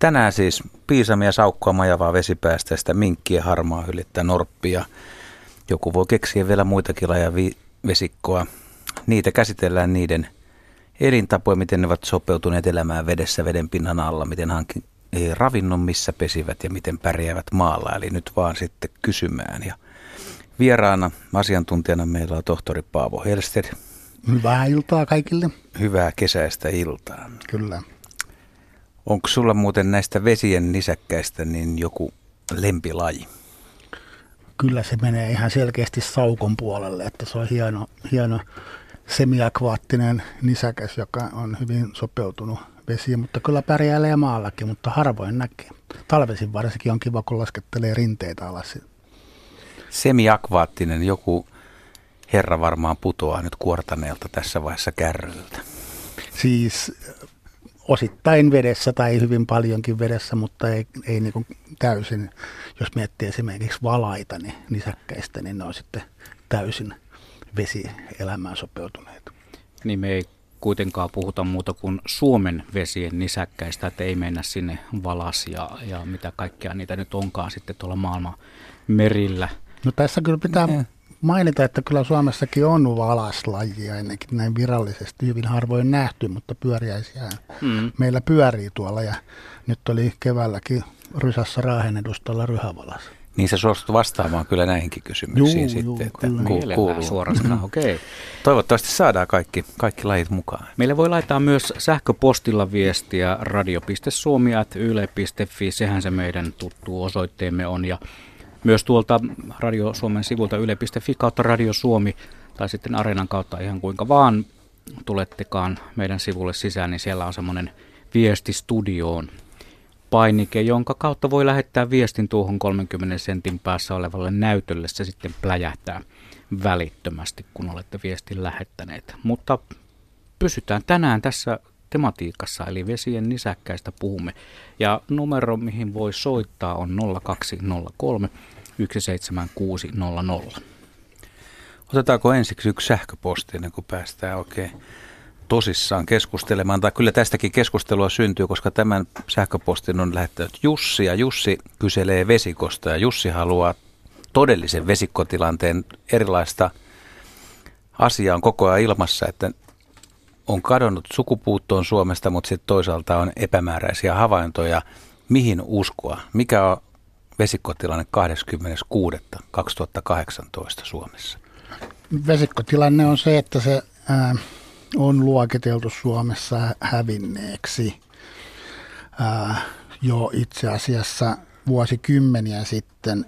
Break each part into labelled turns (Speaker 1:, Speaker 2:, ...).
Speaker 1: Tänään siis piisamia, saukkoa, majavaa vesipäästeistä, minkkiä, harmaa hyljettä, norppia. Joku voi keksiä vielä muitakin lajeja vi- vesikkoa. Niitä käsitellään niiden elintapoja, miten ne ovat sopeutuneet elämään vedessä, veden pinnan alla, miten hankin ravinnon, missä pesivät ja miten pärjäävät maalla. Eli nyt vaan sitten kysymään. Ja vieraana asiantuntijana meillä on tohtori Paavo Helster.
Speaker 2: Hyvää iltaa kaikille.
Speaker 1: Hyvää kesäistä iltaa.
Speaker 2: Kyllä.
Speaker 1: Onko sulla muuten näistä vesien nisäkkäistä niin joku lempilaji?
Speaker 2: Kyllä se menee ihan selkeästi saukon puolelle, että se on hieno, hieno semiakvaattinen nisäkäs, joka on hyvin sopeutunut vesiin, mutta kyllä pärjää maallakin, mutta harvoin näkee. Talvesin varsinkin on kiva, kun laskettelee rinteitä alas.
Speaker 1: Semiakvaattinen, joku herra varmaan putoaa nyt kuortaneelta tässä vaiheessa kärryltä.
Speaker 2: Siis osittain vedessä tai hyvin paljonkin vedessä, mutta ei, ei niin täysin. Jos miettii esimerkiksi valaita niin nisäkkäistä, niin ne on sitten täysin vesielämään sopeutuneet.
Speaker 3: Niin me ei kuitenkaan puhuta muuta kuin Suomen vesien nisäkkäistä, että ei mennä sinne valas ja, ja mitä kaikkea niitä nyt onkaan sitten tuolla maailman merillä.
Speaker 2: No tässä kyllä pitää mm mainita, että kyllä Suomessakin on valaslajia ennenkin näin virallisesti hyvin harvoin nähty, mutta pyöriäisiä mm. meillä pyörii tuolla ja nyt oli keväälläkin Rysassa Raahen edustalla ryhävalas.
Speaker 1: Niin se suostut vastaamaan kyllä näihinkin kysymyksiin
Speaker 2: juu,
Speaker 1: sitten.
Speaker 2: Juu,
Speaker 1: että
Speaker 3: ku, kuuluu. suorastaan, okei. Okay.
Speaker 1: Toivottavasti saadaan kaikki, kaikki lajit mukaan.
Speaker 3: Meille voi laittaa myös sähköpostilla viestiä radio.suomi.yle.fi, sehän se meidän tuttu osoitteemme on ja myös tuolta Radio Suomen sivulta yle.fi kautta Radio Suomi tai sitten Areenan kautta ihan kuinka vaan tulettekaan meidän sivulle sisään, niin siellä on semmoinen viesti studioon painike, jonka kautta voi lähettää viestin tuohon 30 sentin päässä olevalle näytölle. Se sitten pläjähtää välittömästi, kun olette viestin lähettäneet. Mutta pysytään tänään tässä tematiikassa, eli vesien nisäkkäistä puhumme. Ja numero, mihin voi soittaa, on 0203 17600.
Speaker 1: Otetaanko ensiksi yksi sähköposti ennen kuin päästään oikein tosissaan keskustelemaan. Tai kyllä tästäkin keskustelua syntyy, koska tämän sähköpostin on lähettänyt Jussi ja Jussi kyselee vesikosta ja Jussi haluaa todellisen vesikkotilanteen erilaista asiaa on koko ajan ilmassa, että on kadonnut sukupuuttoon Suomesta, mutta sitten toisaalta on epämääräisiä havaintoja. Mihin uskoa? Mikä on vesikkotilanne 26.2018 Suomessa?
Speaker 2: Vesikkotilanne on se, että se ää, on luokiteltu Suomessa hävinneeksi ää, jo itse asiassa vuosikymmeniä sitten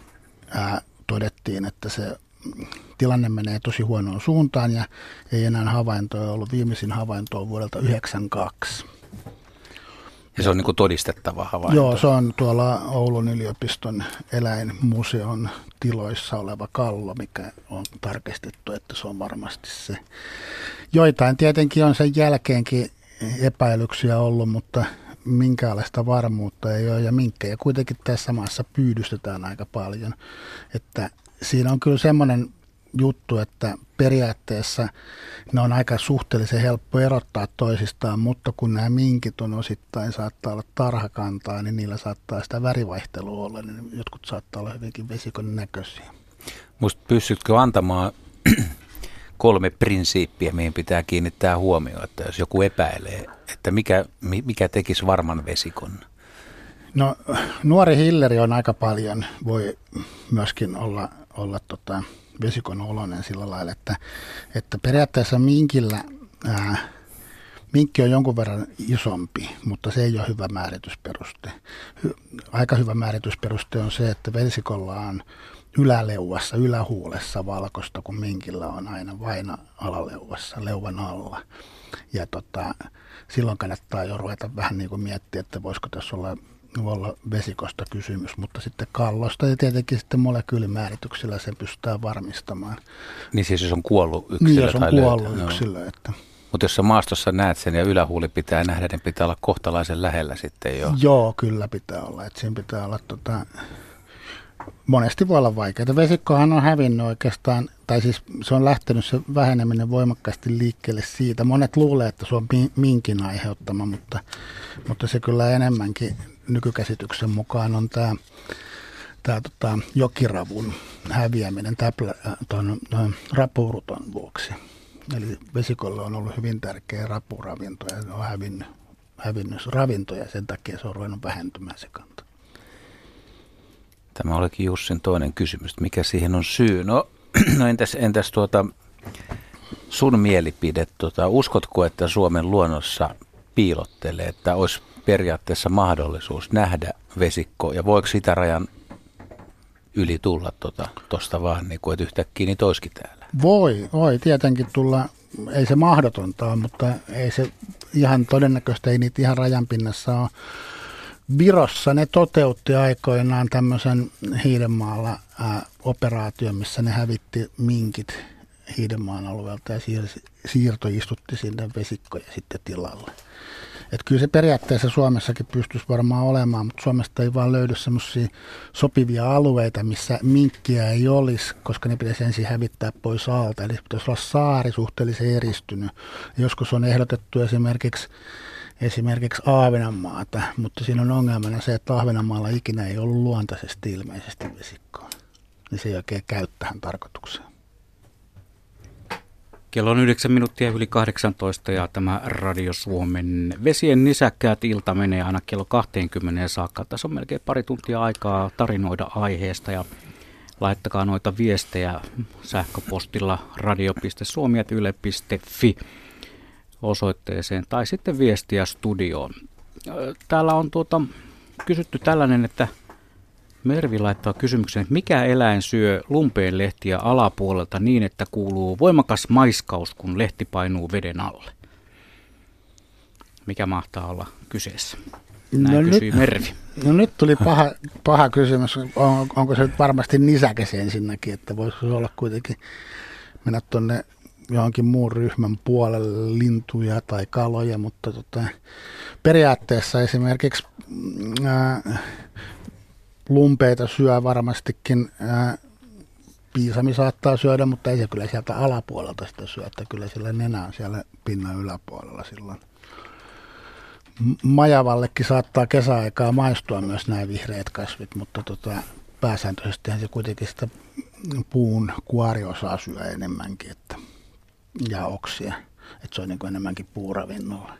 Speaker 2: ää, todettiin, että se tilanne menee tosi huonoon suuntaan ja ei enää havaintoja ollut. Viimeisin havainto on vuodelta 1992.
Speaker 1: Ja se on niin todistettava havainto.
Speaker 2: Joo, se on tuolla Oulun yliopiston eläinmuseon tiloissa oleva kallo, mikä on tarkistettu, että se on varmasti se. Joitain tietenkin on sen jälkeenkin epäilyksiä ollut, mutta minkäänlaista varmuutta ei ole. Ja minkkejä kuitenkin tässä maassa pyydystetään aika paljon. Että siinä on kyllä semmoinen juttu, että periaatteessa ne on aika suhteellisen helppo erottaa toisistaan, mutta kun nämä minkit on osittain saattaa olla tarhakantaa, niin niillä saattaa sitä värivaihtelua olla, niin jotkut saattaa olla hyvinkin vesikon näköisiä.
Speaker 1: Musta pystytkö antamaan kolme prinsiippiä, mihin pitää kiinnittää huomioon, että jos joku epäilee, että mikä, mikä tekisi varman vesikon?
Speaker 2: No nuori hilleri on aika paljon, voi myöskin olla, olla tota, vesikon oloinen sillä lailla, että, että periaatteessa minkillä, ää, minkki on jonkun verran isompi, mutta se ei ole hyvä määritysperuste. Aika hyvä määritysperuste on se, että vesikolla on yläleuassa, ylähuulessa valkoista, kun minkillä on aina vain alaleuassa, leuvan alla. Ja tota, silloin kannattaa jo ruveta vähän niin kuin miettiä, että voisiko tässä olla olla vesikosta kysymys, mutta sitten kallosta ja tietenkin sitten molekyylimäärityksellä sen pystytään varmistamaan.
Speaker 1: Niin siis jos on kuollut yksilö
Speaker 2: niin, jos on tai kuollut löytä, yksilö. No. Että.
Speaker 1: Mutta jos sä maastossa näet sen ja ylähuuli pitää nähdä, niin pitää olla kohtalaisen lähellä sitten jo.
Speaker 2: Joo, kyllä pitää olla. Että siinä pitää olla tota, monesti voi olla vaikeaa. Vesikkohan on hävinnyt oikeastaan, tai siis se on lähtenyt se väheneminen voimakkaasti liikkeelle siitä. Monet luulee, että se on minkin aiheuttama, mutta, mutta se kyllä enemmänkin nykykäsityksen mukaan on tämä tämä tota, jokiravun häviäminen täplä, ton, ton rapuruton vuoksi. Eli vesikolle on ollut hyvin tärkeä rapuravinto ja ne on hävinnyt, hävinnyt ravintoja sen takia se on ruvennut vähentymään se kanta.
Speaker 1: Tämä olikin Jussin toinen kysymys, mikä siihen on syy. No, no entäs, entäs tuota, sun mielipide, tuota, uskotko, että Suomen luonnossa piilottelee, että olisi periaatteessa mahdollisuus nähdä vesikko ja voiko sitä rajan yli tulla tuosta tota, vaan, niin kuin, että yhtäkkiä niitä olisikin täällä?
Speaker 2: Voi, voi tietenkin tulla, ei se mahdotonta ole, mutta ei se ihan todennäköistä, ei niitä ihan rajan pinnassa ole. Virossa ne toteutti aikoinaan tämmöisen Hiidenmaalla operaation, missä ne hävitti minkit Hiidenmaan alueelta ja siirto istutti sinne vesikkoja sitten tilalle. Että kyllä se periaatteessa Suomessakin pystyisi varmaan olemaan, mutta Suomesta ei vaan löydy semmoisia sopivia alueita, missä minkkiä ei olisi, koska ne pitäisi ensin hävittää pois alta. Eli pitäisi olla saari suhteellisen eristynyt. Joskus on ehdotettu esimerkiksi esimerkiksi Ahvenanmaata, mutta siinä on ongelmana se, että Ahvenanmaalla ikinä ei ollut luontaisesti ilmeisesti vesikkoa. Niin se ei oikein käy tähän tarkoitukseen.
Speaker 3: Kello on 9 minuuttia yli 18 ja tämä Radio Suomen vesien nisäkkäät ilta menee aina kello 20 saakka. Tässä on melkein pari tuntia aikaa tarinoida aiheesta ja laittakaa noita viestejä sähköpostilla radio.suomi.yle.fi osoitteeseen tai sitten viestiä studioon. Täällä on tuota, kysytty tällainen, että – Mervi laittaa kysymyksen, että mikä eläin syö lumpeen lehtiä alapuolelta niin, että kuuluu voimakas maiskaus, kun lehti painuu veden alle? Mikä mahtaa olla kyseessä? Näin no kysyi nyt, Mervi.
Speaker 2: No nyt tuli paha, paha kysymys. On, onko se nyt varmasti nisäkäs ensinnäkin, että voisi olla kuitenkin mennä tuonne johonkin muun ryhmän puolelle lintuja tai kaloja, mutta tota, periaatteessa esimerkiksi ää, lumpeita syö varmastikin. Ää, piisami saattaa syödä, mutta ei se kyllä sieltä alapuolelta sitä syö, että kyllä sillä nenä on siellä pinnan yläpuolella silloin. Majavallekin saattaa kesäaikaa maistua myös nämä vihreät kasvit, mutta tota, pääsääntöisesti se kuitenkin sitä puun kuoriosaa syö enemmänkin että, ja oksia. Että se on niin enemmänkin puuravinnolla.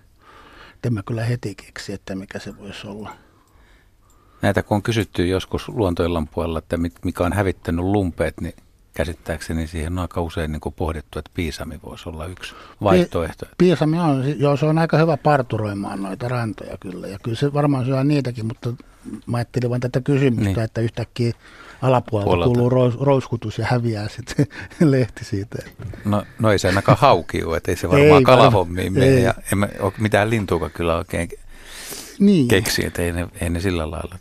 Speaker 2: En mä kyllä heti keksi, että mikä se voisi olla.
Speaker 1: Näitä kun on kysytty joskus luontoillan puolella, että mikä on hävittänyt lumpeet, niin käsittääkseni siihen on aika usein niin kuin pohdittu, että piisami voisi olla yksi vaihtoehto.
Speaker 2: Piisami on, joo, se on aika hyvä parturoimaan noita rantoja kyllä, ja kyllä se varmaan syö niitäkin, mutta mä ajattelin vain tätä kysymystä, niin. että yhtäkkiä alapuolelta Puolelta. kuuluu rous, rouskutus ja häviää sitten lehti siitä.
Speaker 1: No, no ei se ainakaan haukiu, että ei se varmaan ei, kalahommiin mene, ja emme ole mitään lintuuka kyllä oikein niin. keksi, että ei ne, ei ne sillä lailla.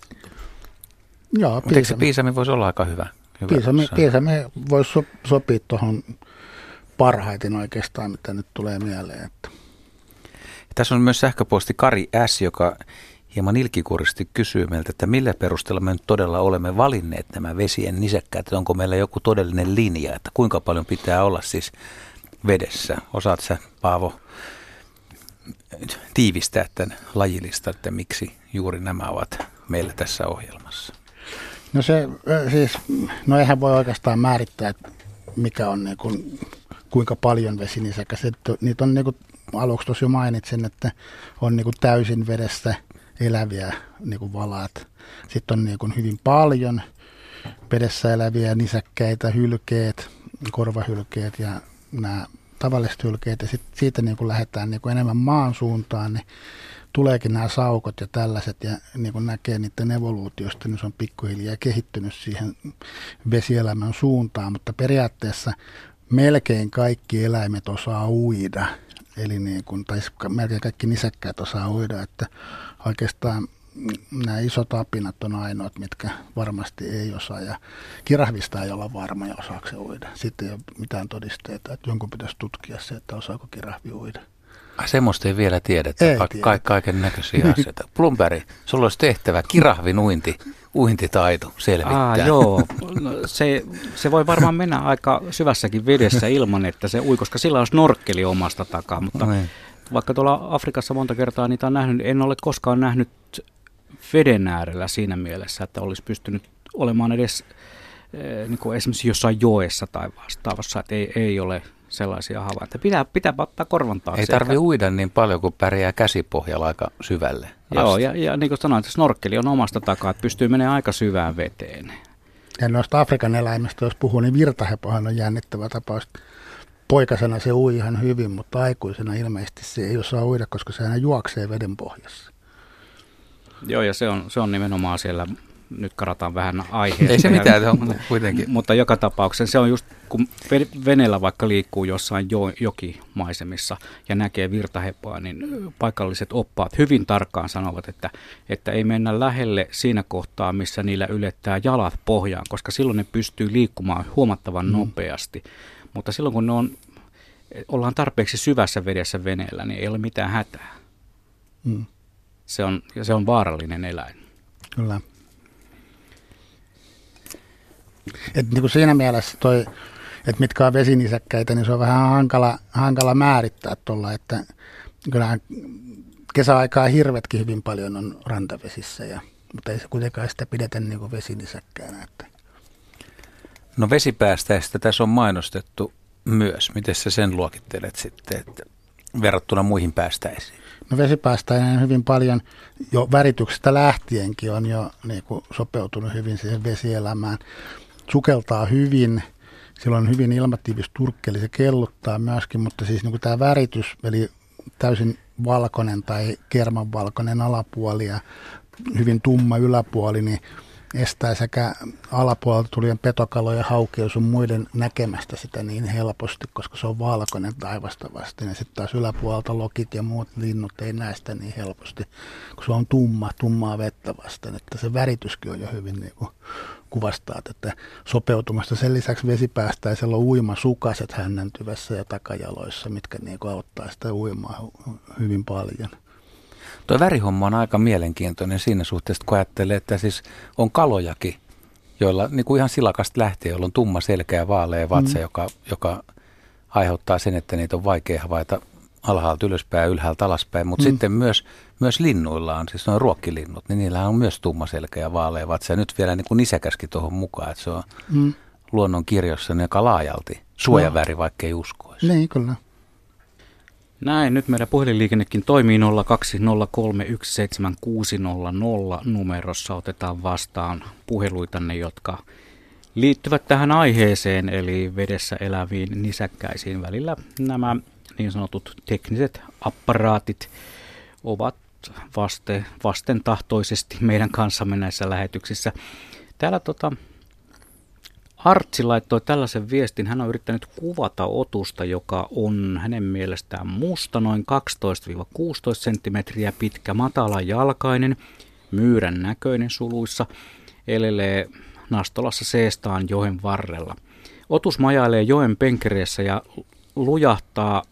Speaker 1: Joo, Mutta eikö se piisami voisi olla aika hyvä? hyvä
Speaker 2: piisami, piisami voisi so, sopia tuohon parhaiten oikeastaan, mitä nyt tulee mieleen. Että.
Speaker 1: Tässä on myös sähköposti Kari S, joka hieman ilkikuristi kysyy meiltä, että millä perusteella me nyt todella olemme valinneet nämä vesien nisäkkäät, että onko meillä joku todellinen linja, että kuinka paljon pitää olla siis vedessä. Osaat sä, Paavo, tiivistää tämän lajilista, että miksi juuri nämä ovat meillä tässä ohjelmassa?
Speaker 2: No se siis, no eihän voi oikeastaan määrittää, että mikä on niin kuin, kuinka paljon vesinisäkäs. Niitä on niin kuin aluksi tuossa jo mainitsin, että on niin kuin täysin vedessä eläviä niin kuin valaat. Sitten on niin kuin hyvin paljon vedessä eläviä nisäkkäitä, hylkeet, korvahylkeet ja nämä tavalliset hylkeet ja sit siitä niin kun lähdetään niin kun enemmän maan suuntaan, niin tuleekin nämä saukot ja tällaiset ja niin kun näkee niiden evoluutiosta, niin se on pikkuhiljaa kehittynyt siihen vesielämän suuntaan, mutta periaatteessa melkein kaikki eläimet osaa uida, eli niin kun, tai melkein kaikki nisäkkäät osaa uida, että oikeastaan nämä isot apinat on ainoat, mitkä varmasti ei osaa. Ja kirahvista ei olla varma ja osaako se uida. Sitten ei ole mitään todisteita, että jonkun pitäisi tutkia se, että osaako kirahvi uida.
Speaker 1: Ai semmoista ei vielä tiedetä, ei ka- tiedä. kaiken näköisiä asioita. Plumberi, sulla olisi tehtävä kirahvin uinti, uintitaito selvittää.
Speaker 3: Aa, joo, no, se, se voi varmaan mennä aika syvässäkin vedessä ilman, että se ui, koska sillä on snorkkeli omasta takaa, mutta no vaikka tuolla Afrikassa monta kertaa niitä on nähnyt, en ole koskaan nähnyt veden äärellä siinä mielessä, että olisi pystynyt olemaan edes eh, niin kuin esimerkiksi jossain joessa tai vastaavassa, että ei, ei ole sellaisia havaintoja. Pitää, pitää ottaa korvan taakse.
Speaker 1: Ei tarvi uida niin paljon, kun pärjää käsipohjalla aika syvälle.
Speaker 3: Joo, ja, ja niin kuin sanoin, että snorkkeli on omasta takaa, että pystyy menemään aika syvään veteen.
Speaker 2: Ja noista Afrikan eläimistä, jos puhuu, niin virtahepohan on jännittävä tapaus. Poikasena se ui ihan hyvin, mutta aikuisena ilmeisesti se ei osaa uida, koska sehän juoksee veden pohjassa.
Speaker 3: Joo, ja se on, se on nimenomaan siellä, nyt karataan vähän aiheesta.
Speaker 1: Ei se mitään, se on kuitenkin.
Speaker 3: Mutta joka tapauksessa se on just, kun veneellä vaikka liikkuu jossain jo, jokimaisemissa ja näkee virtahepoa, niin paikalliset oppaat hyvin tarkkaan sanovat, että, että ei mennä lähelle siinä kohtaa, missä niillä ylettää jalat pohjaan, koska silloin ne pystyy liikkumaan huomattavan mm. nopeasti. Mutta silloin kun ne on, ollaan tarpeeksi syvässä vedessä veneellä, niin ei ole mitään hätää. Mm. Se, on, se on vaarallinen eläin.
Speaker 2: Kyllä. Et niin kuin siinä mielessä toi, että mitkä on vesinisäkkäitä, niin se on vähän hankala, hankala määrittää tuolla, että kyllähän kesäaikaa hirvetkin hyvin paljon on rantavesissä, ja, mutta ei se kuitenkaan sitä pidetä niin kuin vesinisäkkäänä. Että.
Speaker 1: No vesipäästäistä tässä on mainostettu myös. Miten sä sen luokittelet sitten että verrattuna muihin päästäisiin?
Speaker 2: No vesipäästäinen hyvin paljon jo värityksestä lähtienkin on jo niin kuin sopeutunut hyvin siihen vesielämään. Sukeltaa hyvin, sillä on hyvin ilmatiivis turkkeli, se kelluttaa myöskin, mutta siis niin kuin tämä väritys, eli täysin valkoinen tai kermanvalkoinen alapuoli ja hyvin tumma yläpuoli, niin estää sekä alapuolelta tulien petokalojen, haukea sun muiden näkemästä sitä niin helposti, koska se on valkoinen taivasta vasten. Ja sitten taas yläpuolelta lokit ja muut linnut ei näe sitä niin helposti, kun se on tumma, tummaa vettä vasten. Että se värityskin on jo hyvin niin kuin kuvastaa tätä sopeutumasta. Sen lisäksi vesipäästäisellä on uima sukaset hännäntyvässä ja takajaloissa, mitkä niin kuin auttaa sitä uimaa hyvin paljon.
Speaker 1: Tuo värihomma on aika mielenkiintoinen siinä suhteessa, kun ajattelee, että siis on kalojakin, joilla niin kuin ihan silakasta lähtien, joilla on tumma selkä ja vaalea vatsa, mm. joka, joka aiheuttaa sen, että niitä on vaikea havaita alhaalta ylöspäin ja ylhäältä alaspäin. Mutta mm. sitten myös, myös linnuilla on, siis noin ruokkilinnut, niin niillä on myös tumma selkä ja vaalea vatsa. Ja nyt vielä niin kuin nisäkäskin tuohon mukaan, että se on mm. luonnon kirjossa niin aika laajalti suojaväri, vaikka ei uskoisi.
Speaker 2: Niin, kyllä.
Speaker 3: Näin, nyt meidän puhelinliikennekin toimii 020317600 numerossa. Otetaan vastaan puheluitanne, jotka liittyvät tähän aiheeseen, eli vedessä eläviin nisäkkäisiin. Välillä nämä niin sanotut tekniset apparaatit ovat vaste, vastentahtoisesti meidän kanssamme näissä lähetyksissä. Täällä tota, Artsi laittoi tällaisen viestin. Hän on yrittänyt kuvata otusta, joka on hänen mielestään musta, noin 12-16 senttimetriä pitkä, matala jalkainen, myyrän näköinen suluissa, elelee Nastolassa seestaan joen varrella. Otus majailee joen penkereessä ja lujahtaa,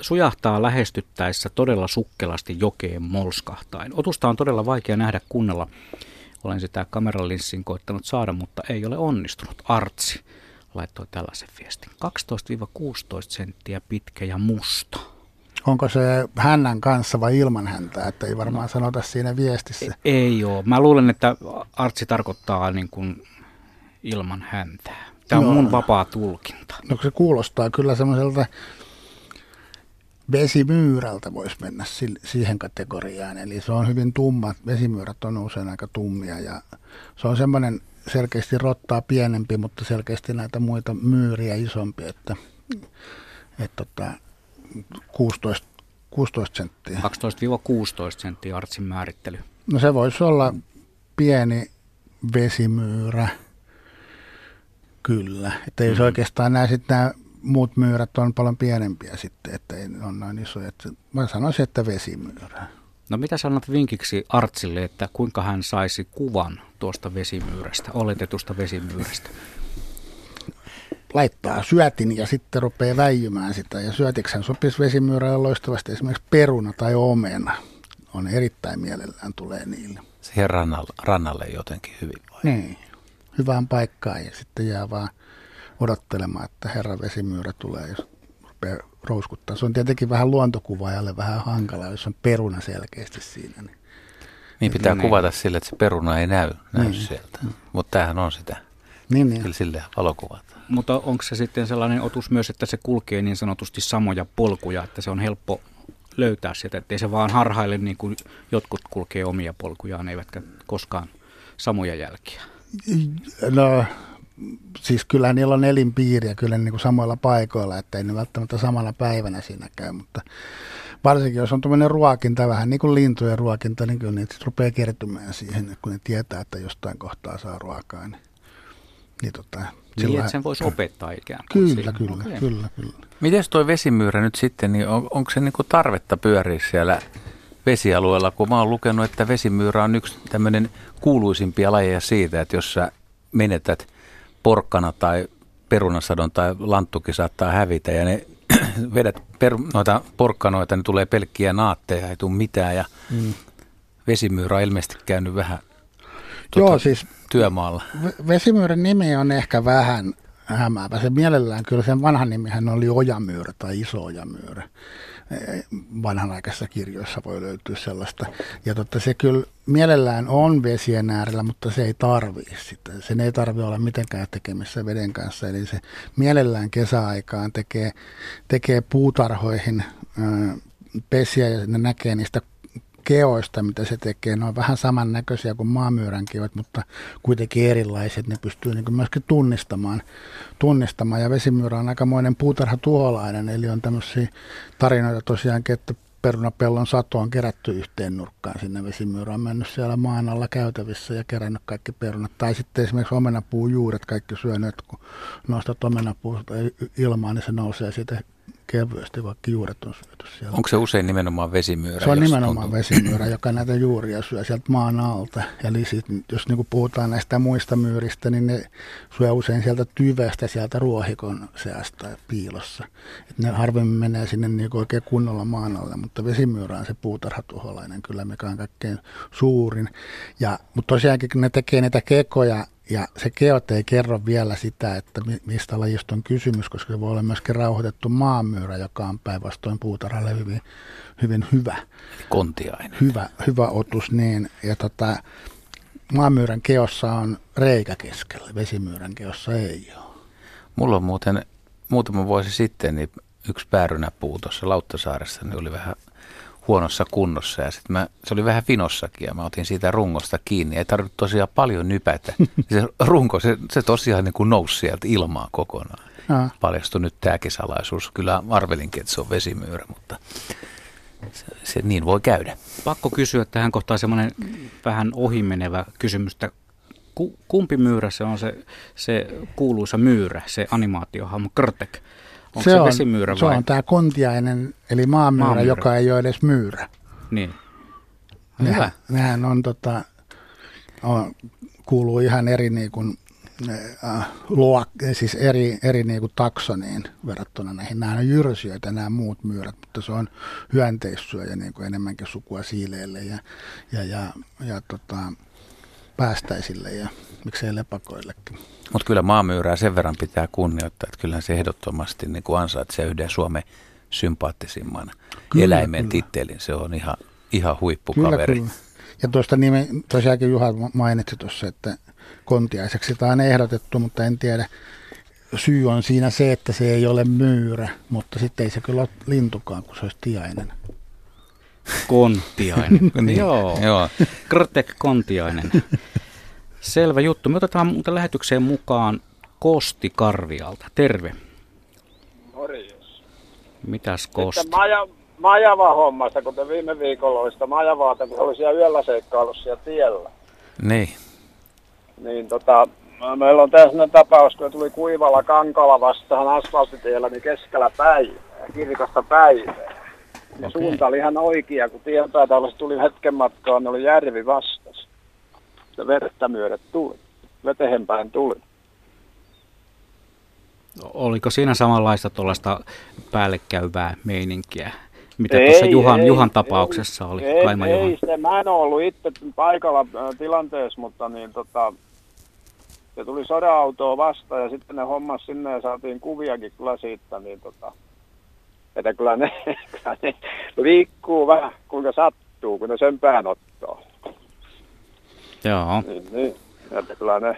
Speaker 3: sujahtaa lähestyttäessä todella sukkelasti jokeen molskahtain. Otusta on todella vaikea nähdä kunnella olen sitä kameralinssin koittanut saada, mutta ei ole onnistunut. Artsi laittoi tällaisen viestin. 12-16 senttiä pitkä ja musta.
Speaker 2: Onko se hännän kanssa vai ilman häntä, että ei varmaan no, sanota siinä viestissä?
Speaker 3: Ei, ei ole. Mä luulen, että artsi tarkoittaa niin kuin ilman häntää. Tämä on no, mun vapaa tulkinta.
Speaker 2: No se kuulostaa kyllä semmoiselta vesimyyrältä voisi mennä siihen kategoriaan. Eli se on hyvin tumma. Vesimyyrät on usein aika tummia ja se on semmoinen selkeästi rottaa pienempi, mutta selkeästi näitä muita myyriä isompi, että, että, että 16, 16 senttiä. 12-16
Speaker 3: senttiä artsin määrittely.
Speaker 2: No se voisi olla pieni vesimyyrä, kyllä. Että jos mm. oikeastaan näe sitten nämä muut myyrät on paljon pienempiä sitten, että ei ole noin isoja. Että mä sanoisin, että vesimyyrä.
Speaker 3: No mitä sanot vinkiksi Artsille, että kuinka hän saisi kuvan tuosta vesimyyrästä, oletetusta vesimyyrästä?
Speaker 2: Laittaa syötin ja sitten rupeaa väijymään sitä. Ja syötiksen sopisi vesimyyrällä loistavasti esimerkiksi peruna tai omena. On erittäin mielellään tulee niille.
Speaker 1: Siihen rannalle, rannalle jotenkin hyvin vai?
Speaker 2: Niin, hyvään paikkaan ja sitten jää vaan odottelemaan, että herra vesimyyrä tulee, jos rupeaa rouskuttaa. Se on tietenkin vähän luontokuvaajalle vähän hankala, jos on peruna selkeästi siinä. Niin
Speaker 1: Niin pitää
Speaker 3: Niin.
Speaker 1: kuvata sille, että se peruna ei näy, näy
Speaker 2: Niin.
Speaker 1: sieltä. Mutta tämähän on sitä.
Speaker 2: Niin, niin.
Speaker 1: Kyllä sille valokuvataan.
Speaker 3: Mutta onko se sitten sellainen otus myös, että se kulkee niin sanotusti samoja polkuja, että se on helppo löytää sieltä, ettei se vaan harhaile niin kuin jotkut kulkee omia polkujaan, eivätkä koskaan samoja jälkiä.
Speaker 2: No, siis kyllä niillä on elinpiiriä kyllä niin kuin samoilla paikoilla, että ei ne välttämättä samana päivänä siinä käy, mutta varsinkin jos on tuommoinen ruokinta, vähän niin kuin lintujen ruokinta, niin kyllä niitä sit rupeaa kertymään siihen, kun ne tietää, että jostain kohtaa saa ruokaa. Niin, niin tota,
Speaker 3: Niin,
Speaker 2: silloin-
Speaker 3: että sen voisi opettaa ikään kuin.
Speaker 2: Kyllä,
Speaker 3: siihen.
Speaker 2: kyllä,
Speaker 3: Okei.
Speaker 2: kyllä, kyllä.
Speaker 1: Miten toi vesimyyrä nyt sitten, niin on, onko se niinku tarvetta pyöriä siellä vesialueella, kun mä oon lukenut, että vesimyyrä on yksi tämmöinen kuuluisimpia lajeja siitä, että jos sä menetät porkkana tai perunasadon tai lanttukin saattaa hävitä ja ne vedät per, noita porkkanoita, niin tulee pelkkiä naatteja, ei tule mitään ja
Speaker 2: Mm.
Speaker 1: vesimyyrä on ilmeisesti käynyt vähän
Speaker 2: Joo, siis
Speaker 1: työmaalla.
Speaker 2: ve- vesimyyrän nimi on ehkä vähän hämäävä. Se mielellään kyllä sen vanhan nimihän oli ojamyyrä tai iso ojamyyrä. Eh, Vanhanaikaisissa kirjoissa voi löytyä sellaista. Ja totta, se kyllä mielellään on vesien äärellä, mutta se ei tarvii sitä. Sen ei tarvi olla mitenkään tekemissä veden kanssa. Eli se mielellään kesäaikaan tekee, tekee puutarhoihin ö, pesiä ja ne näkee niistä keoista, mitä se tekee. Ne on vähän samannäköisiä kuin maamyyrän keot, mutta kuitenkin erilaiset. Ne pystyy niin myöskin tunnistamaan, tunnistamaan. Ja vesimyyrä on aikamoinen puutarhatuholainen, eli on tämmöisiä tarinoita tosiaankin, että perunapellon sato on kerätty yhteen nurkkaan sinne. Vesimyyrä on mennyt siellä maan alla käytävissä ja kerännyt kaikki perunat. Tai sitten esimerkiksi omenapuun juuret kaikki syönyt, kun nostat omenapuusta ilmaan, niin se nousee siitä kevyesti, vaikka juuret on syöty siellä.
Speaker 1: Onko se usein nimenomaan vesimyyrä?
Speaker 2: Se on nimenomaan vesimyyrä, joka näitä juuria syö sieltä maan alta. Ja lisit, jos niin puhutaan näistä muista myyristä, niin ne syö usein sieltä tyvestä, sieltä ruohikon seasta piilossa. Et ne harvemmin menee sinne niin oikein kunnolla maan alle, mutta vesimyyrä on se puutarhatuholainen kyllä, mikä on kaikkein suurin. Ja, mutta tosiaankin kun ne tekee niitä kekoja, ja se keot ei kerro vielä sitä, että mi- mistä lajista on kysymys, koska se voi olla myöskin rauhoitettu maanmyyrä, joka on päinvastoin puutarhalle hyvin, hyvin hyvä,
Speaker 1: Kontiainen.
Speaker 2: hyvä, hyvä otus. Niin. Ja tota, maanmyyrän keossa on reikä keskellä, vesimyyrän keossa ei ole.
Speaker 1: Mulla on muuten muutama vuosi sitten niin yksi päärynäpuu tuossa Lauttasaaressa, niin oli vähän huonossa kunnossa ja sitten mä, se oli vähän vinossakin ja mä otin siitä rungosta kiinni. Ei tarvitse tosiaan paljon nypätä. Se runko, se, se tosiaan niin kuin nousi sieltä ilmaa kokonaan.
Speaker 2: Ja,
Speaker 1: Paljastui nyt tämäkin salaisuus. Kyllä arvelinkin, että se on vesimyyrä, mutta se, se niin voi käydä.
Speaker 3: Pakko kysyä tähän kohtaan semmoinen vähän ohimenevä kysymys, että ku, kumpi myyrä se on se, se kuuluisa myyrä, se animaatiohahmo Krtek? Onko se, se
Speaker 2: on,
Speaker 3: vesimyyrä
Speaker 2: se
Speaker 3: vai?
Speaker 2: on tämä kontiainen, eli maanmyyrä,
Speaker 3: Maanmyyrä.
Speaker 2: joka ei ole edes myyrä.
Speaker 3: Niin.
Speaker 2: Nehän,
Speaker 3: Hyvä.
Speaker 2: nehän on, tota, on, kuuluu ihan eri niin kuin, äh, luok, siis eri, eri niin kuin taksoniin verrattuna näihin. Nämä on jyrsijöitä nämä muut myyrät, mutta se on hyönteissyöjä niin kuin enemmänkin sukua siileille ja, ja, ja, ja tota, päästäisille ja miksei lepakoillekin.
Speaker 1: Mutta kyllä maamyyrää sen verran pitää kunnioittaa, että kyllä se ehdottomasti niin kuin ansaitsee yhden Suomen sympaattisimman
Speaker 2: Kyllä,
Speaker 1: eläimen
Speaker 2: kyllä.
Speaker 1: tittelin. Se on ihan, ihan
Speaker 2: Kyllä,
Speaker 1: huippukaveri.
Speaker 2: kyllä. Ja tuosta nime, tosiaankin Juha mainitsi tuossa, että kontiaiseksi sitä on ehdotettu, mutta en tiedä. Syy on siinä se, että se ei ole myyrä, mutta sitten ei se kyllä ole lintukaan, kun se olisi tiainen.
Speaker 3: Kontiainen.
Speaker 1: Niin,
Speaker 3: Joo.
Speaker 1: joo.
Speaker 3: Krtek Kontiainen. Selvä juttu. Me otetaan muuten lähetykseen mukaan Kosti Karvialta. Terve.
Speaker 4: Morjes.
Speaker 3: Mitäs Kosti?
Speaker 4: Sitten maja, majava hommasta, kuten viime viikolla oli sitä majavaata, kun oli siellä yöllä seikkailussa siellä tiellä.
Speaker 1: Niin.
Speaker 4: Niin tota, meillä on tässä tapaus, kun tuli kuivalla kankalla vastaan asfalttitiellä, niin keskellä päivää, kirkasta päivää. Ja
Speaker 3: Okei.
Speaker 4: suunta oli ihan oikea, kun tienpäätä tuli hetken matkaa, niin oli järvi vastas. Ja vettä myödet tuli. Vetehen päin tuli.
Speaker 3: Oliko siinä samanlaista tuollaista päällekäyvää meininkiä, mitä
Speaker 4: Ei,
Speaker 3: tuossa Juhan,
Speaker 4: ei,
Speaker 3: Juhan tapauksessa oli,
Speaker 4: ei,
Speaker 3: Kaima Juhan?
Speaker 4: Ei, se, mä en ole ollut itse paikalla äh, tilanteessa, mutta niin, tota, se tuli soda-autoa vastaan ja sitten ne hommas sinne ja saatiin kuviakin kyllä siitä, niin tota, että kyllä ne, kyllä ne liikkuu vähän kuinka sattuu, kun ne sen pään ottaa.
Speaker 3: Joo.
Speaker 4: Niin, niin. Että kyllä ne,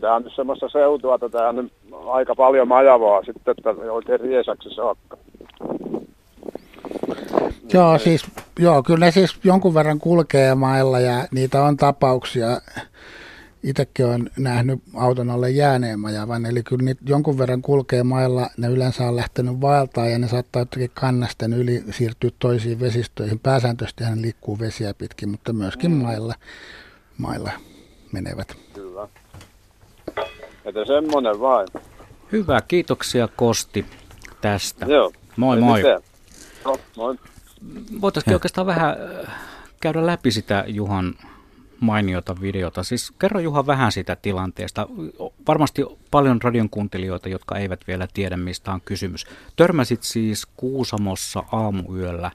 Speaker 4: tämä on nyt semmoista seutua, että tämä on nyt aika paljon majavaa sitten, että oikein riesaksi saakka.
Speaker 2: Joo, siis, joo, kyllä ne siis jonkun verran kulkee mailla ja niitä on tapauksia. Itsekin olen nähnyt auton alle jääneen majavan, eli kyllä niitä jonkun verran kulkee mailla. Ne yleensä on lähtenyt vaeltaa ja ne saattaa jotenkin kannasten yli siirtyä toisiin vesistöihin. Pääsääntöisesti hän liikkuu vesiä pitkin, mutta myöskin mailla, mailla menevät.
Speaker 4: Kyllä. Että semmoinen vain.
Speaker 3: Hyvä, kiitoksia Kosti tästä.
Speaker 4: Joo.
Speaker 3: Moi
Speaker 4: Ei
Speaker 3: moi.
Speaker 4: mitään. No, moi.
Speaker 3: Voitaisiin oikeastaan vähän äh, käydä läpi sitä Juhan mainiota videota. Siis kerro Juha vähän sitä tilanteesta. Varmasti paljon radion kuuntelijoita, jotka eivät vielä tiedä, mistä on kysymys. Törmäsit siis Kuusamossa aamuyöllä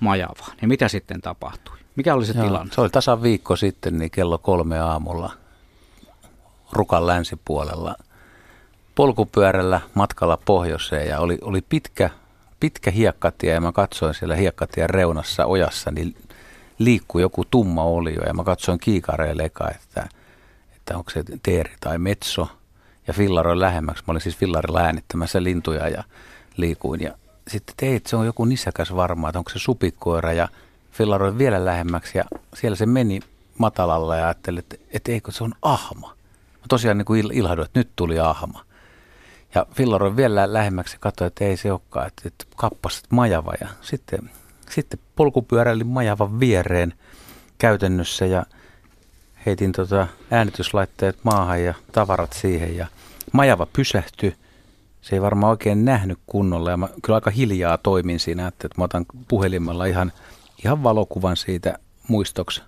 Speaker 3: majavaan. Ja mitä sitten tapahtui? Mikä oli se
Speaker 1: Joo,
Speaker 3: tilanne?
Speaker 1: Se oli tasan viikko sitten, niin kello kolme aamulla Rukan länsipuolella polkupyörällä matkalla pohjoiseen ja oli, oli pitkä, pitkä hiekkatie ja mä katsoin siellä hiekkatien reunassa ojassa, niin liikkui joku tumma olio ja mä katsoin kiikareille eka, että, että onko se teeri tai metso ja fillaroin lähemmäksi. Mä olin siis fillarilla äänittämässä lintuja ja liikuin ja sitten teit, se on joku nisäkäs varmaan, että onko se supikoira ja fillaroin vielä lähemmäksi ja siellä se meni matalalla ja ajattelin, että, että eikö se on ahma. Mä tosiaan niin kuin il- ilahduin, että nyt tuli ahma. Ja fillaroin vielä lähemmäksi ja katsoin, että ei se olekaan, että, että kappas majava. Ja sitten, sitten polkupyöräilin majavan viereen käytännössä ja heitin tota äänityslaitteet maahan ja tavarat siihen ja majava pysähtyi. Se ei varmaan oikein nähnyt kunnolla ja mä kyllä aika hiljaa toimin siinä, että mä otan puhelimella ihan, ihan valokuvan siitä muistoksi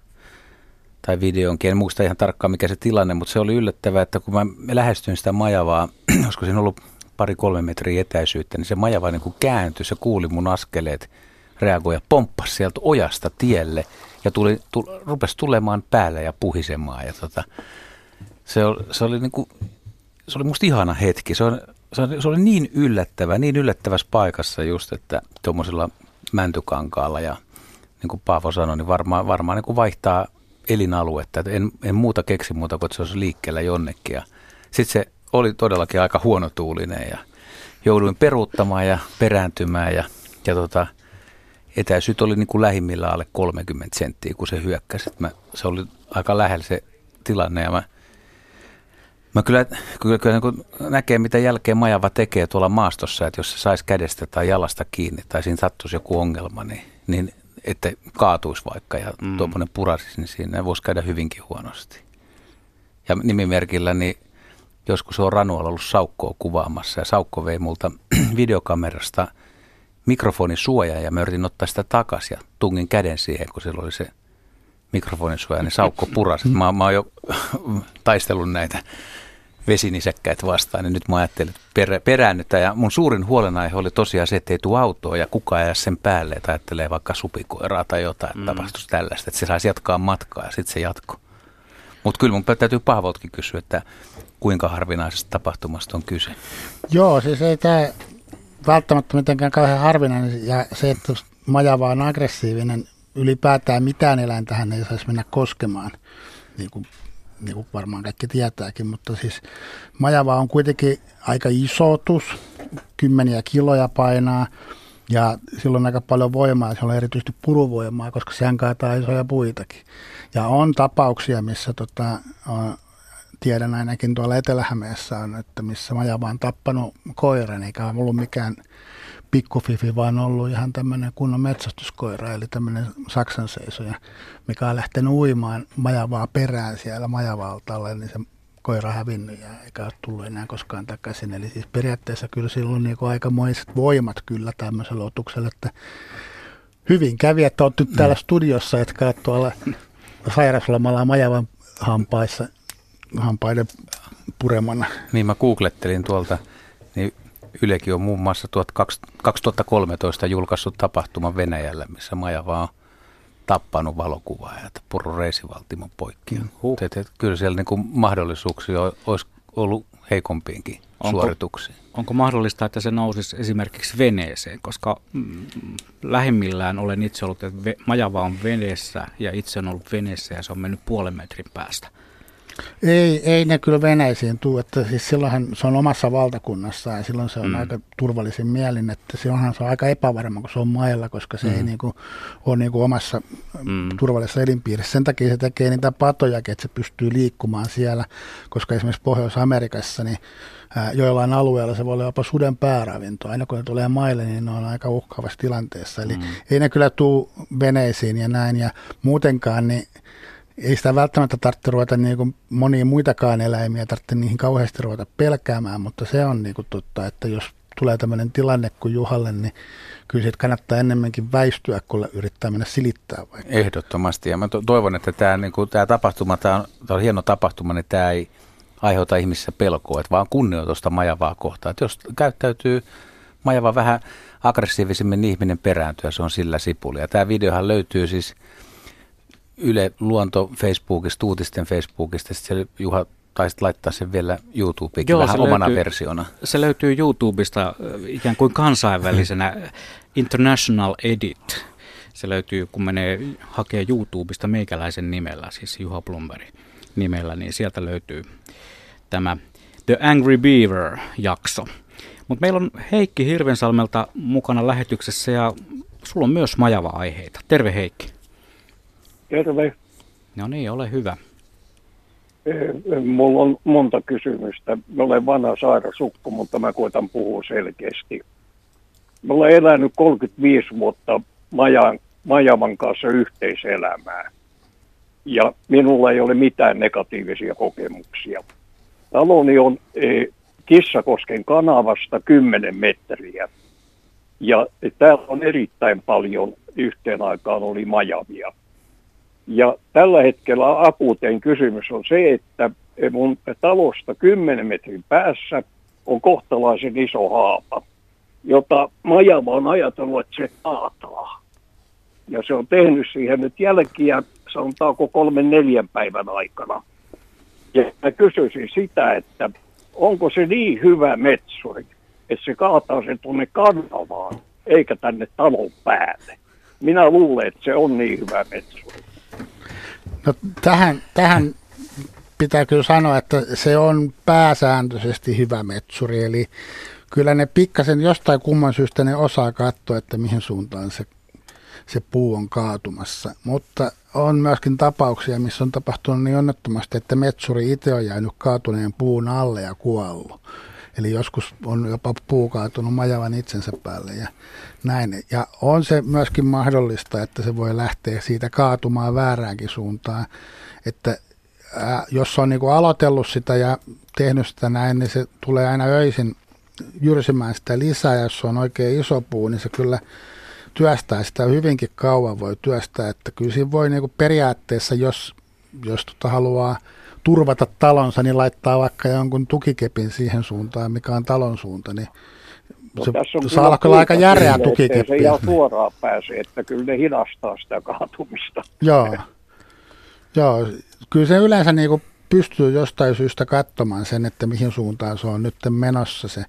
Speaker 1: tai videonkin. En muista ihan tarkkaan mikä se tilanne, mutta se oli yllättävää, että kun mä lähestyin sitä majavaa, olisiko siinä ollut pari-kolme metriä etäisyyttä, niin se majava niin kuin kääntyi, se kuuli mun askeleet, reagoi ja pomppasi sieltä ojasta tielle ja tuli, tu, rupesi tulemaan päälle ja puhisemaan. Ja tota, se, oli, se, oli niin kuin, se oli musta ihana hetki. Se, on, se, oli, se oli niin yllättävä, niin yllättävässä paikassa just, että tuommoisella mäntykankaalla ja niin kuin Paavo sanoi, niin varmaan, varmaan niin kuin vaihtaa elinaluetta. En, en muuta keksi muuta kuin, että se olisi liikkeellä jonnekin. Ja sitten se oli todellakin aika huonotuulinen ja jouduin peruuttamaan ja perääntymään ja, ja tota, etäisyyt oli niin kuin lähimmillä alle 30 senttiä, kun se hyökkäsi. Mä, se oli aika lähellä se tilanne ja mä, mä kyllä, kyllä, kyllä niin näkee, mitä jälkeen majava tekee tuolla maastossa, että jos se saisi kädestä tai jalasta kiinni tai siinä sattuisi joku ongelma, niin, niin että kaatuisi vaikka ja mm. tuommoinen purasisi, niin siinä voisi käydä hyvinkin huonosti. Ja nimimerkillä, niin joskus on Ranualla ollut Saukkoa kuvaamassa ja Saukko vei multa videokamerasta mikrofonisuoja ja mä yritin ottaa sitä takaisin ja tungin käden siihen, kun sillä oli se mikrofonisuoja, niin Saukko purasi. Mä, mä oon jo taistellut näitä vesinisäkkäitä vastaan, niin nyt mä ajattelin, että perä, peräännytä. Ja mun suurin huolenaihe oli tosiaan se, että ei tule autoa ja kukaan jää sen päälle, että ajattelee vaikka supikoiraa tai jotain, että mm. tapahtuisi tällaista, että se saisi jatkaa matkaa ja sitten se jatko. Mutta kyllä mun täytyy Paavoltakin kysyä, että kuinka harvinaisesta tapahtumasta on kyse.
Speaker 2: Joo, siis ei tämä välttämättä mitenkään kauhean harvinainen ja se, että majava on aggressiivinen, ylipäätään mitään eläintähän ei saisi mennä koskemaan, niin kuin, niin kuin varmaan kaikki tietääkin, mutta siis majava on kuitenkin aika isotus, kymmeniä kiloja painaa ja silloin aika paljon voimaa, on erityisesti puruvoimaa, koska sehän kaataa isoja puitakin. Ja on tapauksia, missä tota, on, tiedän ainakin tuolla Etelä-Hämeessä on, että missä majava on tappanut koiran, eikä ollut mikään pikkufifi, vaan ollut ihan tämmöinen kunnon metsästyskoira, eli tämmöinen saksan seisoja, mikä on lähtenyt uimaan majavaa perään siellä majavaltalle, niin se koira hävinnyt ja eikä ole tullut enää koskaan takaisin. Eli siis periaatteessa kyllä silloin niin aikamoiset voimat kyllä tämmöisellä otuksella, että hyvin kävi, että olet nyt täällä studiossa, etkä ole tuolla sairaslomalla majavan hampaissa, hampaiden puremana.
Speaker 1: Niin mä googlettelin tuolta, niin Ylekin on muun muassa 2013 julkaissut tapahtuman Venäjällä, missä Majava on tappanut valokuvaa ja purru reisivaltimon poikki. Huh. kyllä siellä niin kuin mahdollisuuksia olisi ollut heikompiinkin
Speaker 3: Onko-
Speaker 1: suorituksiin.
Speaker 3: Onko mahdollista, että se nousisi esimerkiksi veneeseen? Koska mm, lähimmillään olen itse ollut, että majava on veneessä ja itse on ollut veneessä ja se on mennyt puolen metrin päästä.
Speaker 2: Ei, ei ne kyllä veneisiin tule, että siis silloinhan se on omassa valtakunnassa ja silloin se on
Speaker 3: Mm.
Speaker 2: aika turvallisin mielin, että silloinhan se on aika epävarma, kun se on mailla, koska se mm. ei niinku ole niinku omassa
Speaker 3: Mm.
Speaker 2: turvallisessa elinpiirissä. Sen takia se tekee niitä patojakin, että se pystyy liikkumaan siellä, koska esimerkiksi Pohjois-Amerikassa niin joillain alueilla se voi olla jopa suden pääravinto. Aina kun ne tulee maille, niin ne on aika uhkaavassa tilanteessa. Eli mm. ei ne kyllä tule veneisiin ja näin. Ja muutenkaan niin ei sitä välttämättä tarvitse ruveta niin kuin monia muitakaan eläimiä, tarvitse niihin kauheasti ruveta pelkäämään, mutta se on niin kuin totta, että jos tulee tämmöinen tilanne kuin Juhalle, niin kyllä siitä kannattaa enemmänkin väistyä, kun yrittää mennä silittää vaikka.
Speaker 1: Ehdottomasti. Ja mä to- toivon, että tämä, niin kuin, tämä tapahtuma, tämä on, tämä on hieno tapahtuma, niin tämä ei aiheuta ihmisissä pelkoa, että vaan kunnioitusta majavaa kohtaan. Että jos käyttäytyy majava vähän aggressiivisemmin, niin ihminen perääntyy se on sillä sipuli. Ja tämä videohan löytyy siis Yle Luonto Facebookista, uutisten Facebookista. Sitten Juha taisit laittaa sen vielä YouTubeenkin
Speaker 3: Joo,
Speaker 1: vähän omana
Speaker 3: löytyy.
Speaker 1: versiona.
Speaker 3: Se löytyy YouTubesta äh, ikään kuin kansainvälisenä International Edit. Se löytyy, kun menee hakee YouTubesta meikäläisen nimellä, siis Juha Blomberg nimellä, niin sieltä löytyy tämä The Angry Beaver-jakso. Mutta meillä on Heikki Hirvensalmelta mukana lähetyksessä ja sulla on myös majava-aiheita. Terve Heikki.
Speaker 5: Terve.
Speaker 3: No niin, ole hyvä.
Speaker 5: Eh, Mulla on monta kysymystä. Mä olen vanha sairasukko, mutta mä koitan puhua selkeästi. Mä olen elänyt 35 vuotta Majan, Majavan kanssa yhteiselämää. Ja minulla ei ole mitään negatiivisia kokemuksia. Taloni on eh, Kissakosken kanavasta 10 metriä. Ja täällä on erittäin paljon yhteen aikaan oli majavia. Ja tällä hetkellä akuutein kysymys on se, että mun talosta 10 metrin päässä on kohtalaisen iso haapa, jota Majava on ajatellut, että se kaataa. Ja se on tehnyt siihen nyt jälkiä, sanotaanko kolmen neljän päivän aikana. Ja mä kysyisin sitä, että onko se niin hyvä metsuri, että se kaataa sen tuonne kanavaan, eikä tänne talon päälle. Minä luulen, että se on niin hyvä metsuri.
Speaker 2: No, tähän, tähän pitää kyllä sanoa, että se on pääsääntöisesti hyvä metsuri, eli kyllä ne pikkasen jostain kumman syystä ne osaa katsoa, että mihin suuntaan se, se puu on kaatumassa. Mutta on myöskin tapauksia, missä on tapahtunut niin onnettomasti, että metsuri itse on jäänyt kaatuneen puun alle ja kuollut. Eli joskus on jopa puu kaatunut majavan itsensä päälle ja näin. Ja on se myöskin mahdollista, että se voi lähteä siitä kaatumaan vääräänkin suuntaan. Että ää, jos on niin kuin aloitellut sitä ja tehnyt sitä näin, niin se tulee aina öisin jyrsimään sitä lisää. Ja jos on oikein iso puu, niin se kyllä työstää sitä hyvinkin kauan voi työstää. Että kyllä siinä voi niin kuin periaatteessa, jos, jos tota haluaa turvata talonsa, niin laittaa vaikka jonkun tukikepin siihen suuntaan, mikä on talon suunta, niin
Speaker 5: No,
Speaker 2: se
Speaker 5: tässä on
Speaker 2: saa olla
Speaker 5: kyllä
Speaker 2: aika järeä tukikeppi.
Speaker 5: Se ihan suoraan pääse, että kyllä ne hidastaa sitä kaatumista.
Speaker 2: Joo. Joo, kyllä se yleensä niin kuin pystyy jostain syystä katsomaan sen, että mihin suuntaan se on nyt menossa se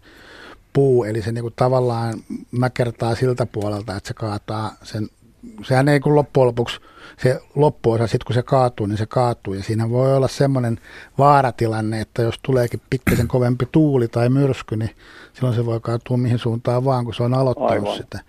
Speaker 2: puu. Eli se niin kuin tavallaan mäkertaa siltä puolelta, että se kaataa sen. Sehän ei kun loppujen lopuksi se loppuosa, sitten kun se kaatuu, niin se kaatuu. Ja siinä voi olla semmoinen vaaratilanne, että jos tuleekin pikkasen kovempi tuuli tai myrsky, niin silloin se voi kaatua mihin suuntaan vaan, kun se on aloittanut
Speaker 5: Aivan.
Speaker 2: sitä.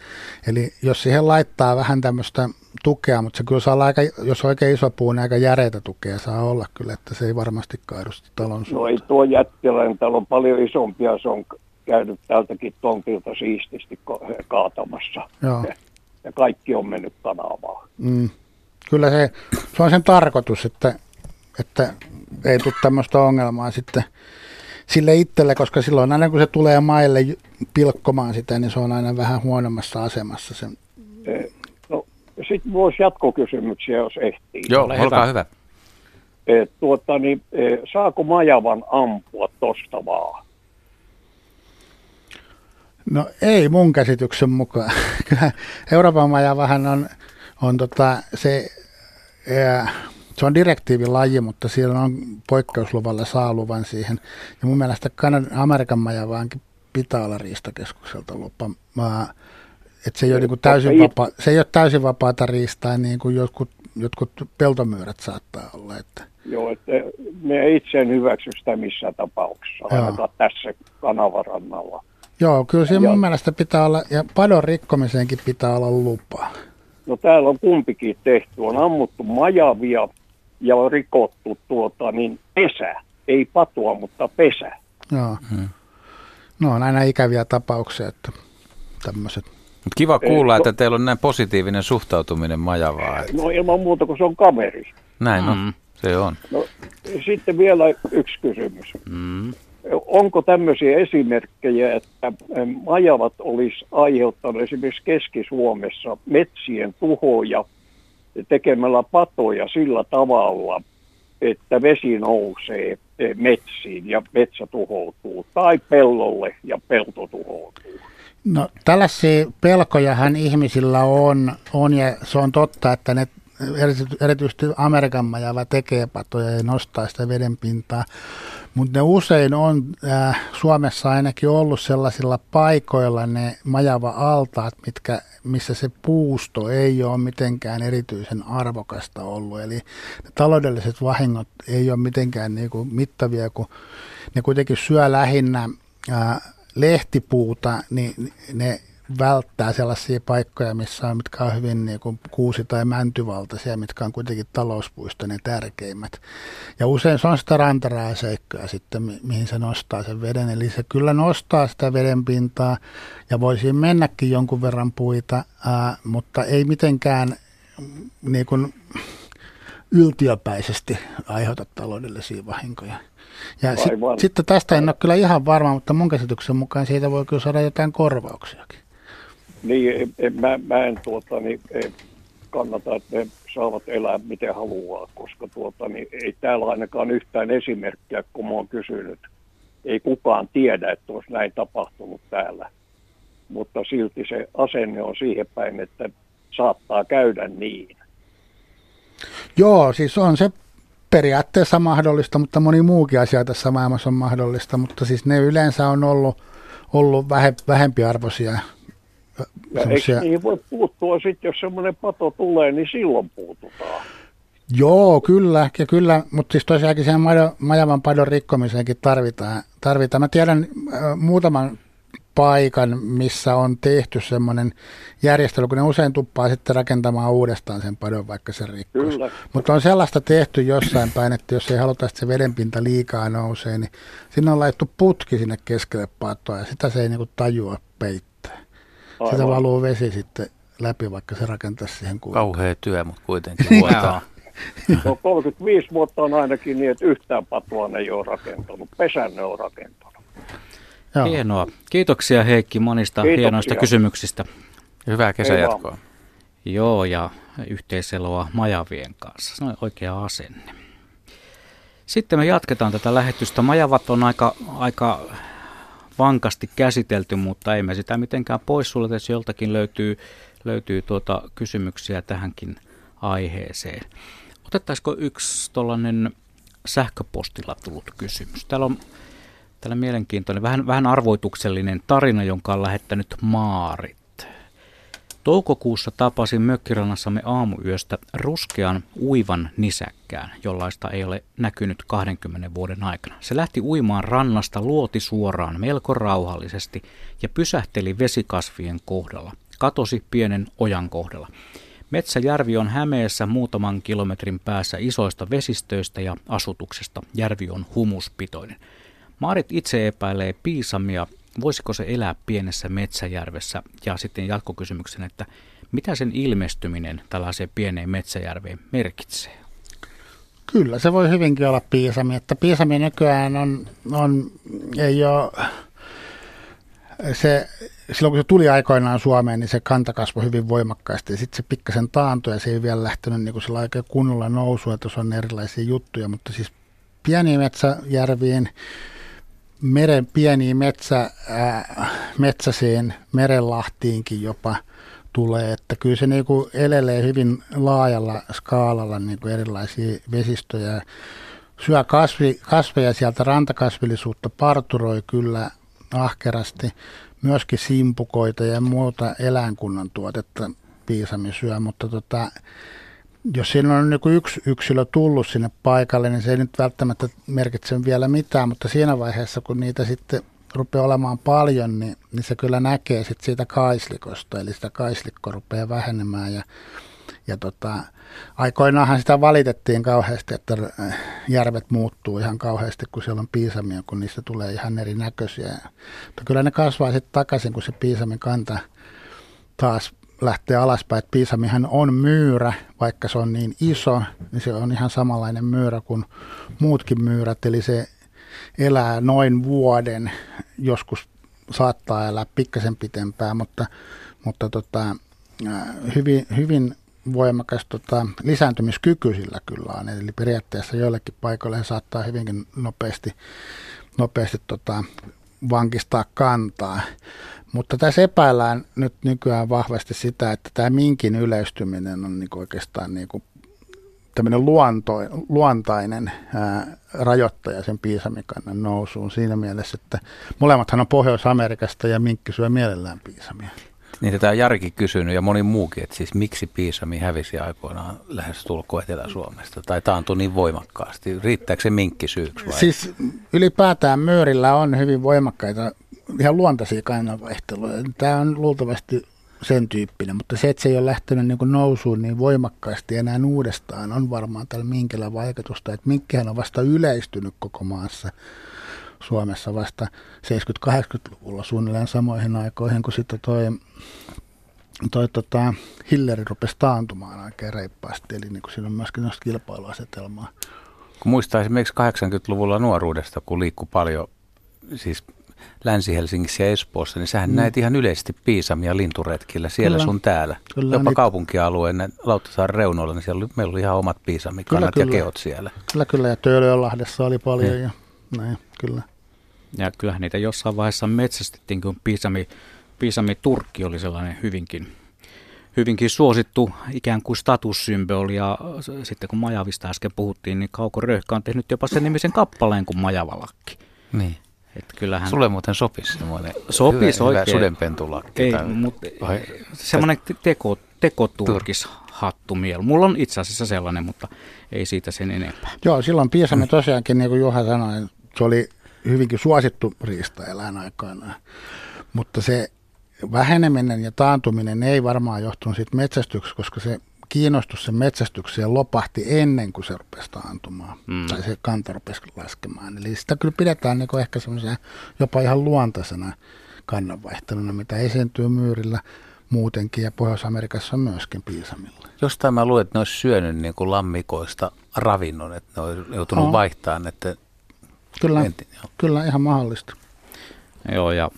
Speaker 2: Eli jos siihen laittaa vähän tämmöistä tukea, mutta se kyllä saa olla aika, jos oikein iso puu, niin aika järeitä tukea saa olla kyllä, että se ei varmasti kaadu talon
Speaker 5: No ei
Speaker 2: suuntaan.
Speaker 5: tuo jättiläinen, täällä on paljon isompia, se on käynyt tältäkin tontilta siististi kaatamassa.
Speaker 2: Joo.
Speaker 5: Ja kaikki on mennyt kanavaan.
Speaker 2: Mm. Kyllä se, se on sen tarkoitus, että, että ei tule tämmöistä ongelmaa sitten sille itselle, koska silloin aina kun se tulee maille pilkkomaan sitä, niin se on aina vähän huonommassa asemassa sen
Speaker 5: Eh, No, sitten voisi jatkokysymyksiä, jos ehtii.
Speaker 1: Joo,
Speaker 3: Ole
Speaker 1: olkaa
Speaker 3: hyvä.
Speaker 1: hyvä.
Speaker 5: Eh, tuota, niin, eh, saako majavan ampua tosta vaan?
Speaker 2: No ei mun käsityksen mukaan. Kyllä Euroopan maja vähän on, on tota, se ää, se on direktiivilaji, mutta siellä on poikkeusluvalla saa luvan siihen. Ja mun mielestä Kanadan, Amerikan majavaankin pitää olla riistakeskukselta lupa. Mä, että se ei, ole niin kuin täysin vapaa, se ei ole täysin vapaata riistaa, niin kuin jotkut, jotkut peltomyyrät saattaa olla. Että.
Speaker 5: Joo, että me itse en hyväksy sitä missään tapauksessa, ainakaan tässä kanavarannalla.
Speaker 2: Joo, kyllä siinä ja, mun mielestä pitää olla, ja padon rikkomiseenkin pitää olla lupa.
Speaker 5: No täällä on kumpikin tehty, on ammuttu majavia ja on rikottu tuota, niin pesä, ei patua, mutta pesä.
Speaker 2: Joo. Hmm. No on aina ikäviä tapauksia, että tämmöiset.
Speaker 1: Mut kiva kuulla, että teillä on näin positiivinen suhtautuminen majavaa. Että...
Speaker 5: No ilman muuta, kun se on kaveri.
Speaker 1: Näin on, mm. se on.
Speaker 5: No, sitten vielä yksi kysymys. Mm. Onko tämmöisiä esimerkkejä, että majavat olisi aiheuttanut esimerkiksi Keski-Suomessa metsien tuhoja tekemällä patoja sillä tavalla, että vesi nousee metsiin ja metsä tuhoutuu, tai pellolle ja pelto tuhoutuu?
Speaker 2: No tällaisia pelkojahan ihmisillä on, on ja se on totta, että ne erityisesti Amerikan majava tekee patoja ja nostaa sitä vedenpintaa. Mutta ne usein on äh, Suomessa ainakin ollut sellaisilla paikoilla ne majava altaat, mitkä, missä se puusto ei ole mitenkään erityisen arvokasta ollut. Eli ne taloudelliset vahingot ei ole mitenkään niinku mittavia, kun ne kuitenkin syö lähinnä äh, lehtipuuta, niin ne välttää sellaisia paikkoja, missä on, mitkä on hyvin niin kuin kuusi- tai mäntyvaltaisia, mitkä on kuitenkin talouspuistojen tärkeimmät. Ja usein se on sitä rantaraaseikkoja sitten, mi- mihin se nostaa sen veden. Eli se kyllä nostaa sitä vedenpintaa ja voisi mennäkin jonkun verran puita, ää, mutta ei mitenkään niin kuin yltiöpäisesti aiheuta taloudellisia vahinkoja. Ja sit, sitten tästä en ole kyllä ihan varma, mutta mun käsityksen mukaan siitä voi kyllä saada jotain korvauksiakin.
Speaker 5: Niin, en, mä, mä en tuota, niin, en kannata, että ne saavat elää miten haluaa, koska tuota, niin, ei täällä ainakaan yhtään esimerkkiä, kun mä oon kysynyt. Ei kukaan tiedä, että olisi näin tapahtunut täällä. Mutta silti se asenne on siihen päin, että saattaa käydä niin.
Speaker 2: Joo, siis on se periaatteessa mahdollista, mutta moni muukin asia tässä maailmassa on mahdollista, mutta siis ne yleensä on ollut, ollut vähempiarvoisia
Speaker 5: ja eikö niihin voi puuttua sitten, jos semmoinen pato tulee, niin silloin puututaan?
Speaker 2: Joo, kyllä, ja kyllä, mutta siis tosiaankin sen majavan padon rikkomiseenkin tarvitaan. tarvitaan. Mä tiedän äh, muutaman paikan, missä on tehty semmoinen järjestely, kun ne usein tuppaa sitten rakentamaan uudestaan sen padon, vaikka se rikkoisi. Mutta on sellaista tehty jossain päin, että jos ei haluta, että se vedenpinta liikaa nousee, niin sinne on laittu putki sinne keskelle patoa, ja sitä se ei niinku tajua peittää. Aivan. Sitä valuu vesi sitten läpi, vaikka se rakentaisi siihen
Speaker 1: kuinka. Kauhea työ, mutta kuitenkin vuotaa.
Speaker 5: no 35 vuotta on ainakin niin, että yhtään patua ne ei ole rakentanut. Pesän ne on rakentanut.
Speaker 3: Joo. Hienoa. Kiitoksia Heikki monista Kiitoksia. hienoista kysymyksistä.
Speaker 1: Hyvää kesäjatkoa.
Speaker 3: Joo, ja yhteiseloa Majavien kanssa. Se on oikea asenne. Sitten me jatketaan tätä lähetystä. Majavat on aika, aika vankasti käsitelty, mutta ei me sitä mitenkään poissuljeta, jos joltakin löytyy, löytyy tuota kysymyksiä tähänkin aiheeseen. Otettaisiko yksi tuollainen sähköpostilla tullut kysymys? Täällä on täällä mielenkiintoinen, vähän, vähän arvoituksellinen tarina, jonka on lähettänyt Maarit. Toukokuussa tapasin mökkirannassamme aamuyöstä ruskean uivan nisäkkään, jollaista ei ole näkynyt 20 vuoden aikana. Se lähti uimaan rannasta luoti suoraan melko rauhallisesti ja pysähteli vesikasvien kohdalla. Katosi pienen ojan kohdalla. Metsäjärvi on Hämeessä muutaman kilometrin päässä isoista vesistöistä ja asutuksesta. Järvi on humuspitoinen. Maarit itse epäilee piisamia voisiko se elää pienessä metsäjärvessä? Ja sitten jatkokysymyksen, että mitä sen ilmestyminen tällaiseen pieneen metsäjärveen merkitsee?
Speaker 2: Kyllä, se voi hyvinkin olla piisami. Että piisami nykyään on, on ei ole, se, silloin kun se tuli aikoinaan Suomeen, niin se kanta kasvoi hyvin voimakkaasti sitten se pikkasen taantui ja se ei vielä lähtenyt niin sillä kunnolla nousua, että on erilaisia juttuja, mutta siis pieniin metsäjärviin meren pieniin metsä, äh, metsäsiin, merenlahtiinkin jopa tulee, että kyllä se niin kuin elelee hyvin laajalla skaalalla niin kuin erilaisia vesistöjä. Syö kasvi, kasveja sieltä rantakasvillisuutta, parturoi kyllä ahkerasti, myöskin simpukoita ja muuta eläinkunnan tuotetta piisami syö, mutta tota, jos siinä on niin yksi yksilö tullut sinne paikalle, niin se ei nyt välttämättä merkitse vielä mitään, mutta siinä vaiheessa, kun niitä sitten rupeaa olemaan paljon, niin, niin se kyllä näkee sit siitä kaislikosta, eli sitä kaislikko rupeaa vähenemään ja, ja tota, aikoinaanhan sitä valitettiin kauheasti, että järvet muuttuu ihan kauheasti, kun siellä on piisamia, kun niistä tulee ihan erinäköisiä. Mutta kyllä ne kasvaa sitten takaisin, kun se piisamin kanta taas lähtee alaspäin. Että piisamihan on myyrä, vaikka se on niin iso, niin se on ihan samanlainen myyrä kuin muutkin myyrät, eli se elää noin vuoden, joskus saattaa elää pikkasen pitempään, mutta, mutta tota, hyvin, hyvin voimakas tota, lisääntymiskyky sillä kyllä on. Eli periaatteessa joillekin paikoille he saattaa hyvinkin nopeasti, nopeasti tota, vankistaa kantaa. Mutta tässä epäillään nyt nykyään vahvasti sitä, että tämä minkin yleistyminen on niin oikeastaan niin kuin tämmöinen luonto, luontainen ää, rajoittaja sen piisamikannan nousuun siinä mielessä, että molemmathan on Pohjois-Amerikasta ja minkki syö mielellään piisamia.
Speaker 1: Niin tätä on Jarikin kysynyt ja moni muukin, että siis miksi piisami hävisi aikoinaan lähes tulko Etelä-Suomesta tai taantui niin voimakkaasti? Riittääkö se minkki syyksi vai?
Speaker 2: Siis ylipäätään myörillä on hyvin voimakkaita ihan luontaisia kannanvaihteluja. Tämä on luultavasti sen tyyppinen, mutta se, että se ei ole lähtenyt niin nousuun niin voimakkaasti enää uudestaan, on varmaan tällä minkillä vaikutusta, että minkkihän on vasta yleistynyt koko maassa Suomessa vasta 70-80-luvulla suunnilleen samoihin aikoihin, kun sitten toi, toi tota, Hilleri rupesi taantumaan oikein reippaasti, eli niin siinä on myöskin kilpailuasetelmaa.
Speaker 1: Kun muistaa esimerkiksi 80-luvulla nuoruudesta, kun liikkui paljon, siis Länsi-Helsingissä ja Espoossa, niin sähän mm. näet ihan yleisesti piisamia linturetkillä siellä kyllä. sun täällä. Kyllä, Jopa niitä... kaupunkialueen Lauttasaaren reunoilla, niin siellä oli, meillä oli ihan omat piisamikannat kyllä, ja keot siellä.
Speaker 2: Kyllä, kyllä, ja Töölönlahdessa oli paljon mm. ja näin, kyllä.
Speaker 3: Ja kyllähän niitä jossain vaiheessa metsästettiin, kun piisami, piisami Turkki oli sellainen hyvinkin, hyvinkin suosittu ikään kuin statussymboli. Ja sitten kun Majavista äsken puhuttiin, niin Kauko Röyhkä on tehnyt jopa sen nimisen kappaleen kuin Majavalakki.
Speaker 1: Niin. Että kyllähän... Sulle muuten sopisi semmoinen
Speaker 3: sopis
Speaker 1: hyvä,
Speaker 3: oikein.
Speaker 1: hyvä sudenpentulakki.
Speaker 3: Ei, mutta semmoinen teko, tekoturkis hattu mielu. Mulla on itse asiassa sellainen, mutta ei siitä sen enempää.
Speaker 2: Joo, silloin Piesame tosiaankin, niin kuin Juha sanoi, se oli hyvinkin suosittu riistaeläin aikoinaan. Mutta se väheneminen ja taantuminen ei varmaan johtunut siitä metsästyksestä, koska se kiinnostus sen metsästykseen lopahti ennen kuin se rupesi taantumaan. Mm. Tai se kanta rupesi laskemaan. Eli sitä kyllä pidetään niin ehkä semmoisena jopa ihan luontaisena kannanvaihteluna, mitä esiintyy myyrillä muutenkin ja Pohjois-Amerikassa myöskin piisamilla.
Speaker 1: Jostain mä luulen, että ne olisi syönyt niin kuin lammikoista ravinnon, että ne olisi joutunut no. vaihtamaan. Että
Speaker 2: kyllä, enti, kyllä, ihan mahdollista.
Speaker 3: Joo, ja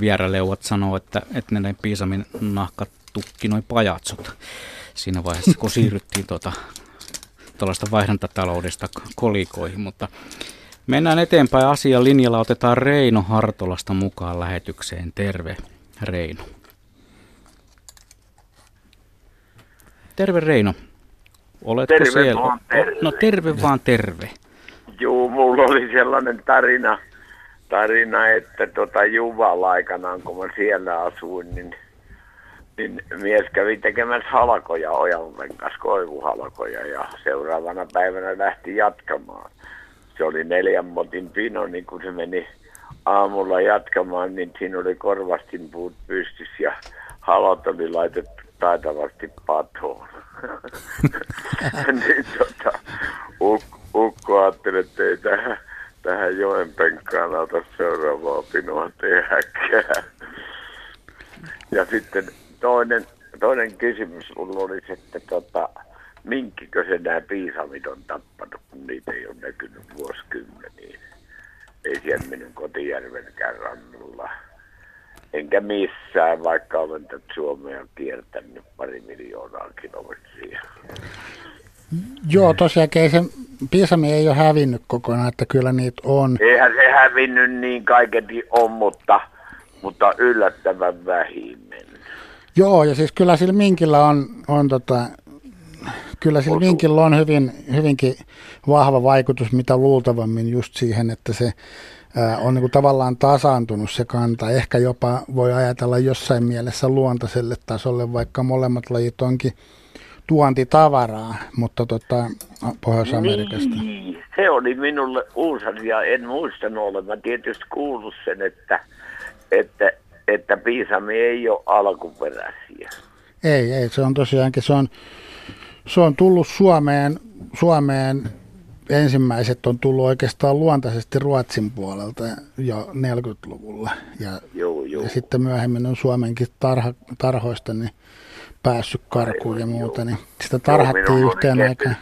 Speaker 3: vieräleuvat sanoo, että, että ne piisamin nahkat tukki noin pajatsot siinä vaiheessa, kun siirryttiin tuota, tuollaista vaihdantataloudesta kolikoihin, mutta mennään eteenpäin. Asian linjalla otetaan Reino Hartolasta mukaan lähetykseen. Terve Reino. Terve Reino. Oletko
Speaker 6: terve
Speaker 3: siellä?
Speaker 6: Vaan terve.
Speaker 3: No terve vaan terve.
Speaker 6: Joo, mulla oli sellainen tarina, tarina että tota Juvalla aikanaan, kun mä siellä asuin, niin niin mies kävi tekemässä halkoja Ojalten kanssa, koivuhalkoja, ja seuraavana päivänä lähti jatkamaan. Se oli neljän motin pino, niin kun se meni aamulla jatkamaan, niin siinä oli korvastin puut pystyssä ja halot oli laitettu taitavasti patoon. niin tota, uk- ukko ajatteli, että ei tähän, tähän joen penkkaan seuraavaa pinoa tehdäkään. Ja sitten toinen, toinen kysymys mulla olisi, että tota, minkkikö se nämä piisamit on tappanut, kun niitä ei ole näkynyt vuosikymmeniin. Ei siellä minun kotijärvenkään rannalla. Enkä missään, vaikka olen tätä Suomea kiertänyt pari miljoonaa kilometriä.
Speaker 2: Joo, tosiaan ei se, piisami ei ole hävinnyt kokonaan, että kyllä niitä on.
Speaker 6: Eihän se hävinnyt niin kaiketi on, mutta, mutta yllättävän vähimmin.
Speaker 2: Joo, ja siis kyllä sillä minkillä on, on tota, kyllä sillä minkillä on hyvin, hyvinkin vahva vaikutus, mitä luultavammin just siihen, että se ää, on niin kuin tavallaan tasaantunut se kanta. Ehkä jopa voi ajatella jossain mielessä luontaiselle tasolle, vaikka molemmat lajit onkin tuontitavaraa, mutta tota, Pohjois-Amerikasta.
Speaker 6: Niin, se oli minulle uusi asia. En muistanut olen. Mä tietysti kuullut sen, että, että, että piisami ei ole alkuperäisiä.
Speaker 2: Ei, ei, se on tosiaankin, se on, se on tullut Suomeen, Suomeen ensimmäiset on tullut oikeastaan luontaisesti Ruotsin puolelta jo 40-luvulla. Ja,
Speaker 6: Joo, joo.
Speaker 2: ja sitten myöhemmin on Suomenkin tarha, tarhoista niin päässyt karkuun ja muuta. Niin sitä tarhattiin
Speaker 6: oli
Speaker 2: yhteen
Speaker 6: kesy-
Speaker 2: aikaan.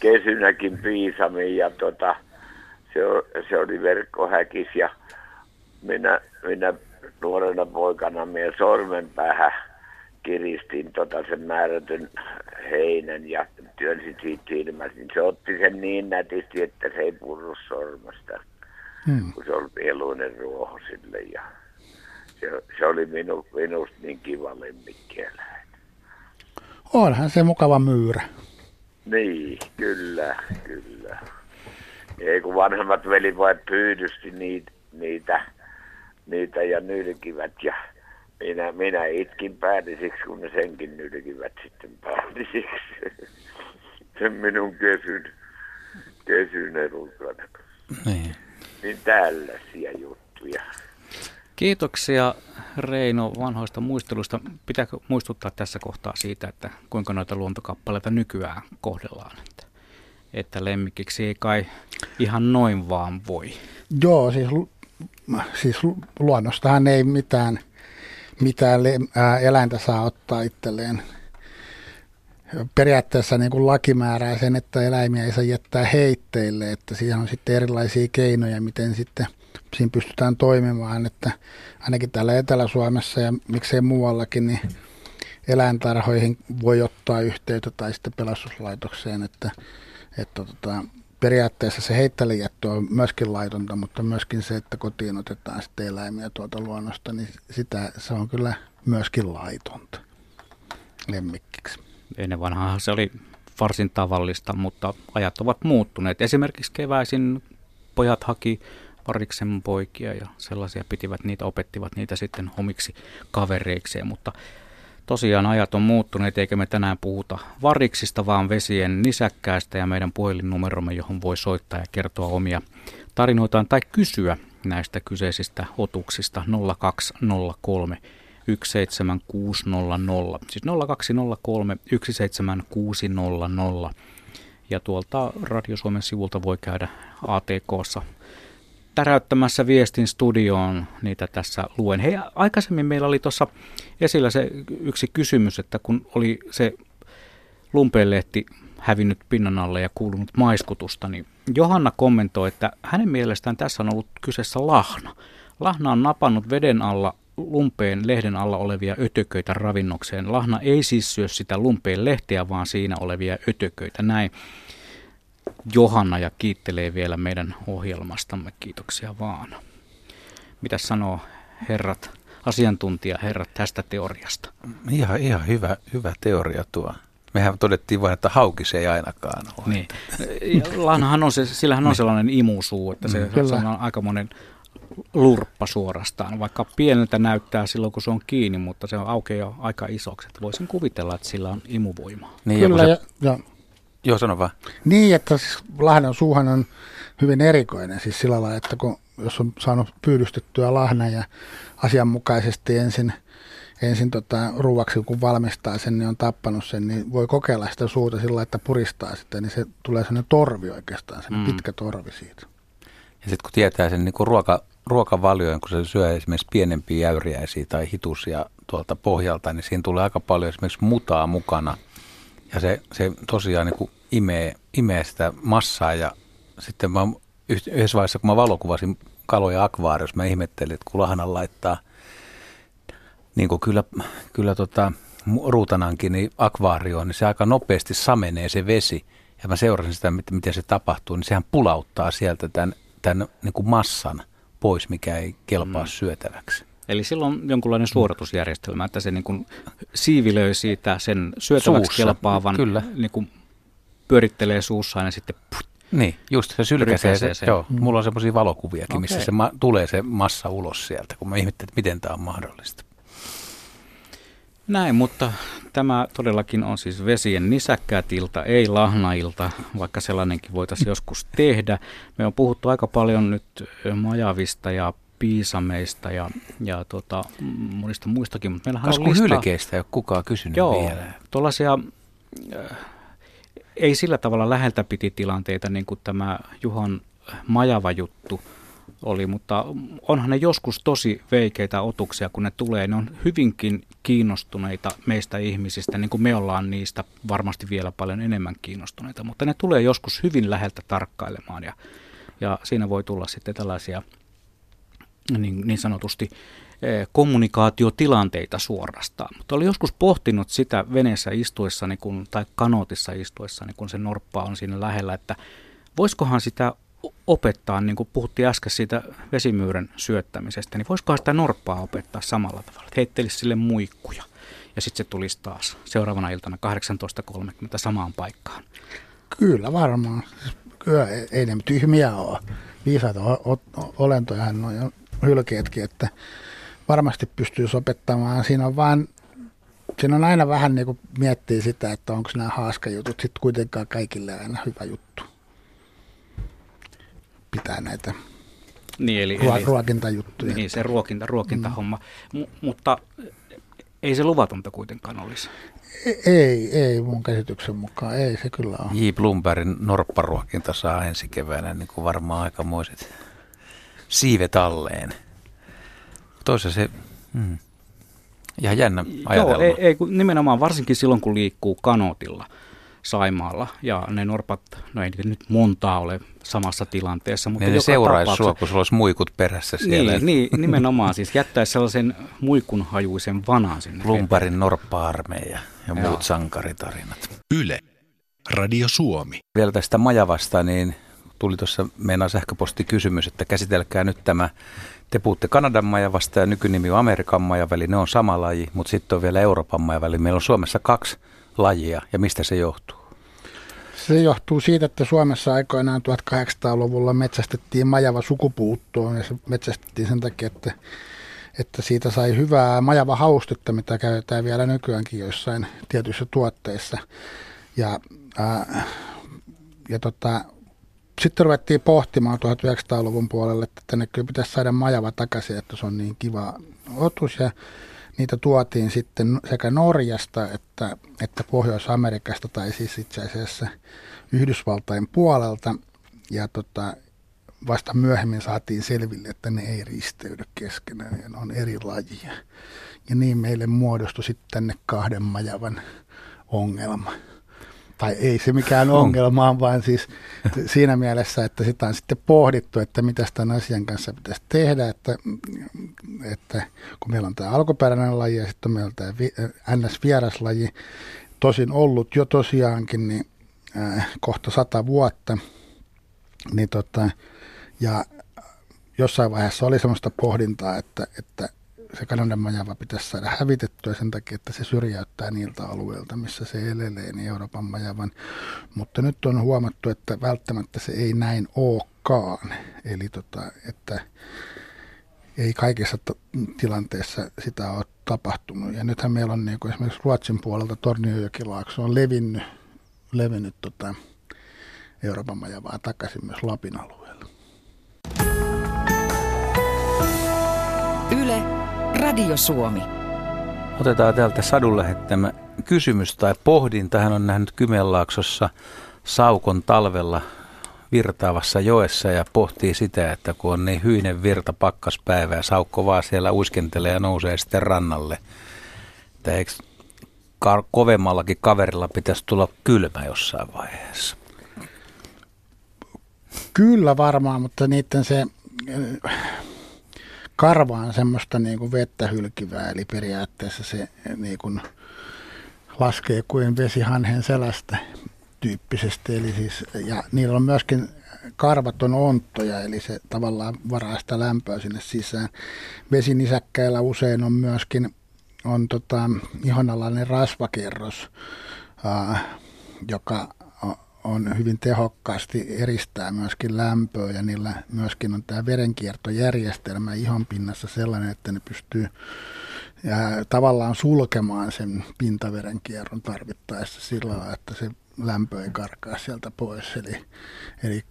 Speaker 6: Kesynäkin piisami ja tota, se, se oli verkkohäkis ja minä, minä nuorena poikana minä sormenpäähän kiristin tota sen määrätyn heinän ja työnsin siitä silmästä, niin se otti sen niin nätisti, että se ei purru sormasta,
Speaker 2: Hmm.
Speaker 6: kun se oli mieluinen ruoho sille ja se, se oli minu, minusta niin kiva lemmikkieläin.
Speaker 2: Onhan se mukava myyrä.
Speaker 6: Niin, kyllä, kyllä. Ei kun vanhemmat velipojat pyydysti niitä, niitä, niitä ja nylkivät ja minä, minä itkin päätisiksi, kun ne senkin nylkivät sitten päätisiksi. Sen minun kesyn, kesyn elukana.
Speaker 1: Niin.
Speaker 6: Niin tällaisia juttuja.
Speaker 3: Kiitoksia Reino vanhoista muisteluista. Pitääkö muistuttaa tässä kohtaa siitä, että kuinka noita luontokappaleita nykyään kohdellaan? Että, että lemmikiksi ei kai ihan noin vaan voi.
Speaker 2: Joo, siis, siis lu- luonnostahan ei mitään, mitään eläintä saa ottaa itselleen. Periaatteessa niin kuin laki määrää sen, että eläimiä ei saa jättää heitteille, että siihen on sitten erilaisia keinoja, miten sitten siinä pystytään toimimaan, että ainakin täällä Etelä-Suomessa ja miksei muuallakin, niin eläintarhoihin voi ottaa yhteyttä tai sitten pelastuslaitokseen, että, että tota, periaatteessa se heittelijättö on myöskin laitonta, mutta myöskin se, että kotiin otetaan sitten eläimiä tuolta luonnosta, niin sitä, se on kyllä myöskin laitonta lemmikkiksi.
Speaker 3: Ennen vanhaa se oli varsin tavallista, mutta ajat ovat muuttuneet. Esimerkiksi keväisin pojat haki variksen poikia ja sellaisia pitivät niitä, opettivat niitä sitten omiksi kavereikseen, mutta tosiaan ajat on muuttuneet, eikä me tänään puhuta variksista, vaan vesien nisäkkäästä ja meidän puhelinnumeromme, johon voi soittaa ja kertoa omia tarinoitaan tai kysyä näistä kyseisistä otuksista 0203 17600, siis 0203 17600. Ja tuolta Radio Suomen sivulta voi käydä ATKssa täräyttämässä viestin studioon, niitä tässä luen. Hei, aikaisemmin meillä oli tuossa esillä se yksi kysymys, että kun oli se lumpeenlehti hävinnyt pinnan alle ja kuulunut maiskutusta, niin Johanna kommentoi, että hänen mielestään tässä on ollut kyseessä lahna. Lahna on napannut veden alla lumpeen lehden alla olevia ötököitä ravinnokseen. Lahna ei siis syö sitä lumpeen lehteä, vaan siinä olevia ötököitä. Näin Johanna ja kiittelee vielä meidän ohjelmastamme. Kiitoksia vaan. Mitä sanoo herrat, asiantuntijaherrat tästä teoriasta?
Speaker 1: Ihan, ihan hyvä, hyvä teoria tuo. Mehän todettiin vain, että haukis ei ainakaan ole.
Speaker 3: Niin. Ja Lahnahan on se, sillähän on sellainen imusuu, että se,
Speaker 2: Kyllä.
Speaker 3: se on aikamoinen lurppa suorastaan, vaikka pieneltä näyttää silloin, kun se on kiinni, mutta se on aukeaa aika isoksi. Että voisin kuvitella, että sillä on imuvoimaa.
Speaker 1: Niin, ja
Speaker 2: Kyllä,
Speaker 1: se,
Speaker 2: ja, ja,
Speaker 1: joo, sano vaan.
Speaker 2: niin, että siis lahnan suuhan on hyvin erikoinen, siis sillä lailla, että kun, jos on saanut pyydystettyä lahna ja asianmukaisesti ensin, ensin tota, ruuaksi, kun valmistaa sen, niin on tappanut sen, niin voi kokeilla sitä suuta sillä lailla, että puristaa sitä, niin se tulee sellainen torvi oikeastaan, sellainen
Speaker 3: Mm.
Speaker 2: pitkä torvi siitä.
Speaker 1: Ja sitten kun tietää sen niin kuin ruoka, ruokavalioon, kun se syö esimerkiksi pienempiä jäyriäisiä tai hitusia tuolta pohjalta, niin siinä tulee aika paljon esimerkiksi mutaa mukana. Ja se, se tosiaan niin imee, imee sitä massaa ja sitten mä yh- yhdessä vaiheessa, kun mä valokuvasin kaloja akvaariossa, mä ihmettelin, että kun lahnan laittaa, niin kuin kyllä, kyllä tota, ruutanankin niin akvaarioon, niin se aika nopeasti samenee se vesi. Ja mä seurasin sitä, mit- miten se tapahtuu, niin sehän pulauttaa sieltä tämän, tämän niin kuin massan pois, mikä ei kelpaa mm. syötäväksi.
Speaker 3: Eli silloin on jonkunlainen suoratusjärjestelmä, että se niin kuin siivilöi siitä sen syötäväksi
Speaker 1: Suussa,
Speaker 3: kelpaavan,
Speaker 1: kyllä.
Speaker 3: Niin kuin pyörittelee suussaan ja sitten put,
Speaker 1: Niin, just se sylkäisee se.
Speaker 3: Sen.
Speaker 1: Joo, mulla on semmoisia valokuviakin, missä
Speaker 3: Okei.
Speaker 1: se ma- tulee se massa ulos sieltä, kun mä ihmettelin, että miten tämä on mahdollista.
Speaker 3: Näin, mutta tämä todellakin on siis vesien nisäkkäät-ilta, ei lahnailta, vaikka sellainenkin voitaisiin joskus tehdä. Me on puhuttu aika paljon nyt majavista ja piisameista ja, ja tuota, monista muistakin, mutta meillähän
Speaker 1: Kas
Speaker 3: on lista...
Speaker 1: hylkeistä ei ole kukaan kysynyt
Speaker 3: Joo,
Speaker 1: vielä.
Speaker 3: tuollaisia äh, ei sillä tavalla läheltä piti tilanteita niin kuin tämä Juhan majava juttu oli, mutta onhan ne joskus tosi veikeitä otuksia, kun ne tulee. Ne on hyvinkin kiinnostuneita meistä ihmisistä, niin kuin me ollaan niistä varmasti vielä paljon enemmän kiinnostuneita, mutta ne tulee joskus hyvin läheltä tarkkailemaan ja, ja siinä voi tulla sitten tällaisia niin, niin sanotusti eh, kommunikaatiotilanteita suorastaan. Mutta olin joskus pohtinut sitä veneessä istuessani kun, tai kanootissa istuessani, kun se norppa on siinä lähellä, että voisikohan sitä opettaa, niin kuin puhuttiin äsken siitä vesimyyrän syöttämisestä, niin voisikohan sitä norppaa opettaa samalla tavalla, että heittelisi sille muikkuja. Ja sitten se tulisi taas seuraavana iltana 18.30 samaan paikkaan.
Speaker 2: Kyllä varmaan. Kyllä ei, ne tyhmiä ole. Viisaita o- o- olentojahan on hylkeetkin, että varmasti pystyy opettamaan. Siinä on vaan, siinä on aina vähän niin kuin miettiä sitä, että onko nämä haaskajutut sitten kuitenkaan kaikille aina hyvä juttu. Pitää näitä
Speaker 3: Niin, eli,
Speaker 2: ruo-
Speaker 3: eli,
Speaker 2: ruokintajuttuja.
Speaker 3: Niin, se ruokinta, ruokintahomma. M- mutta ei se luvatonta kuitenkaan olisi.
Speaker 2: Ei, ei mun käsityksen mukaan, ei se kyllä ole.
Speaker 1: J. Blumbergin norpparuokinta saa ensi keväänä niin kuin varmaan aikamoiset siivet alleen. Toisaalta se, mm, ihan jännä ajatelma.
Speaker 3: Joo, ei, ei, kun nimenomaan varsinkin silloin, kun liikkuu kanotilla Saimaalla ja ne norpat, no ei niitä nyt montaa ole samassa tilanteessa, mutta
Speaker 1: ne
Speaker 3: joka
Speaker 1: seuraisi
Speaker 3: tapauksessa-
Speaker 1: sua, kun sulla olisi muikut perässä siellä.
Speaker 3: Niin, niin, nimenomaan siis jättäisi sellaisen muikunhajuisen vanan sinne.
Speaker 1: Blumbergin norppa-armeija ja
Speaker 3: Joo.
Speaker 1: muut sankaritarinat.
Speaker 7: Yle. Radio Suomi.
Speaker 1: Vielä tästä majavasta, niin tuli tuossa meidän sähköpostikysymys, että käsitelkää nyt tämä, te puhutte Kanadan majavasta ja nykynimi on Amerikan majaväli, ne on sama laji, mutta sitten on vielä Euroopan majaväli. Meillä on Suomessa kaksi lajia ja mistä se johtuu?
Speaker 2: Se johtuu siitä, että Suomessa aikoinaan 1800-luvulla metsästettiin majava sukupuuttoon ja se metsästettiin sen takia, että, että siitä sai hyvää majava haustetta, mitä käytetään vielä nykyäänkin joissain tietyissä tuotteissa. Ja, ää, ja tota, sitten ruvettiin pohtimaan 1900-luvun puolelle, että tänne kyllä pitäisi saada majava takaisin, että se on niin kiva otus ja niitä tuotiin sitten sekä Norjasta että, että Pohjois-Amerikasta tai siis itse asiassa Yhdysvaltain puolelta. Ja tota, vasta myöhemmin saatiin selville, että ne ei risteydy keskenään ja ne on eri lajia. Ja niin meille muodostui sitten tänne kahden majavan ongelma. Tai ei se mikään ongelma, on, vaan siis siinä mielessä, että sitä on sitten pohdittu, että mitä tämän asian kanssa pitäisi tehdä, että, että kun meillä on tämä alkuperäinen laji ja sitten meillä on tämä vi- NS-vieraslaji, tosin ollut jo tosiaankin niin, äh, kohta sata vuotta, niin tota, ja jossain vaiheessa oli semmoista pohdintaa, että, että se Kanadan majava pitäisi saada hävitettyä sen takia, että se syrjäyttää niiltä alueilta, missä se elelee, niin Euroopan majavan. Mutta nyt on huomattu, että välttämättä se ei näin olekaan. Eli tota, että ei kaikissa t- tilanteissa sitä ole tapahtunut. Ja nythän meillä on niin kuin esimerkiksi Ruotsin puolelta Torniojokilaakso on levinnyt, levinnyt tota Euroopan majavaa takaisin myös Lapin alueella.
Speaker 8: Yle, Radio Suomi.
Speaker 1: Otetaan täältä sadun lähettämä kysymys tai pohdinta. Hän on nähnyt Kymenlaaksossa saukon talvella virtaavassa joessa ja pohtii sitä, että kun on niin hyinen virta pakkaspäivä ja saukko vaan siellä uiskentelee ja nousee sitten rannalle. Että eikö ka- kovemmallakin kaverilla pitäisi tulla kylmä jossain vaiheessa?
Speaker 2: Kyllä varmaan, mutta niiden se karva on semmoista niin kuin vettä hylkivää, eli periaatteessa se niin kuin laskee kuin vesi hanhen selästä. tyyppisesti. Eli siis, ja niillä on myöskin karvaton onttoja, eli se tavallaan varaa sitä lämpöä sinne sisään. Vesinisäkkäillä usein on myöskin on tota, ihonalainen rasvakerros, ää, joka on hyvin tehokkaasti eristää myöskin lämpöä ja niillä myöskin on tämä verenkiertojärjestelmä ihon pinnassa sellainen, että ne pystyy ja tavallaan sulkemaan sen pintaverenkierron tarvittaessa sillä lailla, että se lämpö ei karkaa sieltä pois. Eli, eli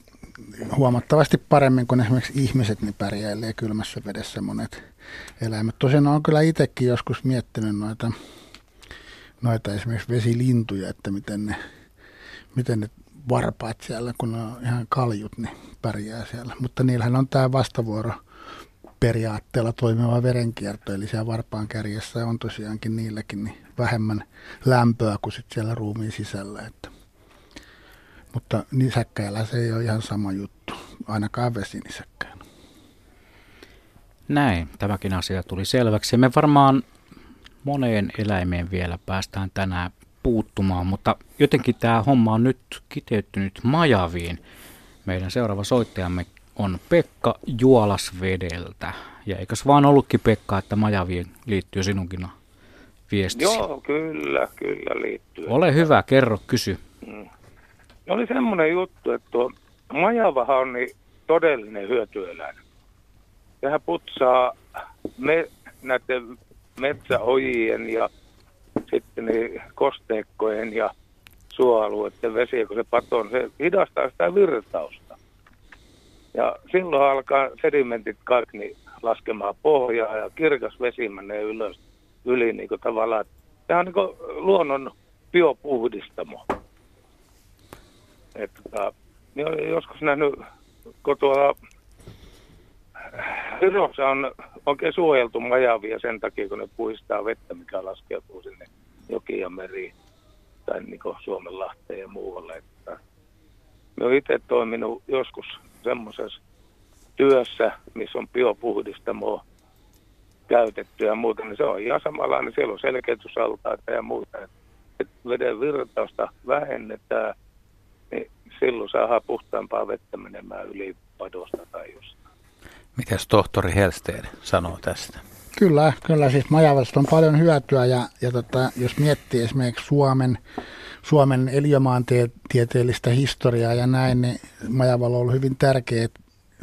Speaker 2: huomattavasti paremmin kuin esimerkiksi ihmiset niin pärjäilee kylmässä vedessä monet eläimet. Tosiaan on kyllä itsekin joskus miettinyt noita, noita esimerkiksi vesilintuja, että miten ne, miten ne varpaat siellä, kun ne on ihan kaljut, niin pärjää siellä. Mutta niillähän on tämä vastavuoro periaatteella toimiva verenkierto, eli siellä varpaan kärjessä on tosiaankin niilläkin niin vähemmän lämpöä kuin sit siellä ruumiin sisällä. Että. Mutta nisäkkäillä se ei ole ihan sama juttu, ainakaan vesinisäkkäillä.
Speaker 3: Näin, tämäkin asia tuli selväksi. Me varmaan moneen eläimeen vielä päästään tänään puuttumaan, mutta jotenkin tämä homma on nyt kiteytynyt majaviin. Meidän seuraava soittajamme on Pekka Juolasvedeltä. Ja eikös vaan ollutkin Pekka, että majaviin liittyy sinunkin viestisi?
Speaker 9: Joo, kyllä, kyllä liittyy.
Speaker 3: Ole hyvä, kerro, kysy.
Speaker 9: Mm. Oli semmoinen juttu, että tuo majavahan on niin todellinen hyötyeläin. Sehän putsaa me, näiden metsäojien ja sitten niin kosteikkojen ja suoalueiden vesiä, kun se patoo, niin se hidastaa sitä virtausta. Ja silloin alkaa sedimentit kaikki niin laskemaan pohjaa ja kirkas vesi menee ylös yli niin kuin tavallaan. Tämä on niin kuin luonnon biopuhdistamo. Että, tota, niin olen joskus nähnyt, kun tuolla Virossa on oikein suojeltu majavia sen takia, kun ne puistaa vettä, mikä laskeutuu sinne jokiin ja meriin tai niin Suomen lahteen ja muualle. Että me olen itse toiminut joskus semmoisessa työssä, missä on biopuhdistamoa käytetty ja muuta, niin se on ihan samanlainen. Siellä on selkeytysaltaita ja muuta. Että veden virtausta vähennetään, niin silloin saadaan puhtaampaa vettä menemään yli padosta tai jostain.
Speaker 1: Mitäs tohtori Helsteen sanoo tästä?
Speaker 2: Kyllä, kyllä siis Majavasta on paljon hyötyä ja, ja tota, jos miettii esimerkiksi Suomen, Suomen eliömaantieteellistä historiaa ja näin, niin Majavalla on ollut hyvin tärkeä,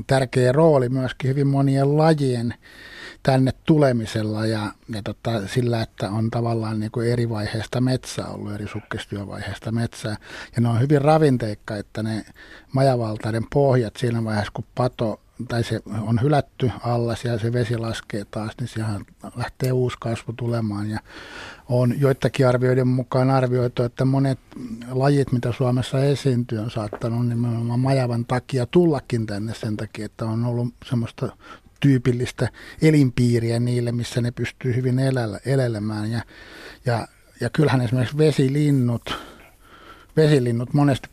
Speaker 2: tärkeä rooli myöskin hyvin monien lajien tänne tulemisella ja, ja tota, sillä, että on tavallaan niin kuin eri vaiheesta metsää ollut, eri sukkestyövaiheesta metsää. Ja ne on hyvin ravinteikka, että ne majavaltaiden pohjat siinä vaiheessa, kun pato tai se on hylätty allas ja se vesi laskee taas, niin siihen lähtee uusi kasvu tulemaan. Ja on joidenkin arvioiden mukaan arvioitu, että monet lajit, mitä Suomessa esiintyy, on saattanut nimenomaan majavan takia tullakin tänne sen takia, että on ollut semmoista tyypillistä elinpiiriä niille, missä ne pystyy hyvin elelemään. Ja, ja, ja kyllähän esimerkiksi vesilinnut, vesilinnut monesti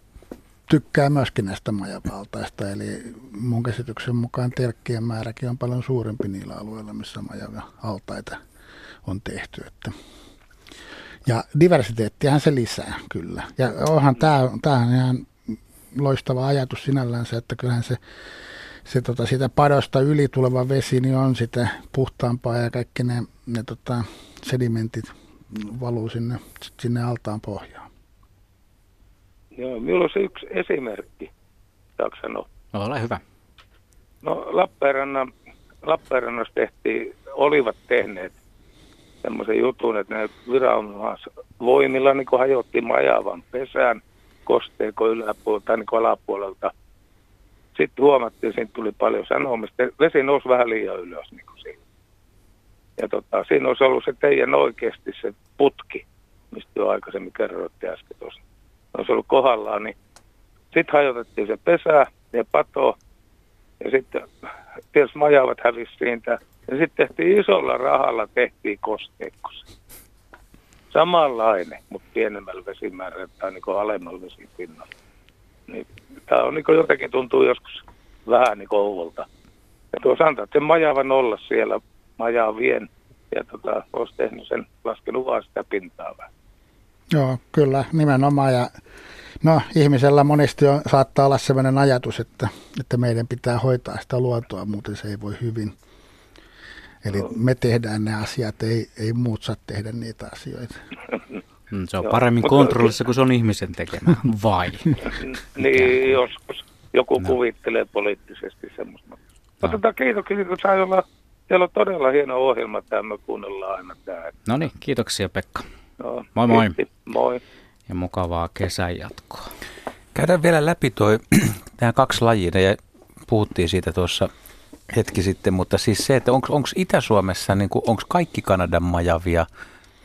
Speaker 2: tykkää myöskin näistä majavaltaista, eli mun käsityksen mukaan telkkien määräkin on paljon suurempi niillä alueilla, missä majavaltaita on tehty. Että. Ja diversiteettihän se lisää kyllä. Ja onhan tämä on ihan loistava ajatus sinällään se, että kyllähän se, se tota, sitä padosta yli tuleva vesi niin on sitä puhtaampaa ja kaikki ne, ne tota, sedimentit valuu sinne, sinne altaan pohjaan.
Speaker 9: Joo, minulla on se yksi esimerkki, saanko sanoa?
Speaker 3: No, ole hyvä.
Speaker 9: No Lappeenrannan, Lappeenrannassa tehtiin, olivat tehneet semmoisen jutun, että ne viranomaisvoimilla niin hajotti majavan pesään kosteeko yläpuolelta tai niin alapuolelta. Sitten huomattiin, että tuli paljon sanomista. Vesi nousi vähän liian ylös niin kuin siinä. Ja tota, siinä olisi ollut se teidän oikeasti se putki, mistä jo aikaisemmin kerroitte äsken tuossa olisi ollut kohdallaan, niin sitten hajotettiin se pesä ja pato ja sitten tietysti majavat hävisi siitä. Ja sitten tehtiin isolla rahalla, tehtiin kosteikkosi. Samanlainen, mutta pienemmällä vesimäärällä tai niin alemmalla vesipinnalla. Niin, tämä on niin jotenkin tuntuu joskus vähän niin ouvolta. Ja tuo sanotaan, että majavan olla siellä majaa vien ja tota, olisi tehnyt sen, laskenut vaan sitä pintaa vähän.
Speaker 2: Joo, kyllä, nimenomaan. Ja No ihmisellä monesti on, saattaa olla sellainen ajatus, että, että meidän pitää hoitaa sitä luontoa, muuten se ei voi hyvin. Eli me tehdään ne asiat, ei, ei muut saa tehdä niitä asioita.
Speaker 3: Mm, se on paremmin kontrollissa, kun se on ihmisen tekemä, vai?
Speaker 9: niin, joskus joku no. kuvittelee poliittisesti semmoista. No. Mutta kiitoksia, kun sai olla, teillä on todella hieno ohjelma tämä, me kuunnellaan aina tämä.
Speaker 3: No niin, kiitoksia Pekka. No, moi moi.
Speaker 9: Kiitti. Moi.
Speaker 3: Ja mukavaa kesän jatkoa.
Speaker 1: Käydään vielä läpi toi, nämä kaksi lajia, ja puhuttiin siitä tuossa hetki sitten, mutta siis se, että onko Itä-Suomessa, niin onko kaikki Kanadan majavia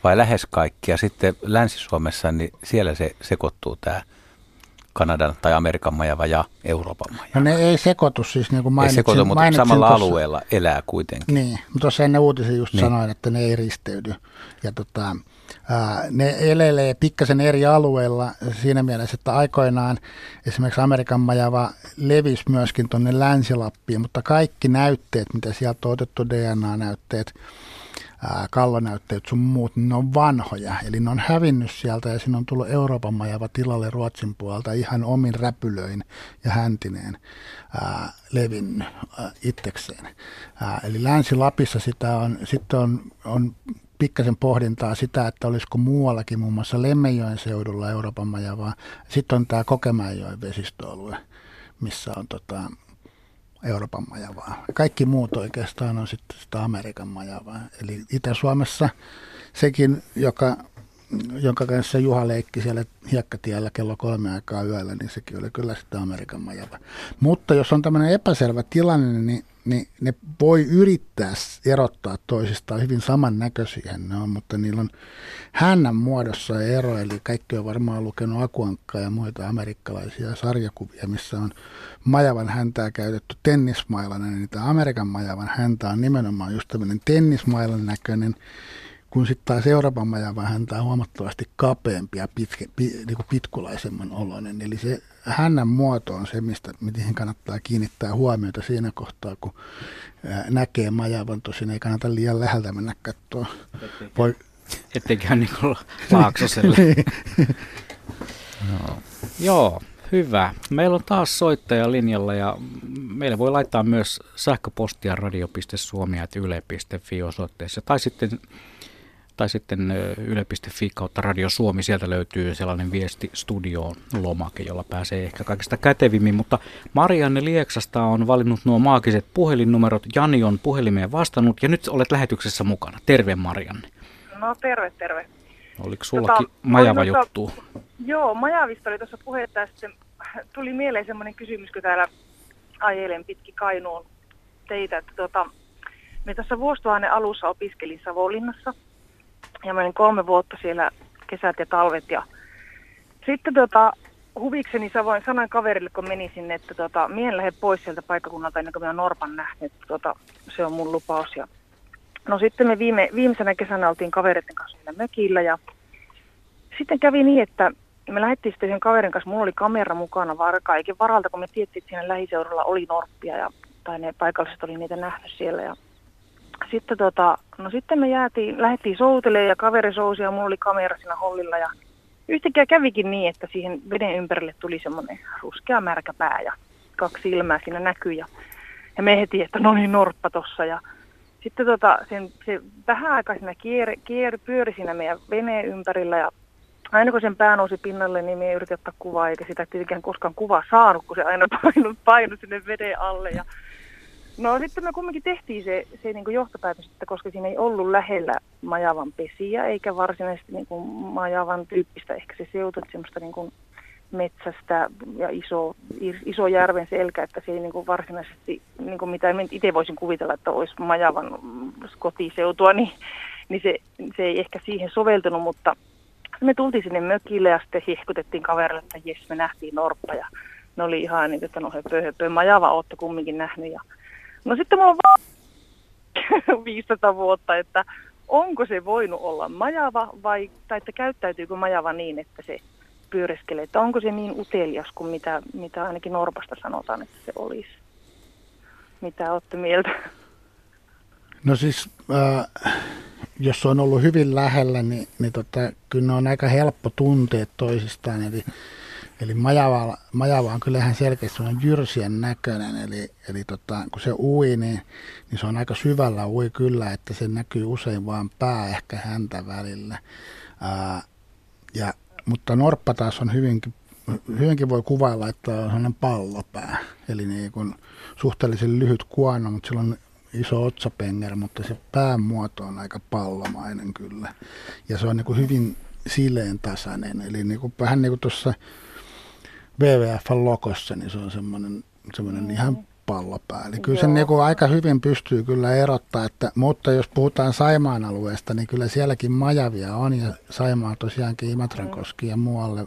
Speaker 1: vai lähes kaikki, ja sitten Länsi-Suomessa, niin siellä se sekoittuu tämä Kanadan tai Amerikan majava ja Euroopan majava.
Speaker 2: No ne ei sekoitu siis niin kuin mainitsin. Ei sekoitu,
Speaker 1: mutta samalla tossa, alueella elää kuitenkin.
Speaker 2: Niin, mutta tuossa ennen uutisen just niin. sanoin, että ne ei risteydy. Ja tota, ne elelee pikkasen eri alueilla siinä mielessä, että aikoinaan esimerkiksi Amerikan majava levisi myöskin tuonne Länsi-Lappiin, mutta kaikki näytteet, mitä sieltä on otettu, DNA-näytteet, kallonäytteet sun muut, niin ne on vanhoja. Eli ne on hävinnyt sieltä ja siinä on tullut Euroopan majava tilalle Ruotsin puolelta ihan omin räpylöin ja häntineen ää, levinnyt ää, itsekseen. Ää, eli Länsi-Lapissa sitä on, sitten on, on pikkasen pohdintaa sitä, että olisiko muuallakin muun muassa Lemmenjoen seudulla Euroopan majavaa. Sitten on tämä Kokemäenjoen vesistöalue, missä on tota, Euroopan majavaa. Kaikki muut oikeastaan on sitten sitä Amerikan majavaa. Eli Itä-Suomessa sekin, joka, jonka kanssa Juha leikki siellä hiekkatiellä kello kolme aikaa yöllä, niin sekin oli kyllä sitä Amerikan majava. Mutta jos on tämmöinen epäselvä tilanne, niin niin ne voi yrittää erottaa toisistaan hyvin samannäköisiä ne on, mutta niillä on hännän muodossa ero, eli kaikki on varmaan lukenut Akuankkaa ja muita amerikkalaisia sarjakuvia, missä on majavan häntää käytetty tennismailana, niin tämä Amerikan majavan häntä on nimenomaan just tämmöinen tennismailan näköinen, kun sitten taas Euroopan majavan häntä on huomattavasti kapeampi ja pitke, pi, niin kuin pitkulaisemman oloinen, eli se hännän muoto on se, mistä, mihin kannattaa kiinnittää huomiota siinä kohtaa, kun näkee majavan. Tosin ei kannata liian läheltä mennä katsoa.
Speaker 3: Voi... Ettei käy niin kuin Laaksoselle. Niin. no. Joo, hyvä. Meillä on taas soittaja linjalla ja meille voi laittaa myös sähköpostia radio.suomi.yle.fi osoitteessa tai sitten tai sitten yle.fi kautta Radio Suomi. Sieltä löytyy sellainen viesti studioon lomake, jolla pääsee ehkä kaikista kätevimmin. Mutta Marianne Lieksasta on valinnut nuo maagiset puhelinnumerot. Jani on puhelimeen vastannut ja nyt olet lähetyksessä mukana. Terve Marianne.
Speaker 10: No terve, terve.
Speaker 3: Oliko sullakin tota, majava juttu?
Speaker 10: Joo, majavista oli tuossa puhetta ja sitten tuli mieleen semmoinen kysymys, kun täällä ajelen pitki Kainuun teitä, että tota, me tässä vuosituhannen alussa opiskelin Savonlinnassa – ja mä olin kolme vuotta siellä kesät ja talvet. Ja sitten tota, huvikseni sanoin, sanoin kaverille, kun menin sinne, että tota, mien lähde pois sieltä paikkakunnalta ennen kuin minä Norpan nähnyt. Tota, se on mun lupaus. Ja... No sitten me viime, viimeisenä kesänä oltiin kavereiden kanssa siellä mökillä ja sitten kävi niin, että me lähdettiin sitten sen kaverin kanssa, mulla oli kamera mukana var, kaiken varalta, kun me tiettiin, että siinä lähiseudulla oli norppia ja, tai ne paikalliset oli niitä nähnyt siellä. Ja sitten, tota, no sitten me jäätiin, lähdettiin soutelemaan ja kaveri sousi ja mulla oli kamera siinä hollilla ja yhtäkkiä kävikin niin, että siihen veden ympärille tuli semmoinen ruskea märkä pää ja kaksi silmää siinä näkyi ja, ja me heti, että no niin norppa tossa ja sitten tota, sen, se vähän aikaa siinä kier, kier, pyöri siinä meidän veneen ympärillä ja aina kun sen pää nousi pinnalle, niin me yritin ottaa kuvaa, eikä sitä tietenkään koskaan kuvaa saanut, kun se aina painui, painui sinne veden alle. Ja No sitten me kumminkin tehtiin se, se niin kuin johtopäätös, että koska siinä ei ollut lähellä majavan pesiä, eikä varsinaisesti niin kuin majavan tyyppistä ehkä se seutu, että semmoista niin kuin metsästä ja iso, iso järven selkä, että se ei niin kuin varsinaisesti, niin kuin mitä itse voisin kuvitella, että olisi majavan kotiseutua, niin, niin se, se ei ehkä siihen soveltunut, mutta me tultiin sinne mökille ja sitten hihkutettiin kaverille, että jes, me nähtiin norppa ja ne oli ihan niin, että no höpö, höpö, majava olette kumminkin nähnyt ja No sitten mulla on vaan 500 vuotta, että onko se voinut olla majava vai, tai että käyttäytyykö majava niin, että se pyöreskelee, että onko se niin utelias kuin mitä, mitä ainakin Norpasta sanotaan, että se olisi. Mitä olette mieltä?
Speaker 2: No siis, äh, jos on ollut hyvin lähellä, niin, niin tota, kyllä ne on aika helppo tunteet toisistaan. Eli Eli majava, majava on kyllä ihan selkeästi sellainen jyrsien näköinen, eli, eli tota, kun se ui, niin, niin se on aika syvällä ui kyllä, että se näkyy usein vain pää ehkä häntä välillä. Ää, ja, mutta norppa taas on hyvinkin, hyvinkin voi kuvailla, että on sellainen pallopää, eli niin kuin suhteellisen lyhyt kuono, mutta sillä on iso otsapenger, mutta se päämuoto on aika pallomainen kyllä. Ja se on niin kuin hyvin sileen tasainen, eli niin kuin, vähän niin kuin tuossa WWF-lokossa, niin se on semmoinen, semmoinen mm. ihan pallopää. Eli kyllä se niin kuin aika hyvin pystyy kyllä erottaa, että, mutta jos puhutaan Saimaan alueesta, niin kyllä sielläkin majavia on ja Saimaa tosiaankin Imatrankoski ja muualle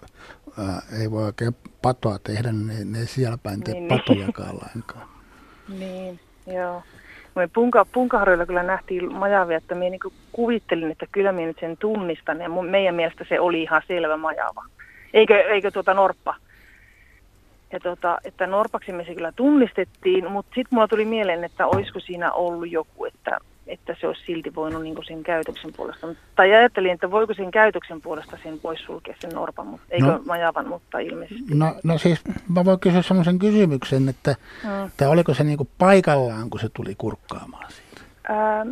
Speaker 2: ää, ei voi oikein patoa tehdä, niin ne, ne siellä päin tee niin, niin. patojakaan lainkaan.
Speaker 10: Niin, joo. Me punka, punkaharjoilla kyllä nähtiin majavia, että minä niin kuvittelin, että kyllä minä nyt sen tunnistan ja meidän mielestä se oli ihan selvä majava. Eikö, eikö tuota norppa? Ja tota, että norpaksi me se kyllä tunnistettiin, mutta sitten mulla tuli mieleen, että olisiko siinä ollut joku, että, että se olisi silti voinut niin sen käytöksen puolesta. Tai ajattelin, että voiko sen käytöksen puolesta sen pois sulkea sen norpan, mutta eikö no, majavan, mutta ilmeisesti.
Speaker 2: No, no siis mä voin kysyä semmoisen kysymyksen, että, mm. että oliko se niin paikallaan, kun se tuli kurkkaamaan siitä?
Speaker 10: Ähm,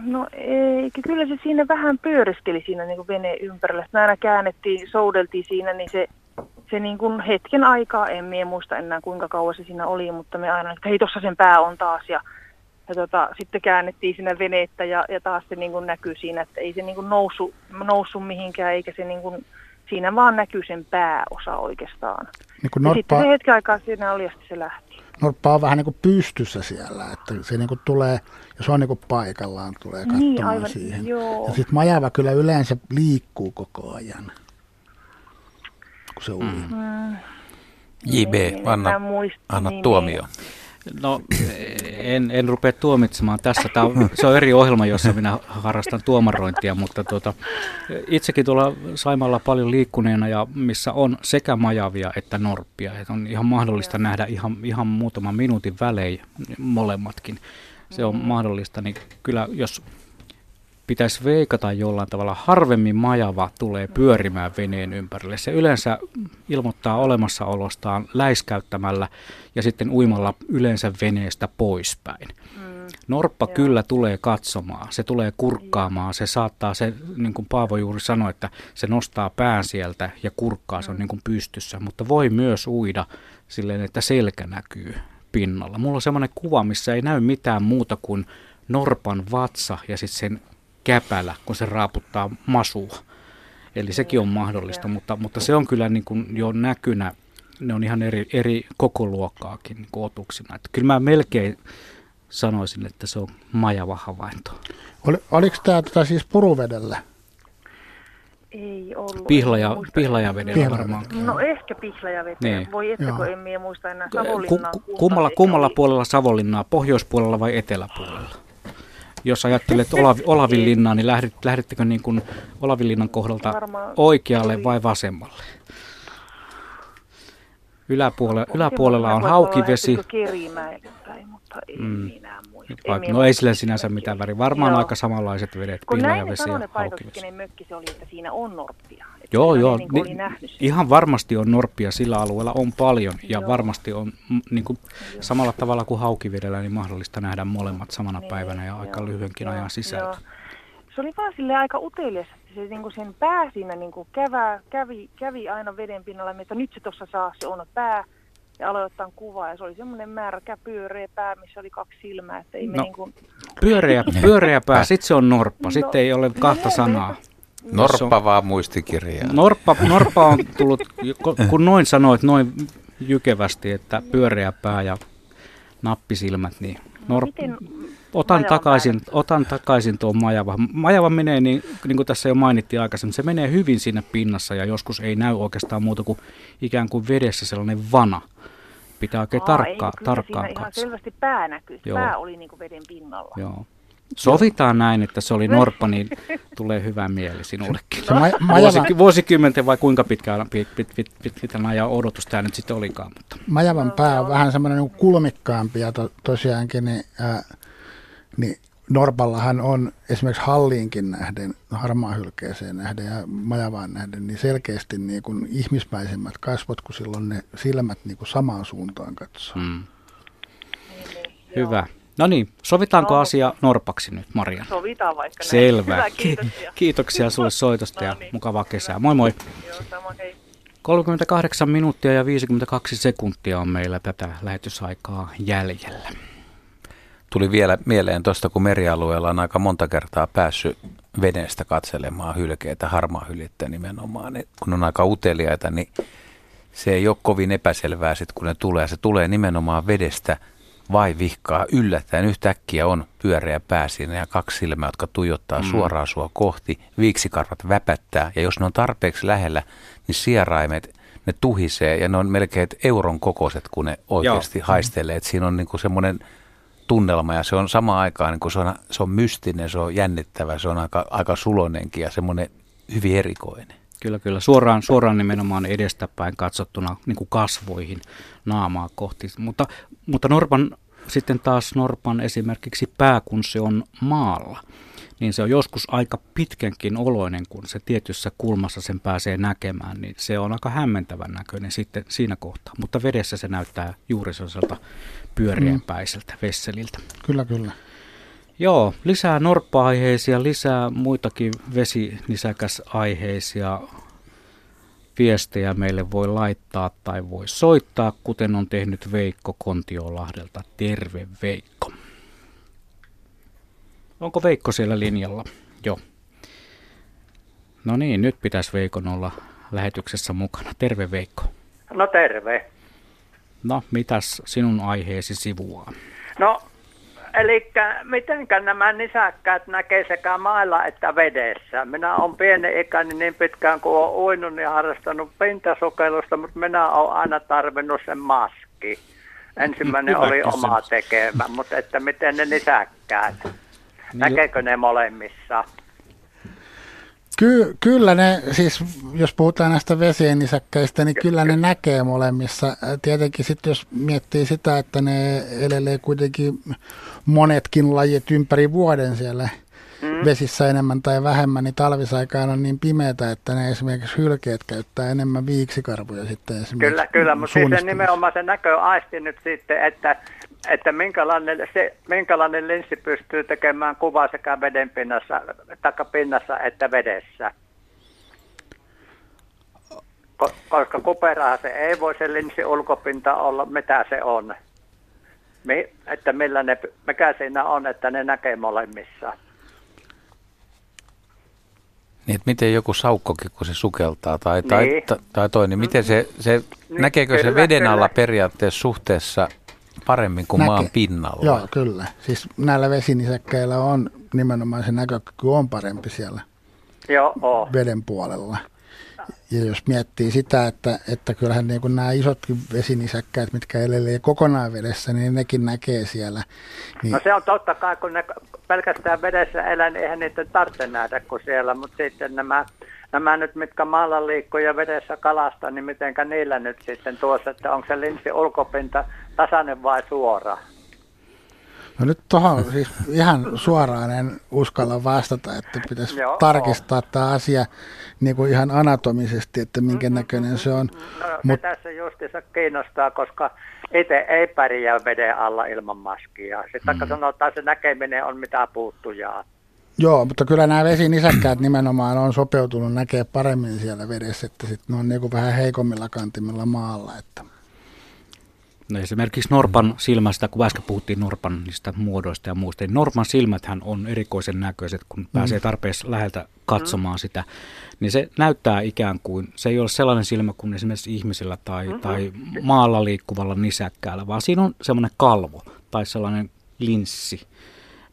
Speaker 10: No ei, kyllä se siinä vähän pyöriskeli siinä niin veneen ympärillä. Mä aina käännettiin, soudeltiin siinä, niin se se niin kuin hetken aikaa, en mie muista enää kuinka kauan se siinä oli, mutta me aina, että hei tuossa sen pää on taas ja, ja tota, sitten käännettiin sinne veneettä ja, ja taas se niin kuin näkyy siinä, että ei se niin kuin noussut, noussut mihinkään eikä se niin kuin, siinä vaan näkyy sen pääosa oikeastaan. Niin norppa, ja sitten se hetken aikaa siinä oli ja sitten se lähti.
Speaker 2: Norppa on vähän niin kuin pystyssä siellä, että se niin kuin tulee, jos on niin kuin paikallaan, tulee katsomaan niin, aivan, siihen. Joo. Ja sitten majava kyllä yleensä liikkuu koko ajan kun se ui. Mm.
Speaker 1: JB, anna, anna tuomio.
Speaker 3: No en, en rupea tuomitsemaan tässä. Tämä on, se on eri ohjelma, jossa minä harrastan tuomarointia, mutta tuota, itsekin tuolla Saimalla paljon liikkuneena ja missä on sekä majavia että norppia. Että on ihan mahdollista nähdä ihan, ihan muutaman minuutin välein molemmatkin. Se on mahdollista, niin kyllä jos pitäisi veikata jollain tavalla. Harvemmin majava tulee pyörimään veneen ympärille. Se yleensä ilmoittaa olemassaolostaan läiskäyttämällä ja sitten uimalla yleensä veneestä poispäin. Mm. Norppa Joo. kyllä tulee katsomaan, se tulee kurkkaamaan, se saattaa, se, niin kuin Paavo juuri sanoi, että se nostaa pään sieltä ja kurkkaa, se on mm. niin kuin pystyssä, mutta voi myös uida silleen, että selkä näkyy pinnalla. Mulla on semmoinen kuva, missä ei näy mitään muuta kuin norpan vatsa ja sitten sen käpälä, kun se raaputtaa masua. Eli sekin on mahdollista, mutta, mutta se on kyllä niin kuin jo näkynä, ne on ihan eri, eri koko luokkaakin niin kuin otuksina. Että kyllä mä melkein sanoisin, että se on majava havainto.
Speaker 2: Ol, oliko tämä tota siis puruvedellä?
Speaker 10: Ei ollut.
Speaker 3: Pihlaja, pihlajavedellä varmaan.
Speaker 10: No ehkä pihlajaveteen. Niin. Voi että, kun en minä muista enää Savonlinnaa. Ku,
Speaker 3: kummalla, kummalla puolella Savonlinnaa, pohjoispuolella vai eteläpuolella? Jos ajattelet Olavi, Olavinlinnaa, niin lähdet, lähdettekö niin kuin Olavinlinnan kohdalta oikealle vai vasemmalle? Yläpuolella, yläpuolella on haukivesi.
Speaker 10: Mm.
Speaker 3: no ei sillä sinänsä mitään väriä. Varmaan Joo. aika samanlaiset vedet,
Speaker 10: Kun näin ja haukivesi. Kun mökki se oli, että siinä on norppia.
Speaker 3: Joo, joo. Niin niin, ihan varmasti on norppia sillä alueella, on paljon. Ja joo. varmasti on niin kuin, samalla tavalla kuin haukivedellä niin mahdollista nähdä molemmat samana niin, päivänä ja aika lyhyenkin joo, ajan sisältä.
Speaker 10: Se oli vaan sille aika utelias, että se niin kuin sen pää siinä niin kuin kävä, kävi, kävi aina veden pinnalla, että nyt se tuossa saa, se on pää ja aloin ottaa kuvaa ja se oli semmoinen märkä pyöreä pää, missä oli kaksi silmää, että ei no, me niin kuin...
Speaker 3: pyöreä, pyöreä pää, sitten se on norppa, no, sitten ei ole kahta no, sanaa.
Speaker 1: Norppa on, vaan muistikirjaa.
Speaker 3: Norppa, norppa on tullut, kun noin sanoit noin jykevästi, että pyöreä pää ja nappisilmät, niin norp... Miten otan, takaisin, otan takaisin tuon majava. Majava menee, niin, niin kuin tässä jo mainittiin aikaisemmin, se menee hyvin sinne pinnassa ja joskus ei näy oikeastaan muuta kuin ikään kuin vedessä sellainen vana. Pitää oikein Aa, tarkkaa, ei, tarkkaan katsoa.
Speaker 10: ihan selvästi pää näkyy. Joo. Pää oli niin kuin veden pinnalla.
Speaker 3: Joo. Sovitaan näin, että se oli Norppa, niin tulee hyvä mieli sinullekin. Se
Speaker 2: ma-
Speaker 3: Vuosik- vuosikymmenten vai kuinka pitkään pit, pit, pit, pit, pitkän ajan odotus tämä nyt sitten olikaan. Mutta.
Speaker 2: Majavan pää on vähän semmoinen niin kulmikkaampi ja to, tosiaankin niin, äh, niin Norpallahan on esimerkiksi halliinkin nähden, harmaahylkeeseen nähden ja majavaan nähden, niin selkeästi niin kuin ihmismäisemmät kasvot, kun silloin ne silmät niin kuin samaan suuntaan katsoo. Mm.
Speaker 3: Hyvä. No niin, sovitaanko no. asia Norpaksi nyt, Maria?
Speaker 10: Sovitaan vaikka näin.
Speaker 3: Selvä. Hyvä, kiitoksia. Kiitoksia sulle soitosta ja no niin. mukavaa kesää. Moi moi. Joo, sama, hei. 38 minuuttia ja 52 sekuntia on meillä tätä lähetysaikaa jäljellä.
Speaker 1: Tuli vielä mieleen tuosta, kun merialueella on aika monta kertaa päässyt veneestä katselemaan hylkeitä, harmaa hyljettä nimenomaan. Niin kun on aika uteliaita, niin se ei ole kovin epäselvää sitten, kun ne tulee. Se tulee nimenomaan vedestä vai vihkaa yllättäen. Yhtäkkiä on pyöreä pää siinä ja kaksi silmää, jotka tuijottaa mm. suoraan sua kohti. Viiksikarvat väpättää ja jos ne on tarpeeksi lähellä, niin sieraimet, ne tuhisee ja ne on melkein euron kokoiset, kun ne oikeasti Joo. haistelee. Et siinä on niinku semmoinen tunnelma ja se on sama aikaan, niin kun se, on, se on mystinen, se on jännittävä, se on aika, aika sulonenkin ja semmoinen hyvin erikoinen.
Speaker 3: Kyllä, kyllä. Suoraan, suoraan nimenomaan edestäpäin katsottuna niin kuin kasvoihin naamaa kohti. Mutta, mutta Norpan, sitten taas Norpan esimerkiksi pää, kun se on maalla, niin se on joskus aika pitkänkin oloinen, kun se tietyssä kulmassa sen pääsee näkemään, niin se on aika hämmentävän näköinen sitten siinä kohtaa. Mutta vedessä se näyttää juuri sellaiselta pyöreänpäiseltä vesseliltä.
Speaker 2: Kyllä, kyllä.
Speaker 3: Joo, lisää norppa-aiheisia, lisää muitakin vesinisäkäs-aiheisia viestejä meille voi laittaa tai voi soittaa, kuten on tehnyt Veikko Kontiolahdelta. Terve Veikko. Onko Veikko siellä linjalla? Joo. No niin, nyt pitäisi Veikon olla lähetyksessä mukana. Terve Veikko.
Speaker 11: No terve.
Speaker 3: No, mitäs sinun aiheesi sivuaa?
Speaker 11: No, eli miten nämä nisäkkäät näkee sekä mailla että vedessä? Minä olen pieni ikäni niin pitkään kuin olen uinut ja harrastanut pintasukellusta, mutta minä olen aina tarvinnut sen maski. Ensimmäinen Hyvä oli kysymys. oma tekemä, mutta että miten ne nisäkkäät? Niin. Näkeekö ne molemmissa?
Speaker 2: Ky- kyllä ne, siis jos puhutaan näistä vesienisäkkäistä, niin kyllä ne näkee molemmissa. Tietenkin sitten jos miettii sitä, että ne elelee kuitenkin monetkin lajit ympäri vuoden siellä mm. vesissä enemmän tai vähemmän, niin talvisaikaan on niin pimeätä, että ne esimerkiksi hylkeet käyttää enemmän viiksikarvoja sitten
Speaker 11: Kyllä, kyllä, mutta siis se nimenomaan se näköaisti nyt sitten, että että minkälainen, se, minkälainen linssi pystyy tekemään kuvaa sekä veden pinnassa, pinnassa että vedessä. Ko, koska kuperaa se ei voi se linssi ulkopinta olla, mitä se on. Mi, että millä ne, mikä siinä on, että ne näkee molemmissa.
Speaker 1: Niin, että miten joku saukkokin, kun se sukeltaa tai, tai, niin. tai, tai toi, niin miten se, se niin, näkeekö kyllä, se veden kyllä. alla periaatteessa suhteessa paremmin kuin Näke. maan pinnalla.
Speaker 2: Joo, kyllä. Siis näillä vesinisäkkeillä on nimenomaan se näkökyky on parempi siellä
Speaker 11: Joo, oh.
Speaker 2: veden puolella. Ja jos miettii sitä, että, että kyllähän niin kuin nämä isotkin vesinisäkkäät, mitkä elelee kokonaan vedessä, niin nekin näkee siellä.
Speaker 11: Niin... No se on totta kai, kun ne pelkästään vedessä elää, niin eihän niitä tarvitse nähdä kuin siellä, mutta sitten nämä nämä nyt, mitkä maalla liikkuu ja vedessä kalasta, niin mitenkä niillä nyt sitten tuossa, että onko se linssi ulkopinta tasainen vai suora?
Speaker 2: No nyt tuohon siis ihan suoraan en uskalla vastata, että pitäisi Joo, tarkistaa tämä asia niin kuin ihan anatomisesti, että minkä mm-hmm. näköinen se on.
Speaker 11: No, Mut... tässä justiinsa kiinnostaa, koska itse ei pärjää veden alla ilman maskia. Sitten mm. sanotaan, että se näkeminen on mitä puuttujaa.
Speaker 2: Joo, mutta kyllä nämä vesinisäkkäät nimenomaan on sopeutunut näkee paremmin siellä vedessä, että sitten ne on niin vähän heikommilla kantimilla maalla. Että.
Speaker 3: No esimerkiksi Norpan silmästä, kun äsken puhuttiin Norpan niistä muodoista ja muusta, niin Norpan silmäthän on erikoisen näköiset, kun mm. pääsee tarpeeksi läheltä katsomaan mm. sitä, niin se näyttää ikään kuin, se ei ole sellainen silmä kuin esimerkiksi ihmisellä tai, mm-hmm. tai maalla liikkuvalla nisäkkäällä, vaan siinä on semmoinen kalvo tai sellainen linssi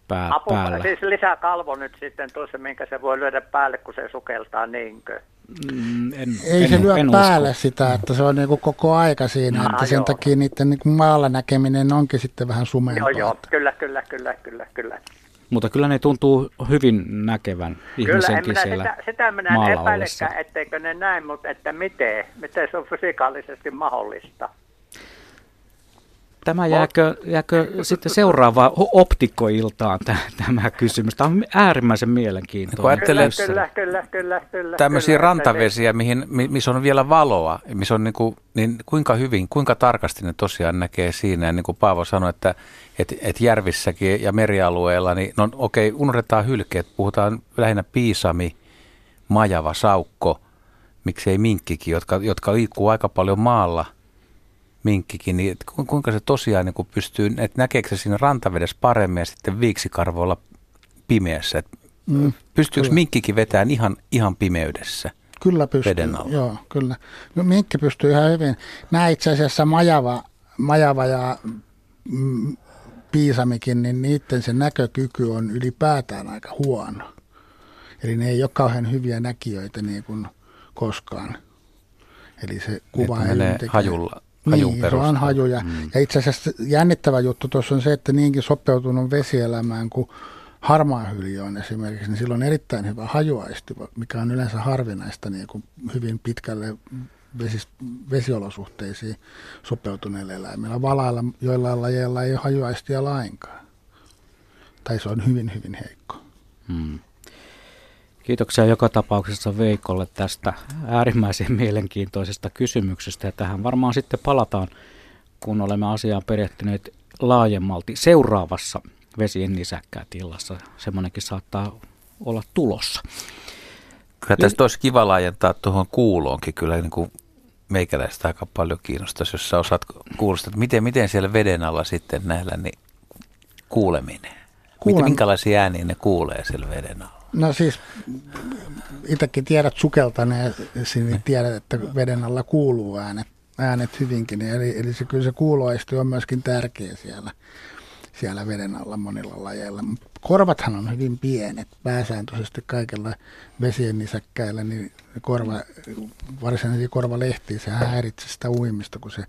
Speaker 3: pää, Apu, päällä.
Speaker 11: Siis lisää kalvo nyt sitten tuossa, minkä se voi lyödä päälle, kun se sukeltaa niinkö?
Speaker 2: Mm, en, ei en, se lyö en päälle usko. sitä, että se on niinku koko aika siinä, Aha, että sen joo. takia niiden niinku maalla näkeminen onkin sitten vähän sumeampaa.
Speaker 11: Joo, joo, kyllä, kyllä, kyllä, kyllä, kyllä.
Speaker 3: Mutta kyllä ne tuntuu hyvin näkevän ihmisenkin kyllä, siellä
Speaker 11: sitä, sitä minä epäilekään, etteikö ne näin, mutta että miten, miten se on fysikaalisesti mahdollista.
Speaker 3: Tämä jääkö, jääkö sitten seuraavaan optikkoiltaan tämä kysymys? Tämä on äärimmäisen mielenkiintoinen.
Speaker 1: Kyllä,
Speaker 11: kyllä, kyllä, kyllä, kyllä.
Speaker 1: Tämmöisiä
Speaker 11: kyllä,
Speaker 1: rantavesiä, mihin, missä on vielä valoa, missä on niin, kuin, niin kuinka hyvin, kuinka tarkasti ne tosiaan näkee siinä. Ja niin kuin Paavo sanoi, että et, et järvissäkin ja merialueella, niin no okei, unohdetaan hylkeet, puhutaan lähinnä piisami, majava, saukko, miksei minkkikin, jotka, jotka liikkuu aika paljon maalla – minkkikin, niin kuinka se tosiaan niin kuin pystyy, että näkeekö se siinä rantavedessä paremmin ja sitten viiksikarvoilla pimeässä? Mm, Pystyykö kyllä. minkkikin vetämään ihan, ihan pimeydessä?
Speaker 2: Kyllä pystyy, veden alla? joo, kyllä. No, minkki pystyy ihan hyvin. Nämä itse asiassa majava, majava ja mm, piisamikin, niin niiden se näkökyky on ylipäätään aika huono. Eli ne ei ole kauhean hyviä näkijöitä niin kuin koskaan. Eli se kuva
Speaker 1: ei menee hajulla
Speaker 2: niin, se on hajuja. Mm. Ja itse asiassa jännittävä juttu tuossa on se, että niinkin sopeutunut vesielämään kuin harmaahylje on esimerkiksi, niin silloin on erittäin hyvä hajuaisti, mikä on yleensä harvinaista niin kuin hyvin pitkälle vesis, vesiolosuhteisiin sopeutuneille eläimillä. Valailla joillain lajeilla ei ole hajuaistia lainkaan. Tai se on hyvin, hyvin heikko. Hmm.
Speaker 3: Kiitoksia joka tapauksessa Veikolle tästä äärimmäisen mielenkiintoisesta kysymyksestä. Ja tähän varmaan sitten palataan, kun olemme asiaan perehtyneet laajemmalti seuraavassa vesien nisäkkää tilassa. Semmoinenkin saattaa olla tulossa.
Speaker 1: Kyllä tästä olisi kiva laajentaa tuohon kuuloonkin kyllä niin kuin meikäläistä aika paljon kiinnostaisi, jos sä osaat kuulostaa, että miten, miten siellä veden alla sitten näillä niin kuuleminen. Kuulen... minkälaisia ääniä ne kuulee siellä veden alla?
Speaker 2: No siis itsekin tiedät sukeltaneesi, niin tiedät, että veden alla kuuluu äänet, äänet hyvinkin. Eli, eli se, kyllä se kuuloistu on myöskin tärkeä siellä, siellä veden alla monilla lajeilla. Korvathan on hyvin pienet, pääsääntöisesti kaikilla vesien nisäkkäillä, niin korva, varsinaisia korvalehtiä, se häiritsee sitä uimista, kun se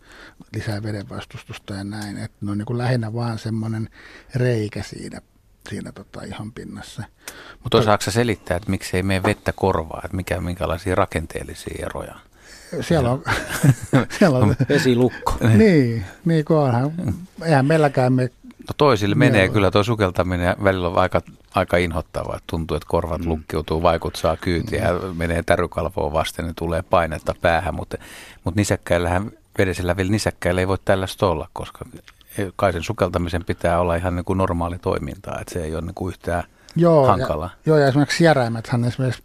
Speaker 2: lisää veden vastustusta ja näin. Että ne on niin kuin lähinnä vaan semmoinen reikä siinä siinä tota ihan pinnassa.
Speaker 1: Mutta osaako selittää, että miksi ei mene vettä korvaa, että mikä, minkälaisia rakenteellisia eroja?
Speaker 2: Siellä on, siellä on
Speaker 3: vesilukko.
Speaker 2: niin, niin kuin onhan. Eihän meilläkään me
Speaker 1: No toisille menee Joo. kyllä tuo sukeltaminen välillä on aika, aika inhottavaa. Että tuntuu, että korvat mm. lukkiutuu, vaikut saa kyytiä mm. ja menee tärykalvoon vasten, niin tulee painetta päähän. Mutta, mutta nisäkkäillähän, vedesillä vielä nisäkkäillä ei voi tällaista olla, koska kai sen sukeltamisen pitää olla ihan niin kuin normaali toimintaa, että se ei ole niin kuin yhtään joo, hankala.
Speaker 2: Ja, joo, ja esimerkiksi sieräimethän esimerkiksi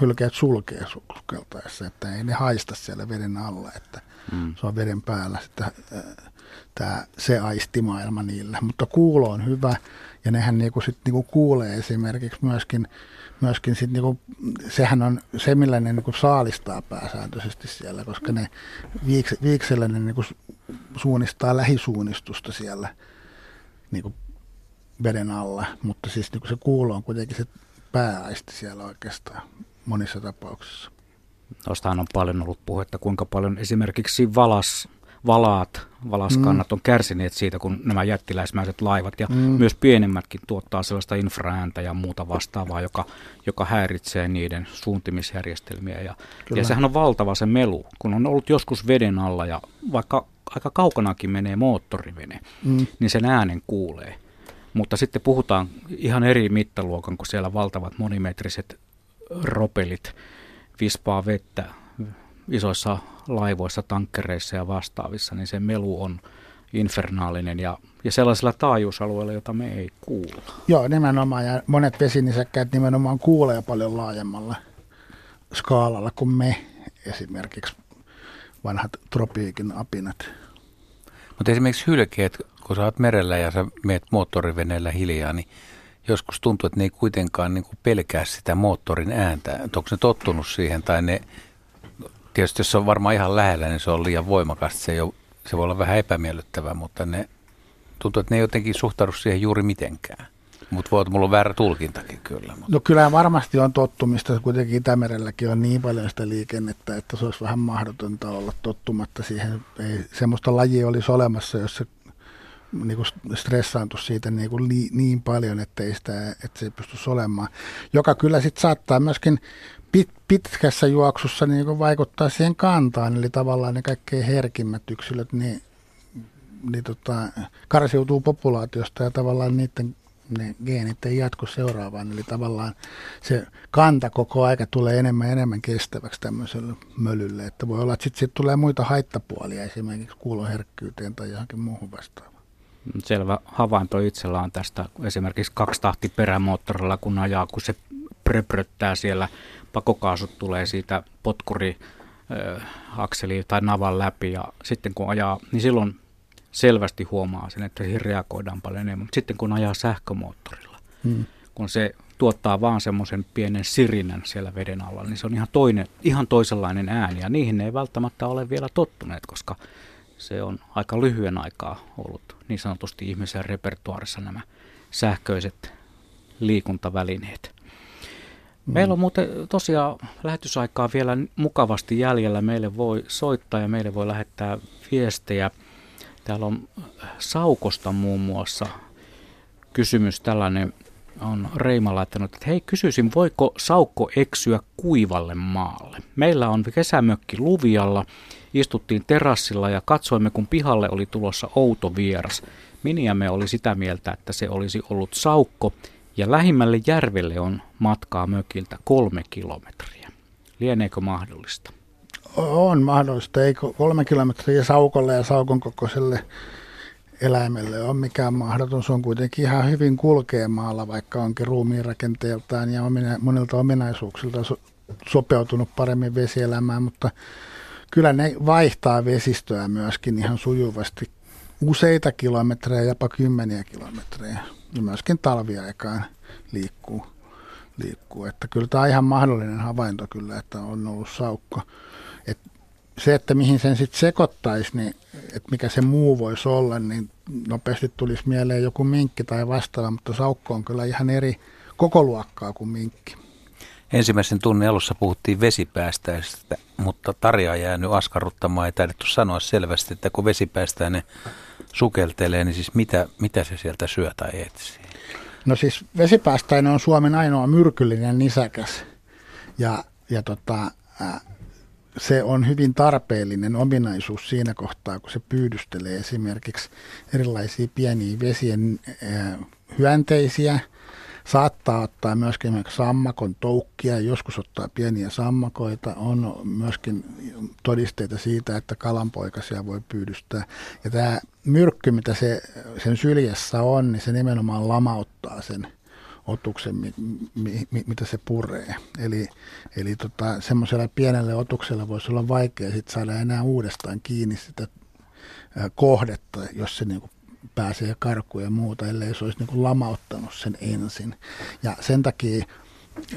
Speaker 2: hylkeet sulkee sukeltaessa, että ei ne haista siellä veden alla, että mm. se on veden päällä sitten tämä, se aistimaailma niillä. Mutta kuulo on hyvä ja nehän niinku sit niinku kuulee esimerkiksi myöskin, myöskin sit niinku, sehän on se, millä ne niinku saalistaa pääsääntöisesti siellä, koska ne viiks, viiksellä ne niinku suunnistaa lähisuunnistusta siellä niinku veden alla, mutta siis niinku se kuulo on kuitenkin se pääaisti siellä oikeastaan monissa tapauksissa.
Speaker 3: Tuostahan on paljon ollut puhetta, kuinka paljon esimerkiksi valas valaat, valaskannat mm. on kärsineet siitä, kun nämä jättiläismäiset laivat ja mm. myös pienemmätkin tuottaa sellaista infraääntä ja muuta vastaavaa, joka, joka häiritsee niiden suuntimisjärjestelmiä. Ja, ja sehän on valtava se melu, kun on ollut joskus veden alla ja vaikka aika kaukanakin menee moottorivene, mm. niin sen äänen kuulee. Mutta sitten puhutaan ihan eri mittaluokan, kun siellä valtavat monimetriset ropelit vispaa vettä isoissa laivoissa, tankkereissa ja vastaavissa, niin se melu on infernaalinen ja, ja sellaisilla taajuusalueilla, jota me ei kuulla.
Speaker 2: Joo, nimenomaan. Ja monet vesinisäkkäät nimenomaan kuulee paljon laajemmalla skaalalla kuin me, esimerkiksi vanhat tropiikin apinat.
Speaker 1: Mutta esimerkiksi hylkeet, kun sä oot merellä ja sä meet moottoriveneellä hiljaa, niin joskus tuntuu, että ne ei kuitenkaan niin pelkää sitä moottorin ääntä. Onko ne tottunut siihen tai ne tietysti jos se on varmaan ihan lähellä, niin se on liian voimakasta. Se, ei ole, se voi olla vähän epämiellyttävää, mutta ne tuntuu, että ne ei jotenkin suhtaudu siihen juuri mitenkään. Mutta voi, mulla on väärä tulkintakin kyllä. Mutta.
Speaker 2: No kyllä varmasti on tottumista. Kuitenkin Itämerelläkin on niin paljon sitä liikennettä, että se olisi vähän mahdotonta olla tottumatta siihen. Ei semmoista lajia olisi olemassa, jos se niin kuin stressaantu siitä niin, kuin li, niin paljon, että, ei sitä, että se ei pysty olemaan. Joka kyllä sitten saattaa myöskin pit, pitkässä juoksussa niin kuin vaikuttaa siihen kantaan, eli tavallaan ne kaikkein herkimmät yksilöt, niin niin tota, karsiutuu populaatiosta ja tavallaan niiden ne geenit ei jatku seuraavaan. Eli tavallaan se kanta koko aika tulee enemmän ja enemmän kestäväksi tämmöiselle mölylle. Että voi olla, että sitten sit tulee muita haittapuolia esimerkiksi kuuloherkkyyteen tai johonkin muuhun vastaavaan.
Speaker 3: Selvä havainto itsellä on tästä esimerkiksi tahti perämoottorilla, kun ajaa, kun se pröpröttää siellä, pakokaasut tulee siitä potkuri akseli tai navan läpi ja sitten kun ajaa, niin silloin selvästi huomaa sen, että siihen reagoidaan paljon enemmän. Mutta sitten kun ajaa sähkömoottorilla, hmm. kun se tuottaa vaan semmoisen pienen sirinän siellä veden alla, niin se on ihan, toinen, ihan toisenlainen ääni. Ja niihin ei välttämättä ole vielä tottuneet, koska se on aika lyhyen aikaa ollut niin sanotusti ihmisen repertuarissa nämä sähköiset liikuntavälineet. Mm. Meillä on muuten tosiaan lähetysaikaa vielä mukavasti jäljellä. Meille voi soittaa ja meille voi lähettää viestejä. Täällä on Saukosta muun muassa kysymys tällainen on Reima laittanut, että hei kysyisin, voiko saukko eksyä kuivalle maalle? Meillä on kesämökki Luvialla, istuttiin terassilla ja katsoimme, kun pihalle oli tulossa outo vieras. Miniämme oli sitä mieltä, että se olisi ollut saukko ja lähimmälle järvelle on matkaa mökiltä kolme kilometriä. Lieneekö mahdollista?
Speaker 2: On mahdollista. Ei kolme kilometriä saukolle ja saukon kokoiselle eläimelle on mikään mahdoton. Se on kuitenkin ihan hyvin kulkee maalla, vaikka onkin ruumiin rakenteeltaan ja monilta ominaisuuksilta so, sopeutunut paremmin vesielämään, mutta kyllä ne vaihtaa vesistöä myöskin ihan sujuvasti useita kilometrejä, jopa kymmeniä kilometrejä. Ja myöskin talviaikaan liikkuu. liikkuu. Että kyllä tämä on ihan mahdollinen havainto kyllä, että on ollut saukko. Et se, että mihin sen sitten sekoittaisi, niin että mikä se muu voisi olla, niin nopeasti tulisi mieleen joku minkki tai vastaava, mutta saukko on kyllä ihan eri koko luokkaa kuin minkki.
Speaker 1: Ensimmäisen tunnin alussa puhuttiin vesipäästäistä, mutta Tarja on jäänyt askarruttamaan. Ei taidettu sanoa selvästi, että kun vesipäästäinen sukeltelee, niin siis mitä, mitä se sieltä syö tai etsii?
Speaker 2: No siis vesipäästäinen on Suomen ainoa myrkyllinen nisäkäs. Ja, ja tota, se on hyvin tarpeellinen ominaisuus siinä kohtaa, kun se pyydystelee esimerkiksi erilaisia pieniä vesien hyönteisiä – Saattaa ottaa myöskin sammakon toukkia, joskus ottaa pieniä sammakoita. On myöskin todisteita siitä, että kalanpoikasia voi pyydystää. Ja tämä myrkky, mitä se sen syljessä on, niin se nimenomaan lamauttaa sen otuksen, mi, mi, mi, mitä se puree. Eli, eli tota, semmoisella pienelle otuksella voisi olla vaikea sit saada enää uudestaan kiinni sitä kohdetta, jos se niinku pääsee karkuun ja muuta, ellei se olisi niin kuin lamauttanut sen ensin. Ja sen takia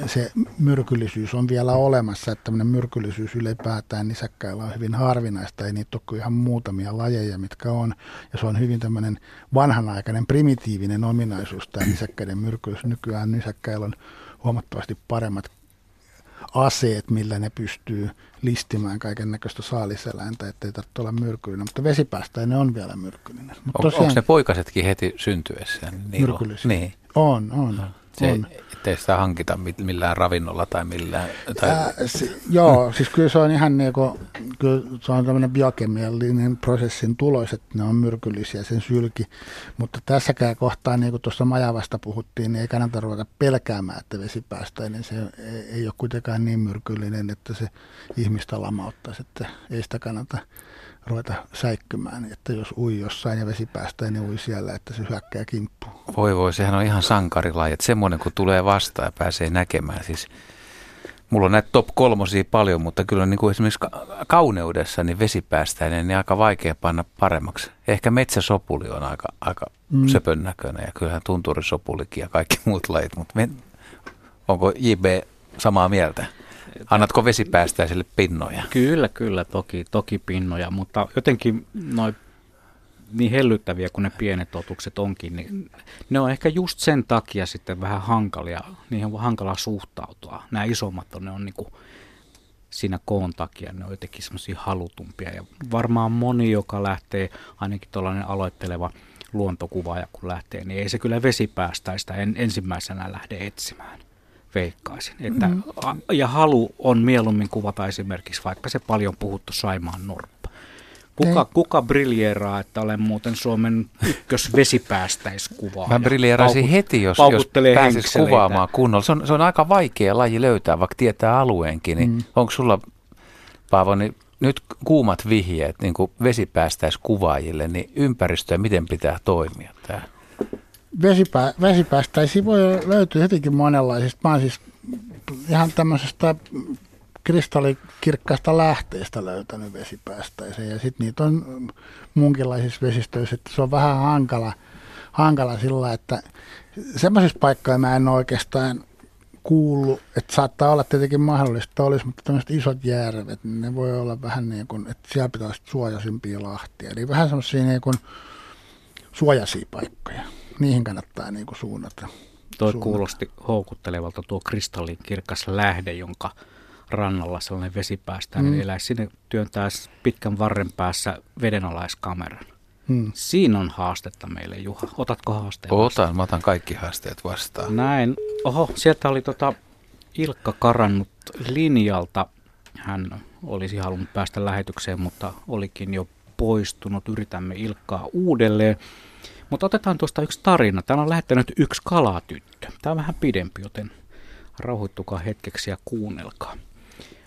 Speaker 2: se myrkyllisyys on vielä olemassa, että tämmöinen myrkyllisyys ylipäätään nisäkkäillä on hyvin harvinaista, ei niitä ole kuin ihan muutamia lajeja, mitkä on, ja se on hyvin tämmöinen vanhanaikainen primitiivinen ominaisuus, tämä nisäkkäiden myrkyllisyys. Nykyään nisäkkäillä on huomattavasti paremmat aseet, millä ne pystyy listimään kaiken näköistä saaliseläintä, ettei tarvitse olla myrkyllinen. Mutta vesipäästäinen on vielä myrkyllinen. Mutta
Speaker 1: on, tosiaan, onko ne poikasetkin heti syntyessä?
Speaker 2: Niin myrkyllisiä? Niin. On, on.
Speaker 1: Se, on. Ettei sitä hankita millään ravinnolla tai millään? Tai... Ää,
Speaker 2: si, joo, siis kyllä se on ihan niin kuin, kyllä se on tämmöinen biokemiallinen prosessin tulos, että ne on myrkyllisiä sen sylki. Mutta tässäkään kohtaa, niin kuin tuossa Majavasta puhuttiin, niin ei kannata ruveta pelkäämään, että niin Se ei, ei ole kuitenkaan niin myrkyllinen, että se ihmistä lamauttaisi, että ei sitä kannata ruveta säikkymään, että jos ui jossain ja vesi päästään, niin ui siellä, että se hyökkää kimppuun.
Speaker 1: Voi voi, sehän on ihan sankarilaji, että semmoinen kun tulee vastaan ja pääsee näkemään, siis Mulla on näitä top kolmosia paljon, mutta kyllä niin kuin esimerkiksi kauneudessa niin vesipäästäinen niin aika vaikea panna paremmaksi. Ehkä metsäsopuli on aika, aika mm. söpön näköinen ja kyllähän tunturisopulikin ja kaikki muut lajit, mutta me, onko JB samaa mieltä? Annatko vesipäästäisille pinnoja?
Speaker 3: Kyllä, kyllä, toki, toki pinnoja, mutta jotenkin noin niin hellyttäviä kuin ne pienet otukset onkin, niin ne on ehkä just sen takia sitten vähän hankalia, niihin on hankala suhtautua. Nämä isommat on, ne on niin kuin siinä koon takia, ne on jotenkin semmoisia halutumpia. Ja varmaan moni, joka lähtee, ainakin tuollainen aloitteleva luontokuvaaja kun lähtee, niin ei se kyllä vesipäästäistä en, ensimmäisenä lähde etsimään veikkaisin. Että, mm. Ja halu on mieluummin kuvata esimerkiksi vaikka se paljon puhuttu Saimaan norppa. Kuka,
Speaker 2: Niin.
Speaker 3: kuka briljeeraa, että olen muuten Suomen ykkösvesipäästäiskuvaaja?
Speaker 1: Mä briljeeraisin
Speaker 3: Paukut-
Speaker 1: heti, jos, jos pääsis kuvaamaan kunnolla. Se on, se on aika vaikea laji löytää, vaikka tietää alueenkin. Niin
Speaker 2: Mm.
Speaker 1: Onko sulla, Paavo, niin nyt kuumat vihjeet niin vesipäästäiskuvaajille, niin ympäristöä miten pitää toimia tää?
Speaker 2: Vesipää, vesipäästäisiä voi löytyä hyvinkin monenlaisista. Mä oon siis ihan tämmöisestä kristallikirkkaasta lähteestä löytänyt vesipäästäisiä. Ja sitten niitä on muunkinlaisissa vesistöissä, että se on vähän hankala, hankala sillä, että semmoisissa paikkoissa mä en oikeastaan kuullut, että saattaa olla tietenkin mahdollista, että olisi, mutta tämmöiset isot järvet, niin ne voi olla vähän niin kuin, että siellä olla suojaisimpia lahtia. Eli vähän semmoisia niin kuin suojaisia paikkoja. Niihin kannattaa niin kuin suunnata.
Speaker 3: Toi
Speaker 2: suunnata.
Speaker 3: kuulosti houkuttelevalta tuo kristallin kirkas lähde, jonka rannalla sellainen vesipäästä
Speaker 2: Mm.
Speaker 3: mm. elää. Sinne työntää pitkän varren päässä vedenalaiskameran.
Speaker 2: Hmm.
Speaker 3: Siinä on haastetta meille, Juha. Otatko haasteen? vastaan?
Speaker 1: Otan, mä otan kaikki haasteet vastaan.
Speaker 3: Näin. Oho, sieltä oli tota Ilkka karannut linjalta. Hän olisi halunnut päästä lähetykseen, mutta olikin jo poistunut. Yritämme Ilkkaa uudelleen. Mutta otetaan tuosta yksi tarina. Täällä on lähettänyt yksi kalatyttö. Tämä on vähän pidempi, joten rauhoittukaa hetkeksi ja kuunnelkaa.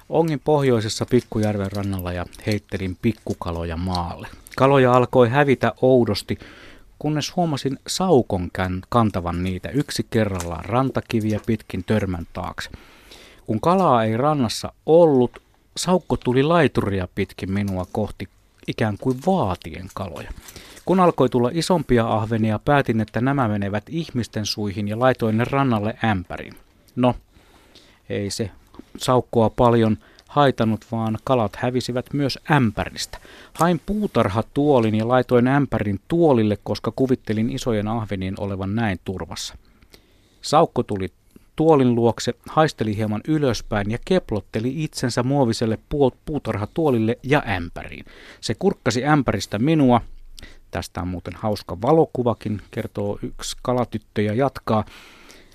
Speaker 3: Ongin pohjoisessa pikkujärven rannalla ja heittelin pikkukaloja maalle. Kaloja alkoi hävitä oudosti, kunnes huomasin saukon kantavan niitä yksi kerrallaan rantakiviä pitkin törmän taakse. Kun kalaa ei rannassa ollut, saukko tuli laituria pitkin minua kohti ikään kuin vaatien kaloja. Kun alkoi tulla isompia ahvenia, päätin, että nämä menevät ihmisten suihin ja laitoin ne rannalle ämpäriin. No, ei se saukkoa paljon haitanut, vaan kalat hävisivät myös ämpäristä. Hain puutarhatuolin ja laitoin ämpärin tuolille, koska kuvittelin isojen ahvenien olevan näin turvassa. Saukko tuli tuolin luokse, haisteli hieman ylöspäin ja keplotteli itsensä muoviselle puutarhatuolille ja ämpäriin. Se kurkkasi ämpäristä minua. Tästä on muuten hauska valokuvakin, kertoo yksi kalatyttö ja jatkaa.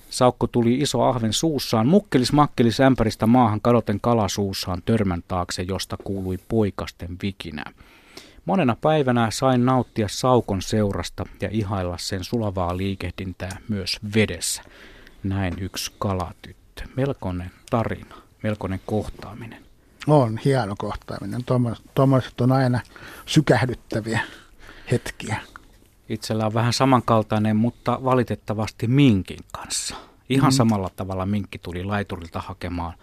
Speaker 3: Saukko tuli iso ahven suussaan, mukkelis makkelis ämpäristä maahan kadoten kalasuussaan törmän taakse, josta kuului poikasten vikinää. Monena päivänä sain nauttia saukon seurasta ja ihailla sen sulavaa liikehdintää myös vedessä. Näin yksi kalatyttö. Melkoinen tarina, melkoinen kohtaaminen.
Speaker 2: On hieno kohtaaminen. Tuommoiset on aina sykähdyttäviä hetkiä.
Speaker 3: Itsellä on vähän samankaltainen, mutta valitettavasti minkin kanssa. Ihan
Speaker 2: Mm.
Speaker 3: samalla tavalla minkki tuli laiturilta hakemaan,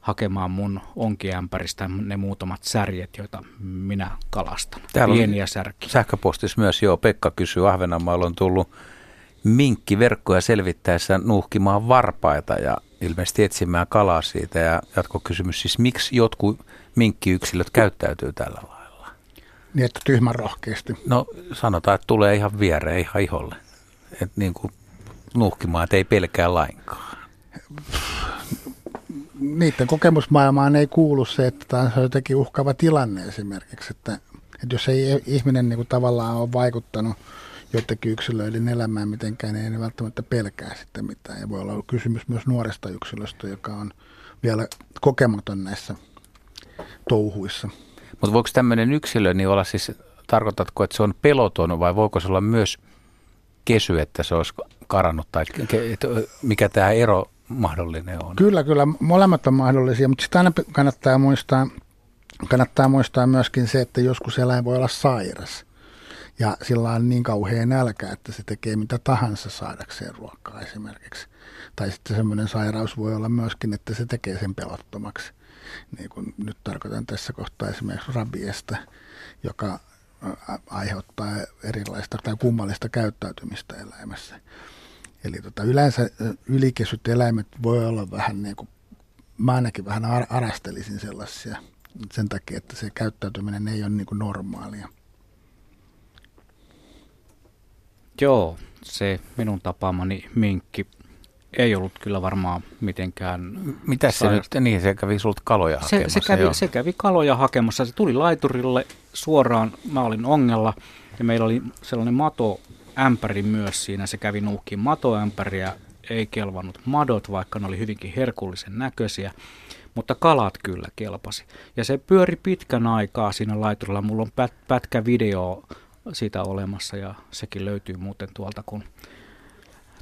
Speaker 3: hakemaan mun onkiämpäristä ne muutamat särjet, joita minä kalastan.
Speaker 1: Täällä
Speaker 3: Pieniä särkiä.
Speaker 1: Sähköpostissa myös, joo, Pekka kysyy, Ahvenanmaalla on tullut minkki verkkoja selvittäessä nuuhkimaan varpaita ja ilmeisesti etsimään kalaa siitä. Ja jatkokysymys siis, miksi jotkut minkkiyksilöt käyttäytyy tällä lailla?
Speaker 2: Niin, että tyhmän rohkeasti.
Speaker 1: No sanotaan, että tulee ihan viereen, ihan iholle. Että niin kuin nuuhkimaan, että ei pelkää lainkaan.
Speaker 2: Niiden kokemusmaailmaan ei kuulu se, että tämä on jotenkin uhkava tilanne esimerkiksi. Että, että jos ei ihminen niin kuin tavallaan ole vaikuttanut joidenkin yksilöiden elämään mitenkään, niin ei ne välttämättä pelkää sitten mitään. Ja voi olla kysymys myös nuoresta yksilöstä, joka on vielä kokematon näissä touhuissa.
Speaker 1: Mutta voiko tämmöinen yksilö niin olla siis, tarkoitatko, että se on peloton vai voiko se olla myös kesy, että se olisi karannut tai mikä tämä ero mahdollinen on?
Speaker 2: Kyllä, kyllä. Molemmat on mahdollisia, mutta sitten aina kannattaa muistaa, kannattaa muistaa myöskin se, että joskus eläin voi olla sairas. Ja sillä on niin kauhean nälkä, että se tekee mitä tahansa saadakseen ruokaa esimerkiksi. Tai sitten semmoinen sairaus voi olla myöskin, että se tekee sen pelottomaksi. Niin kuin nyt tarkoitan tässä kohtaa esimerkiksi rabiesta, joka aiheuttaa erilaista tai kummallista käyttäytymistä eläimessä. Eli tota, yleensä ylikesyt eläimet voi olla vähän niin kuin, mä ainakin vähän ar- arastelisin sellaisia sen takia, että se käyttäytyminen ei ole niin kuin normaalia.
Speaker 3: Joo, se minun tapaamani minkki ei ollut kyllä varmaan mitenkään...
Speaker 1: Mitä se nyt, niin se kävi sulta kaloja
Speaker 3: Se,
Speaker 1: hakemassa.
Speaker 3: se, kävi,
Speaker 1: joo.
Speaker 3: se kävi kaloja hakemassa. Se tuli laiturille suoraan. Mä olin ongella ja meillä oli sellainen matoämpäri myös siinä. Se kävi nuukkiin matoämpäriä. Ei kelvannut madot, vaikka ne oli hyvinkin herkullisen näköisiä. mutta kalat kyllä kelpasi. Ja se pyöri pitkän aikaa siinä laiturilla. Mulla on pät, pätkä video siitä olemassa ja sekin löytyy muuten tuolta, kun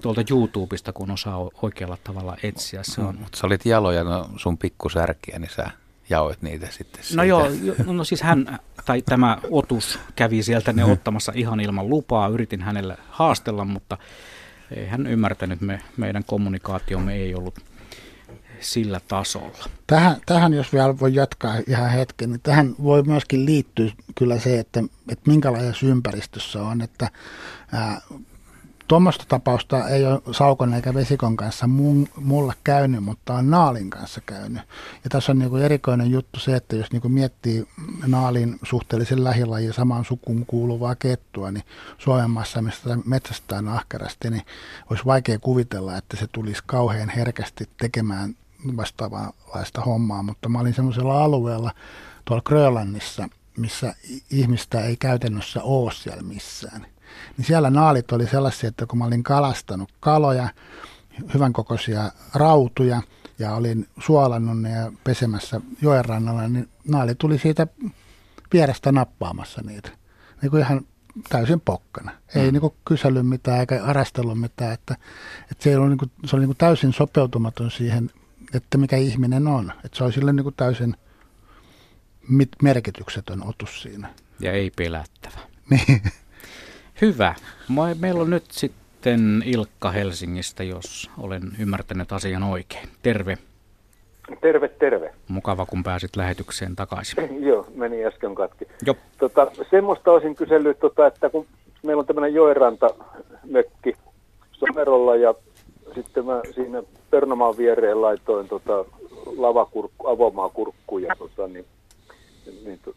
Speaker 3: tuolta YouTubesta, kun osaa oikealla tavalla etsiä. Se on...
Speaker 1: Mm, mutta sä olit jaloja no sun pikkusärkiä, niin sä jaoit niitä sitten siitä.
Speaker 3: No joo, jo, no siis hän, tai tämä otus kävi sieltä ne mm. ottamassa ihan ilman lupaa. Yritin hänelle haastella, mutta ei hän ymmärtänyt, me, meidän kommunikaatiomme ei ollut sillä tasolla.
Speaker 2: Tähän, tähän, jos vielä voi jatkaa ihan hetken, niin tähän voi myöskin liittyä kyllä se, että, että minkälaisessa ympäristössä on, että ää, Tuommoista tapausta ei ole Saukon eikä Vesikon kanssa mun, mulla käynyt, mutta on Naalin kanssa käynyt. Ja tässä on niinku erikoinen juttu se, että jos niinku miettii Naalin suhteellisen lähilajin samaan sukuun kuuluvaa kettua, niin Suomen maassa, mistä metsästään ahkerasti, niin olisi vaikea kuvitella, että se tulisi kauhean herkästi tekemään vastaavanlaista hommaa. Mutta mä olin semmoisella alueella tuolla Grönlannissa, missä ihmistä ei käytännössä ole siellä missään – niin siellä naalit oli sellaisia, että kun mä olin kalastanut kaloja, hyvän kokoisia rautuja ja olin suolannut ne ja pesemässä joen rannalla, niin naali tuli siitä vierestä nappaamassa niitä. Niin kuin ihan täysin pokkana. Ei mm. niin kuin kysely mitään eikä arastellut mitään. Että, että se, ei ollut niin kuin, se oli niin kuin täysin sopeutumaton siihen, että mikä ihminen on. Että se oli sille niin kuin täysin merkityksetön otus siinä.
Speaker 3: Ja ei pelättävä.
Speaker 2: Niin.
Speaker 3: Hyvä. Meillä on nyt sitten Ilkka Helsingistä, jos olen ymmärtänyt asian oikein. Terve.
Speaker 12: Terve, terve.
Speaker 3: Mukava, kun pääsit lähetykseen takaisin.
Speaker 12: Joo, meni äsken katki. Jo. Tota, semmoista olisin kysellyt, tota, että kun meillä on tämmöinen joeranta-mökki Somerolla ja sitten mä siinä Pernamaan viereen laitoin tota, lavakurkku, avomaakurkkuja, tota, niin, niin to,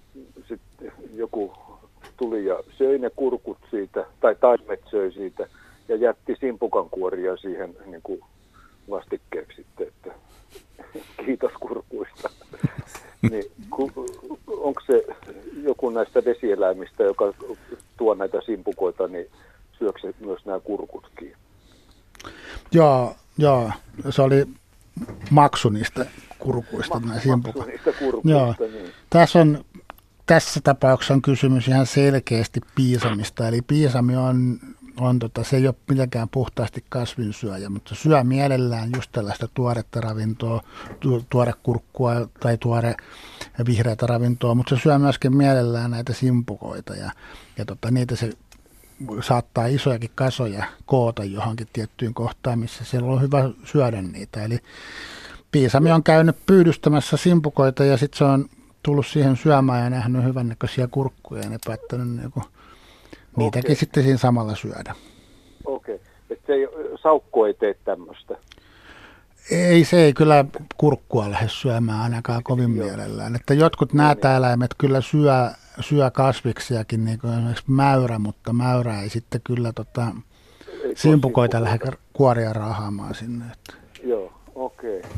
Speaker 12: sitten joku tuli ja söi ne kurkut siitä, tai taimet söi siitä, ja jätti simpukan kuoria siihen niin kuin vastikkeeksi sitten, että kiitos kurkuista. niin, onko se joku näistä vesieläimistä, joka tuo näitä simpukoita, niin syökö se myös nämä kurkutkin?
Speaker 2: Joo, joo, se oli maksu niistä kurkuista.
Speaker 12: Maksu, maksu niistä kurkuista, joo. Niin.
Speaker 2: Tässä on tässä tapauksessa on kysymys ihan selkeästi piisamista. Eli piisami on, on tota, se ei ole mitenkään puhtaasti kasvinsyöjä, mutta syö mielellään just tällaista tuoretta ravintoa, tu, tuore kurkkua tai tuore vihreätä ravintoa, mutta se syö myöskin mielellään näitä simpukoita ja, ja tota, niitä se saattaa isojakin kasoja koota johonkin tiettyyn kohtaan, missä siellä on hyvä syödä niitä. Eli piisami on käynyt pyydystämässä simpukoita ja sitten se on tullut siihen syömään ja nähnyt hyvännäköisiä kurkkuja ja ne päättänyt niin kuin, niitäkin okay. sitten siinä samalla syödä.
Speaker 12: Okei, okay. että se ei, saukko ei tee tämmöistä?
Speaker 2: Ei, se ei kyllä kurkkua lähde syömään ainakaan kovin Joo. mielellään. Että jotkut no, nämä eläimet kyllä syö, syö kasviksiakin, niin kuin esimerkiksi mäyrä, mutta mäyrä ei sitten kyllä tota, simpukoita lähde kuoria rahaamaan sinne. Että.
Speaker 12: Joo, okei. Okay.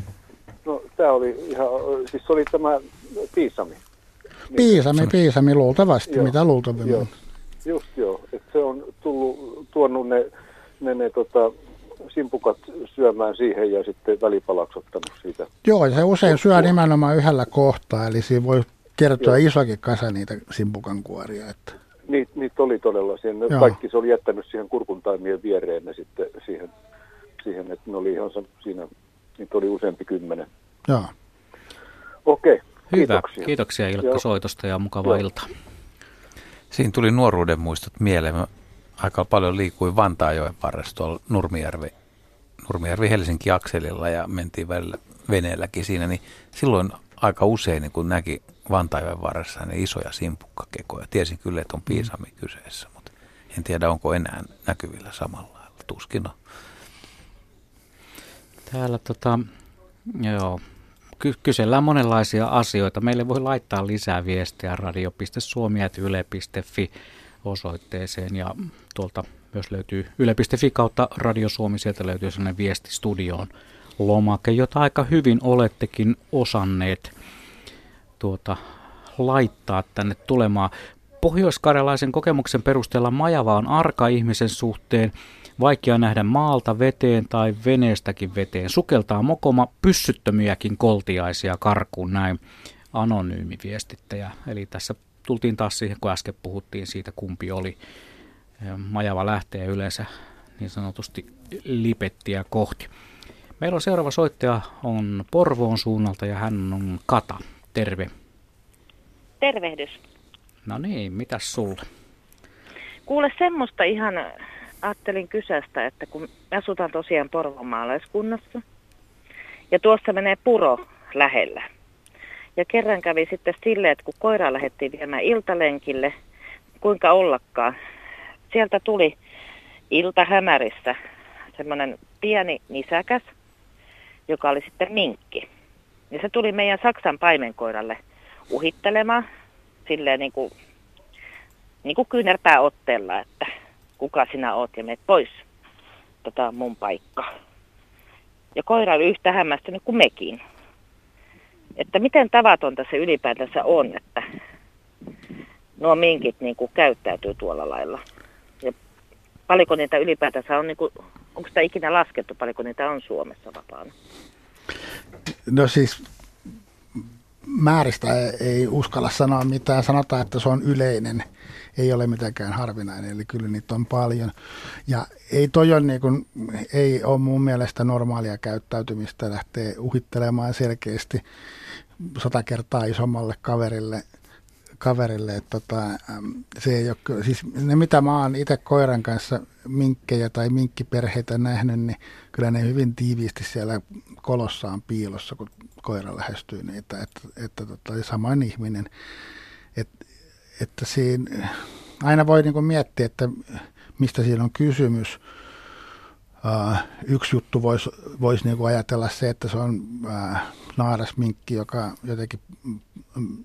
Speaker 12: No tämä oli ihan, siis oli tämä piisami.
Speaker 2: Piisami, niin. piisami luultavasti, joo, mitä luultavasti.
Speaker 12: Joo. Just joo, että se on tullut, tuonut ne, ne, ne tota, simpukat syömään siihen ja sitten välipalaksi ottanut siitä.
Speaker 2: Joo, ja se usein syö nimenomaan yhdellä kohtaa, eli siinä voi kertoa Joo. isokin kasa niitä simpukan kuoria. Että.
Speaker 12: Niitä niit oli todella siinä. Joo. Kaikki se oli jättänyt siihen kurkuntaimien viereen ne sitten siihen, siihen että ne oli ihan siinä Niitä oli useampi kymmenen.
Speaker 2: Joo.
Speaker 12: Okei.
Speaker 3: Hyvä. Kiitoksia, Kiitoksia Ilkka Joo. soitosta ja mukavaa iltaa.
Speaker 1: Siinä tuli nuoruuden muistot mieleen. Mä aika paljon liikuin Vantaajoen varressa tuolla Nurmijärvi, Nurmijärvi Helsinki akselilla ja mentiin välillä veneelläkin siinä, niin silloin aika usein niin kun näki Vantaajoen varressa niin isoja simpukkakekoja. Tiesin kyllä, että on piisami kyseessä, mutta en tiedä onko enää näkyvillä samalla lailla. Tuskin on.
Speaker 3: Täällä tota, joo, ky- kysellään monenlaisia asioita. Meille voi laittaa lisää viestejä radio.suomi.yle.fi osoitteeseen ja tuolta myös löytyy yle.fi kautta Radio Suomi, sieltä löytyy sellainen viesti studioon lomake, jota aika hyvin olettekin osanneet tuota, laittaa tänne tulemaan. Pohjois-karjalaisen kokemuksen perusteella Majava on arka ihmisen suhteen, Vaikea nähdä maalta veteen tai veneestäkin veteen. Sukeltaa mokoma pyssyttömiäkin koltiaisia karkuun näin anonyymi viestittäjä. Eli tässä tultiin taas siihen, kun äsken puhuttiin siitä, kumpi oli. Majava lähtee yleensä niin sanotusti lipettiä kohti. Meillä on seuraava soittaja on Porvoon suunnalta ja hän on Kata. Terve.
Speaker 13: Tervehdys.
Speaker 3: No niin, mitäs sulle?
Speaker 13: Kuule semmoista ihan ajattelin kysästä, että kun asutaan tosiaan Porvoon maalaiskunnassa ja tuossa menee puro lähellä. Ja kerran kävi sitten silleen, että kun koiraa lähdettiin viemään iltalenkille, kuinka ollakaan, sieltä tuli iltahämärissä semmoinen pieni nisäkäs, joka oli sitten minkki. Ja se tuli meidän Saksan paimenkoiralle uhittelemaan silleen niin kuin, niin kuin kyynärpää otteella, että kuka sinä oot ja meet pois. Tätä on mun paikka. Ja koira oli yhtä hämmästynyt kuin mekin. Että miten tavatonta se ylipäätänsä on, että nuo minkit niin kuin käyttäytyy tuolla lailla. Ja paljonko niitä ylipäätänsä on, niin kuin, onko sitä ikinä laskettu, paljonko niitä on Suomessa vapaana?
Speaker 2: No siis määristä ei uskalla sanoa mitään. Sanotaan, että se on yleinen, ei ole mitenkään harvinainen, eli kyllä niitä on paljon. Ja ei toi on niin kuin, ei ole mun mielestä normaalia käyttäytymistä lähteä uhittelemaan selkeästi sata kertaa isommalle kaverille kaverille, että tota, se ei ole, siis ne mitä mä oon itse koiran kanssa minkkejä tai minkkiperheitä nähnyt, niin kyllä ne hyvin tiiviisti siellä kolossaan piilossa, kun koira lähestyy niitä, että, että tota, samoin ihminen, että, että siinä aina voi niin miettiä, että mistä siinä on kysymys. Uh, yksi juttu voisi vois niinku ajatella se, että se on uh, naarasminkki, joka jotenkin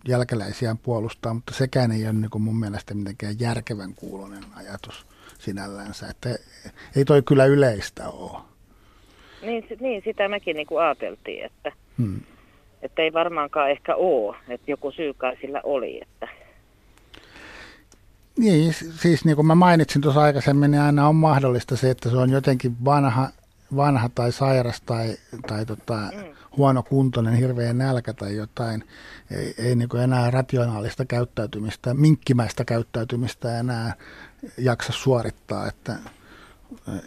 Speaker 2: jälkeläisiään puolustaa, mutta sekään ei ole niinku mun mielestä mitenkään järkevän kuulonen ajatus sinällänsä. Että ei toi kyllä yleistä ole.
Speaker 13: Niin, niin sitä mekin niinku ajateltiin, että, hmm. että ei varmaankaan ehkä ole, että joku syy kai sillä oli. Että.
Speaker 2: Niin, siis niin kuin mä mainitsin tuossa aikaisemmin, niin aina on mahdollista se, että se on jotenkin vanha, vanha tai sairas tai, tai tota, mm. huono kuntoinen, hirveä nälkä tai jotain. Ei, ei niin kuin enää rationaalista käyttäytymistä, minkkimäistä käyttäytymistä enää jaksa suorittaa. Että,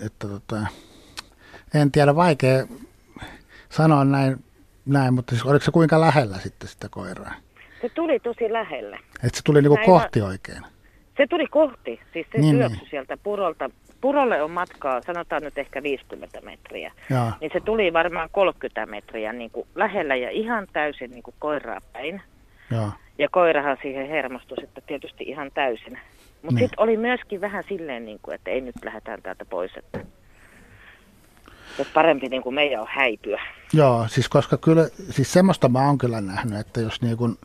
Speaker 2: että tota, en tiedä, vaikea sanoa näin, näin mutta siis oliko se kuinka lähellä sitten sitä koiraa?
Speaker 13: Se tuli tosi lähellä.
Speaker 2: Että se tuli niinku kohti va- oikein?
Speaker 13: Se tuli kohti, siis se niin, syöksy niin. sieltä purolta. Purolle on matkaa, sanotaan nyt ehkä 50 metriä. Ja. Niin se tuli varmaan 30 metriä niin kuin lähellä ja ihan täysin niin kuin koiraa päin. Ja. ja koirahan siihen hermostui sitten tietysti ihan täysin. Mutta niin. sitten oli myöskin vähän silleen, niin kuin, että ei nyt lähdetään täältä pois, että että parempi niin kuin meidän on häipyä.
Speaker 2: Joo, siis koska kyllä, siis semmoista mä oon kyllä nähnyt, että jos niin kuin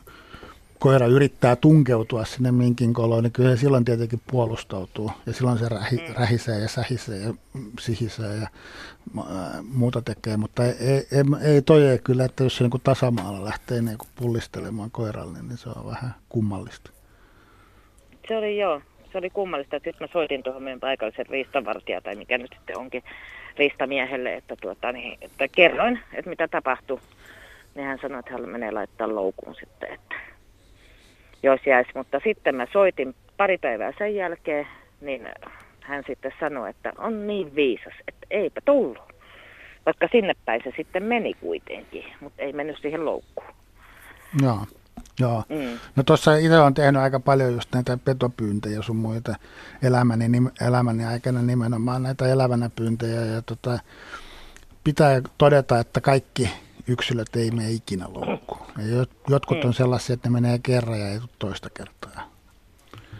Speaker 2: koira yrittää tunkeutua sinne minkin koloon, niin kyllä se silloin tietenkin puolustautuu. Ja silloin se rähi, mm. rähisee ja sähisee ja sihisee ja muuta tekee. Mutta ei, ei, ei toi ei kyllä, että jos se niin tasamaalla lähtee niin pullistelemaan koiralle, niin se on vähän kummallista.
Speaker 13: Se oli joo, se oli kummallista. Sitten mä soitin tuohon meidän paikallisen riistavartija tai mikä nyt sitten onkin riistamiehelle, että, tuota, niin, että kerroin, että mitä tapahtui. Niin hän sanoi, että hän menee laittaa loukuun sitten, että jos jäisi. Mutta sitten mä soitin pari päivää sen jälkeen, niin hän sitten sanoi, että on niin viisas, että eipä tullut. Vaikka sinne päin se sitten meni kuitenkin, mutta ei mennyt siihen loukkuun.
Speaker 2: Joo, joo. Mm. No tuossa itse on tehnyt aika paljon just näitä petopyyntejä sun muita elämäni, elämäni aikana nimenomaan näitä elävänä pyyntejä. Ja tota, pitää todeta, että kaikki yksilöt ei mene ikinä loukkuun. Ja jotkut on mm. sellaisia, että ne menee kerran ja ei tule toista kertaa.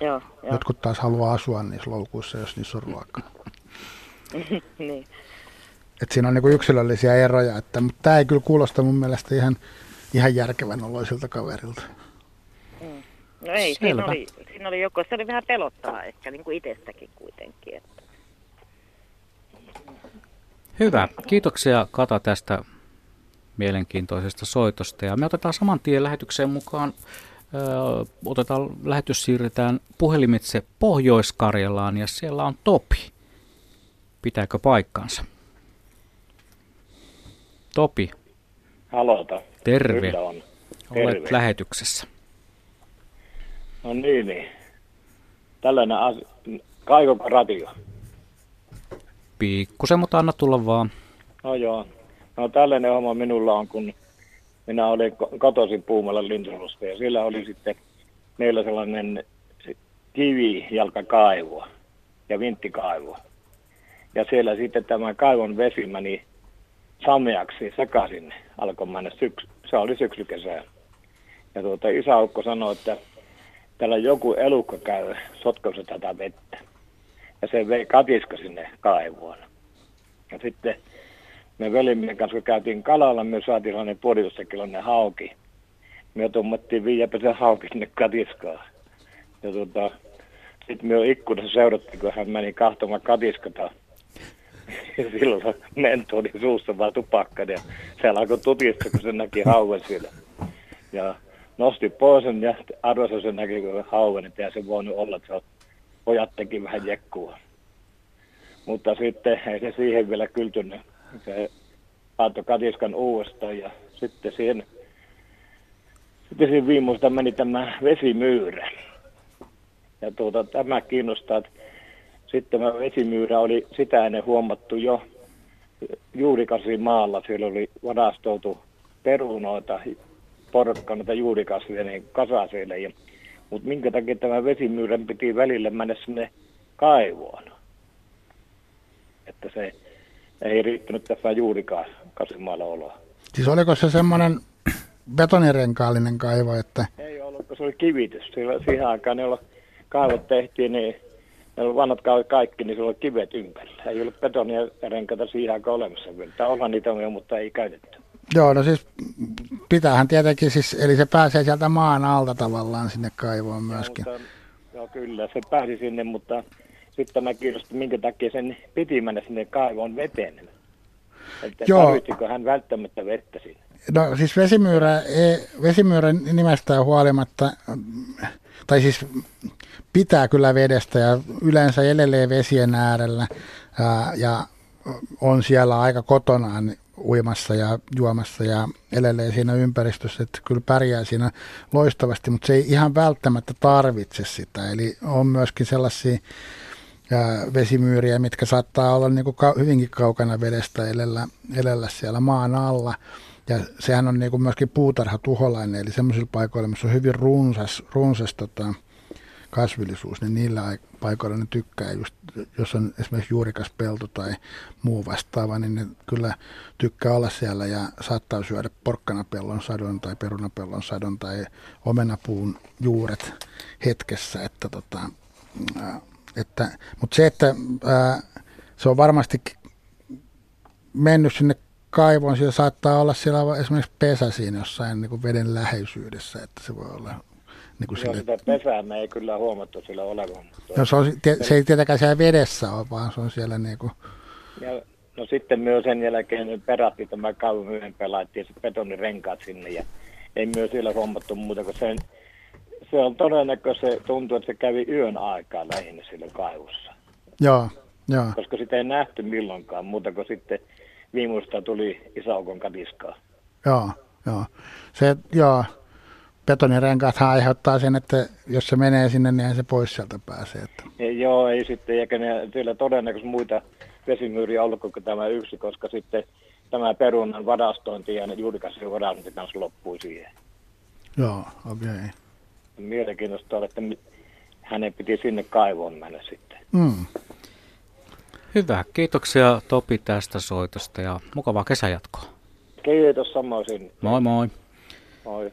Speaker 13: Joo,
Speaker 2: jo. Jotkut taas haluaa asua niissä loukuissa, jos niissä on ruokaa.
Speaker 13: niin.
Speaker 2: Et siinä on niinku yksilöllisiä eroja, että, mutta tämä ei kyllä kuulosta mun mielestä ihan, ihan järkevän oloisilta kaverilta.
Speaker 13: Mm. No ei, siinä oli, siinä oli joku, se oli vähän pelottavaa ehkä niin kuin itsestäkin kuitenkin. Että.
Speaker 3: Hyvä, kiitoksia Kata tästä mielenkiintoisesta soitosta. Ja me otetaan saman tien lähetykseen mukaan, ö, otetaan, lähetys siirretään puhelimitse Pohjois-Karjalaan ja siellä on Topi. Pitääkö paikkansa? Topi.
Speaker 14: Halota.
Speaker 3: Terve.
Speaker 14: Kyllä on.
Speaker 3: Olet
Speaker 14: Terve.
Speaker 3: lähetyksessä.
Speaker 14: No niin, niin. Tällainen asia. Kaivoko radio?
Speaker 3: Pikkusen, mutta anna tulla vaan.
Speaker 14: No joo. No tällainen homma minulla on, kun minä olin kotoisin Puumalan linturusta ja siellä oli sitten meillä sellainen se kivijalkakaivo ja vinttikaivo. Ja siellä sitten tämä kaivon vesi meni sameaksi sekaisin, alkoi mennä syks, se oli syksykesää. Ja tuota, isäukko sanoi, että täällä joku elukka käy sotkossa tätä vettä. Ja se vei katiska sinne kaivoon. Ja sitten me velimme kanssa, kun käytiin kalalla, me saatiin sellainen puolitoista kiloinen hauki. Me tummattiin viiäpä se hauki sinne katiskaan. Ja tuota, sitten me ikkunassa seurattiin, kun hän meni kahtomaan katiskata. Silloin se mento oli suussa vaan tupakka. Ja se alkoi tutista, kun se näki hauen siellä. Ja nosti pois sen ja arvoisa se näki, hauen, että ei se voinut olla, että se on- pojat teki vähän jekkua. Mutta sitten ei se siihen vielä kyltynyt. Se laittoi katiskan uudestaan ja sitten siihen, sitten siihen viimeistä meni tämä vesimyyrä. Ja tuota, tämä kiinnostaa, että sitten tämä vesimyyrä oli sitä ennen huomattu jo juurikasvi maalla. Siellä oli varastoitu perunoita, porkkanoita, juurikasvia, niin kasasille. Mutta minkä takia tämä vesimyyrän piti välillä mennä sinne kaivoon? Että se ei riittänyt tässä juurikasvimaalla oloa.
Speaker 2: Siis oliko se semmoinen betonirenkaallinen kaivo, että
Speaker 14: Ei ollut, kun se oli kivitys. Sillä, siihen aikaan oli kaivot tehtiin, niin ne oli vanhat kaikki, niin siellä oli kivet ympärillä. Ei ollut betonia renkaita siihen aikaan olemassa vielä. Tai ollaan niitä jo, mutta ei käytetty.
Speaker 2: Joo, no siis pitäähän tietenkin, siis, eli se pääsee sieltä maan alta tavallaan sinne kaivoon myöskin.
Speaker 14: Mutta, joo, kyllä, se pääsi sinne, mutta sitten mä kiinnostin, minkä takia sen piti mennä sinne kaivoon veteen. Että
Speaker 2: Joo.
Speaker 14: tarvitsiko hän välttämättä vettä sinne?
Speaker 2: No siis vesimyyrä, ei, vesimyyrän nimestään huolimatta, tai siis pitää kyllä vedestä ja yleensä elelee vesien äärellä ja, ja on siellä aika kotonaan uimassa ja juomassa ja elelee siinä ympäristössä, että kyllä pärjää siinä loistavasti, mutta se ei ihan välttämättä tarvitse sitä. Eli on myöskin sellaisia ää, vesimyyriä, mitkä saattaa olla niin kuin hyvinkin kaukana vedestä elellä, elellä siellä maan alla. Ja sehän on niin kuin myöskin puutarhatuholainen, eli semmoisilla paikoilla, missä on hyvin runsas, runsas tota, kasvillisuus, niin niillä ai- paikoilla ne tykkää, just, jos on esimerkiksi juurikas pelto tai muu vastaava, niin ne kyllä tykkää olla siellä ja saattaa syödä porkkanapellon sadon tai perunapellon sadon tai omenapuun juuret hetkessä. Että tota, että, mutta se, että ää, se on varmasti mennyt sinne kaivoon, siellä saattaa olla siellä esimerkiksi pesä siinä jossain niin kuin veden läheisyydessä, että se voi olla niin kuin
Speaker 14: Joo,
Speaker 2: sille,
Speaker 14: sitä pesää me ei kyllä huomattu sillä olevan. Mutta
Speaker 2: no, se, on, se ei tietenkään siellä vedessä ole, vaan se on siellä niin kuin,
Speaker 14: Ja, no sitten myös sen jälkeen perattiin tämä kaivon myöhempään, laittiin se betonirenkaat sinne ja ei myös siellä hommattu muuta kuin sen, se on todennäköistä, se tuntuu, että se kävi yön aikaa lähinnä sillä kaivossa.
Speaker 2: joo, joo.
Speaker 14: Koska sitä ei nähty milloinkaan muuta kuin sitten viimeistä tuli isäukon katiskaa.
Speaker 2: Joo, joo. Se, joo, betonirenkaathan aiheuttaa sen, että jos se menee sinne, niin se pois sieltä pääsee. Että.
Speaker 14: Ja joo, ei sitten, eikä ne, siellä todennäköisesti muita vesimyyriä ollut kuin tämä yksi, koska sitten tämä perunan varastointi ja juurikasvien varastointi kanssa loppui siihen.
Speaker 2: Joo, okei. Okay.
Speaker 14: Mielenkiintoista oli, että hänen piti sinne kaivoon mennä sitten.
Speaker 2: Mm.
Speaker 3: Hyvä, kiitoksia Topi tästä soitosta ja mukavaa kesäjatkoa.
Speaker 14: Kiitos samoisin.
Speaker 3: Moi moi.
Speaker 14: Moi.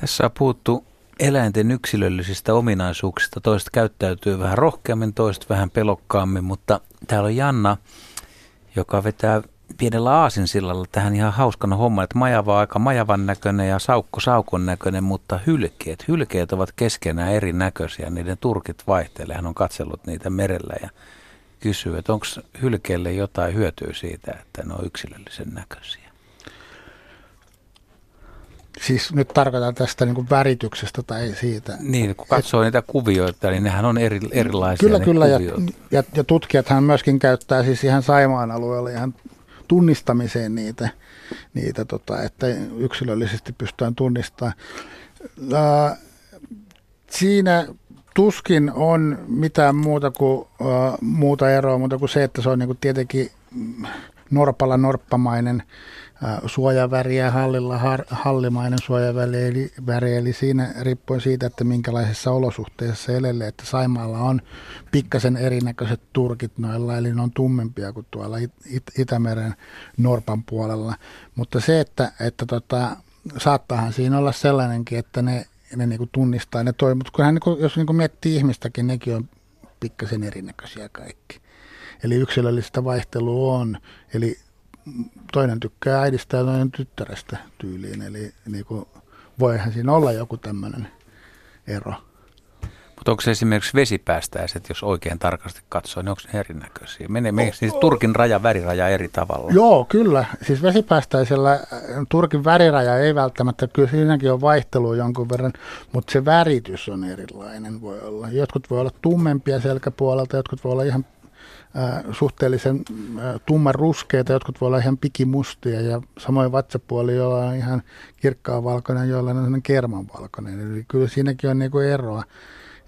Speaker 1: Tässä on puhuttu eläinten yksilöllisistä ominaisuuksista. Toiset käyttäytyy vähän rohkeammin, toiset vähän pelokkaammin, mutta täällä on Janna, joka vetää pienellä aasinsillalla tähän ihan hauskana homma, että majava on aika majavan näköinen ja saukko saukon näköinen, mutta hylkeet, hylkeet ovat keskenään erinäköisiä, niiden turkit vaihtelee. Hän on katsellut niitä merellä ja kysyy, että onko hylkeelle jotain hyötyä siitä, että ne on yksilöllisen näköisiä.
Speaker 2: Siis nyt tarkoitan tästä niin kuin värityksestä tai siitä.
Speaker 1: Niin, kun katsoo Et, niitä kuvioita, niin nehän on eri, erilaisia.
Speaker 2: Kyllä, kyllä. Ja, ja, ja tutkijathan myöskin käyttää siis ihan Saimaan alueella ihan tunnistamiseen niitä, niitä tota, että yksilöllisesti pystytään tunnistamaan. Äh, siinä tuskin on mitään muuta, kuin, uh, muuta eroa, mutta kuin se, että se on niin kuin tietenkin norpalla norppamainen suojaväri ja hallilla har, hallimainen suojaväri, eli, väri, eli siinä riippuen siitä, että minkälaisessa olosuhteessa elelee, että Saimaalla on pikkasen erinäköiset turkit noilla, eli ne on tummempia kuin tuolla It- It- Itämeren norpan puolella, mutta se, että, että tota, saattaahan siinä olla sellainenkin, että ne ne niin kuin tunnistaa ne toi, mutta kyllähän niin kuin, jos niin kuin miettii ihmistäkin, nekin on pikkasen erinäköisiä kaikki. Eli yksilöllistä vaihtelua on, eli toinen tykkää äidistä ja toinen tyttärestä tyyliin, eli niin kuin, voihan siinä olla joku tämmöinen ero.
Speaker 1: Mutta onko se esimerkiksi vesipäästäiset, jos oikein tarkasti katsoo, niin onko ne erinäköisiä? Menee, menee siis Turkin raja, väriraja eri tavalla?
Speaker 2: Joo, kyllä. Siis vesipäästäisellä äh, Turkin väriraja ei välttämättä, kyllä siinäkin on vaihtelua jonkun verran, mutta se väritys on erilainen voi olla. Jotkut voi olla tummempia selkäpuolelta, jotkut voi olla ihan suhteellisen äh, tumman ruskeita, jotkut voi olla ihan pikimustia ja samoin vatsapuoli, jolla on ihan kirkkaan valkoinen, jolla on kermanvalkoinen. Eli kyllä siinäkin on niinku eroa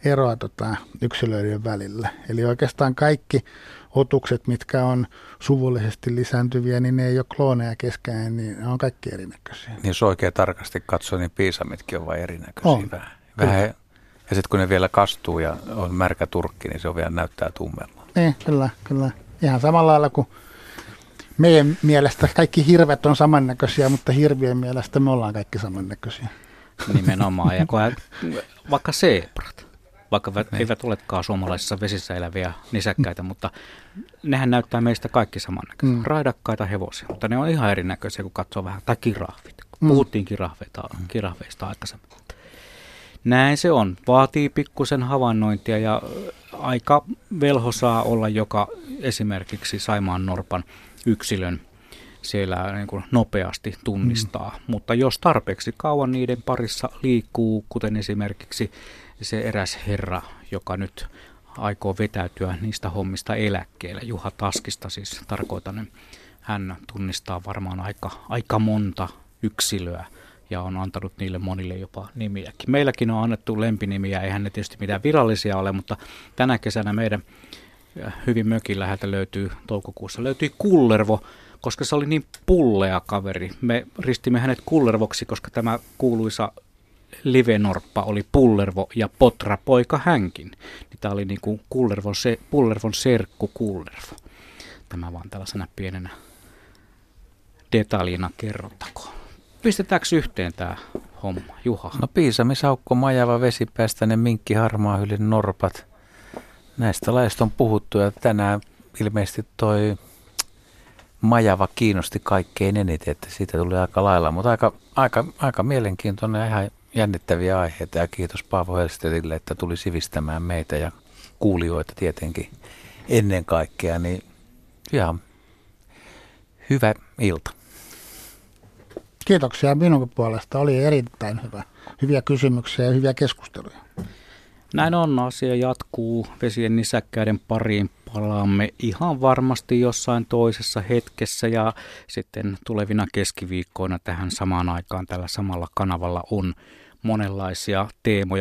Speaker 2: eroa tota, yksilöiden välillä. Eli oikeastaan kaikki otukset, mitkä on suvullisesti lisääntyviä, niin ne ei ole klooneja keskään, niin ne on kaikki erinäköisiä.
Speaker 1: Niin jos oikein tarkasti katsoo, niin piisamitkin on vain erinäköisiä on. vähän. vähän ja sitten kun ne vielä kastuu ja on märkä turkki, niin se on vielä näyttää tummemmalta.
Speaker 2: Niin, kyllä, kyllä. Ihan samalla lailla kuin meidän mielestä kaikki hirvet on samannäköisiä, mutta hirvien mielestä me ollaan kaikki samannäköisiä.
Speaker 3: Nimenomaan. Ja kun vaikka zebrat, vaikka ne. Niin. eivät olekaan suomalaisissa vesissä eläviä nisäkkäitä, mutta nehän näyttää meistä kaikki samannäköisiä. Mm. Raidakkaita hevosia, mutta ne on ihan erinäköisiä, kun katsoo vähän, tai kirahvit. Mm. Puhuttiin kirahveita, kirahveista aikaisemmin. Näin se on. Vaatii pikkusen havainnointia ja aika velho saa olla joka esimerkiksi Saimaan Norpan yksilön siellä niin kuin nopeasti tunnistaa. Mm. Mutta jos tarpeeksi kauan niiden parissa liikkuu, kuten esimerkiksi se eräs herra, joka nyt aikoo vetäytyä niistä hommista eläkkeelle, Juha Taskista siis tarkoitan, niin hän tunnistaa varmaan aika, aika monta yksilöä ja on antanut niille monille jopa nimiäkin. Meilläkin on annettu lempinimiä, eihän ne tietysti mitään virallisia ole, mutta tänä kesänä meidän äh, hyvin mökin läheltä löytyy, toukokuussa löytyi Kullervo, koska se oli niin pullea kaveri. Me ristimme hänet Kullervoksi, koska tämä kuuluisa Livenorppa oli Pullervo ja Potra poika hänkin. Niin tämä oli niin kuin Kullervon, se, Pullervon serkku Kullervo. Tämä vaan tällaisena pienenä detaljina kerrottakoon. Pistetäänkö yhteen tämä homma, Juha?
Speaker 1: No Piisami, Saukko, Majava, Vesipäästäinen, Minkki, Harmaa, Hylin, Norpat. Näistä laista on puhuttu ja tänään ilmeisesti toi Majava kiinnosti kaikkein eniten, että siitä tuli aika lailla, mutta aika, aika, aika mielenkiintoinen ja ihan jännittäviä aiheita ja kiitos Paavo Helstetille, että tuli sivistämään meitä ja kuulijoita tietenkin ennen kaikkea, niin ihan hyvä ilta.
Speaker 2: Kiitoksia minun puolesta. Oli erittäin hyvä. Hyviä kysymyksiä ja hyviä keskusteluja.
Speaker 3: Näin on, asia jatkuu vesien nisäkkäiden pariin. Palaamme ihan varmasti jossain toisessa hetkessä ja sitten tulevina keskiviikkoina tähän samaan aikaan tällä samalla kanavalla on monenlaisia teemoja.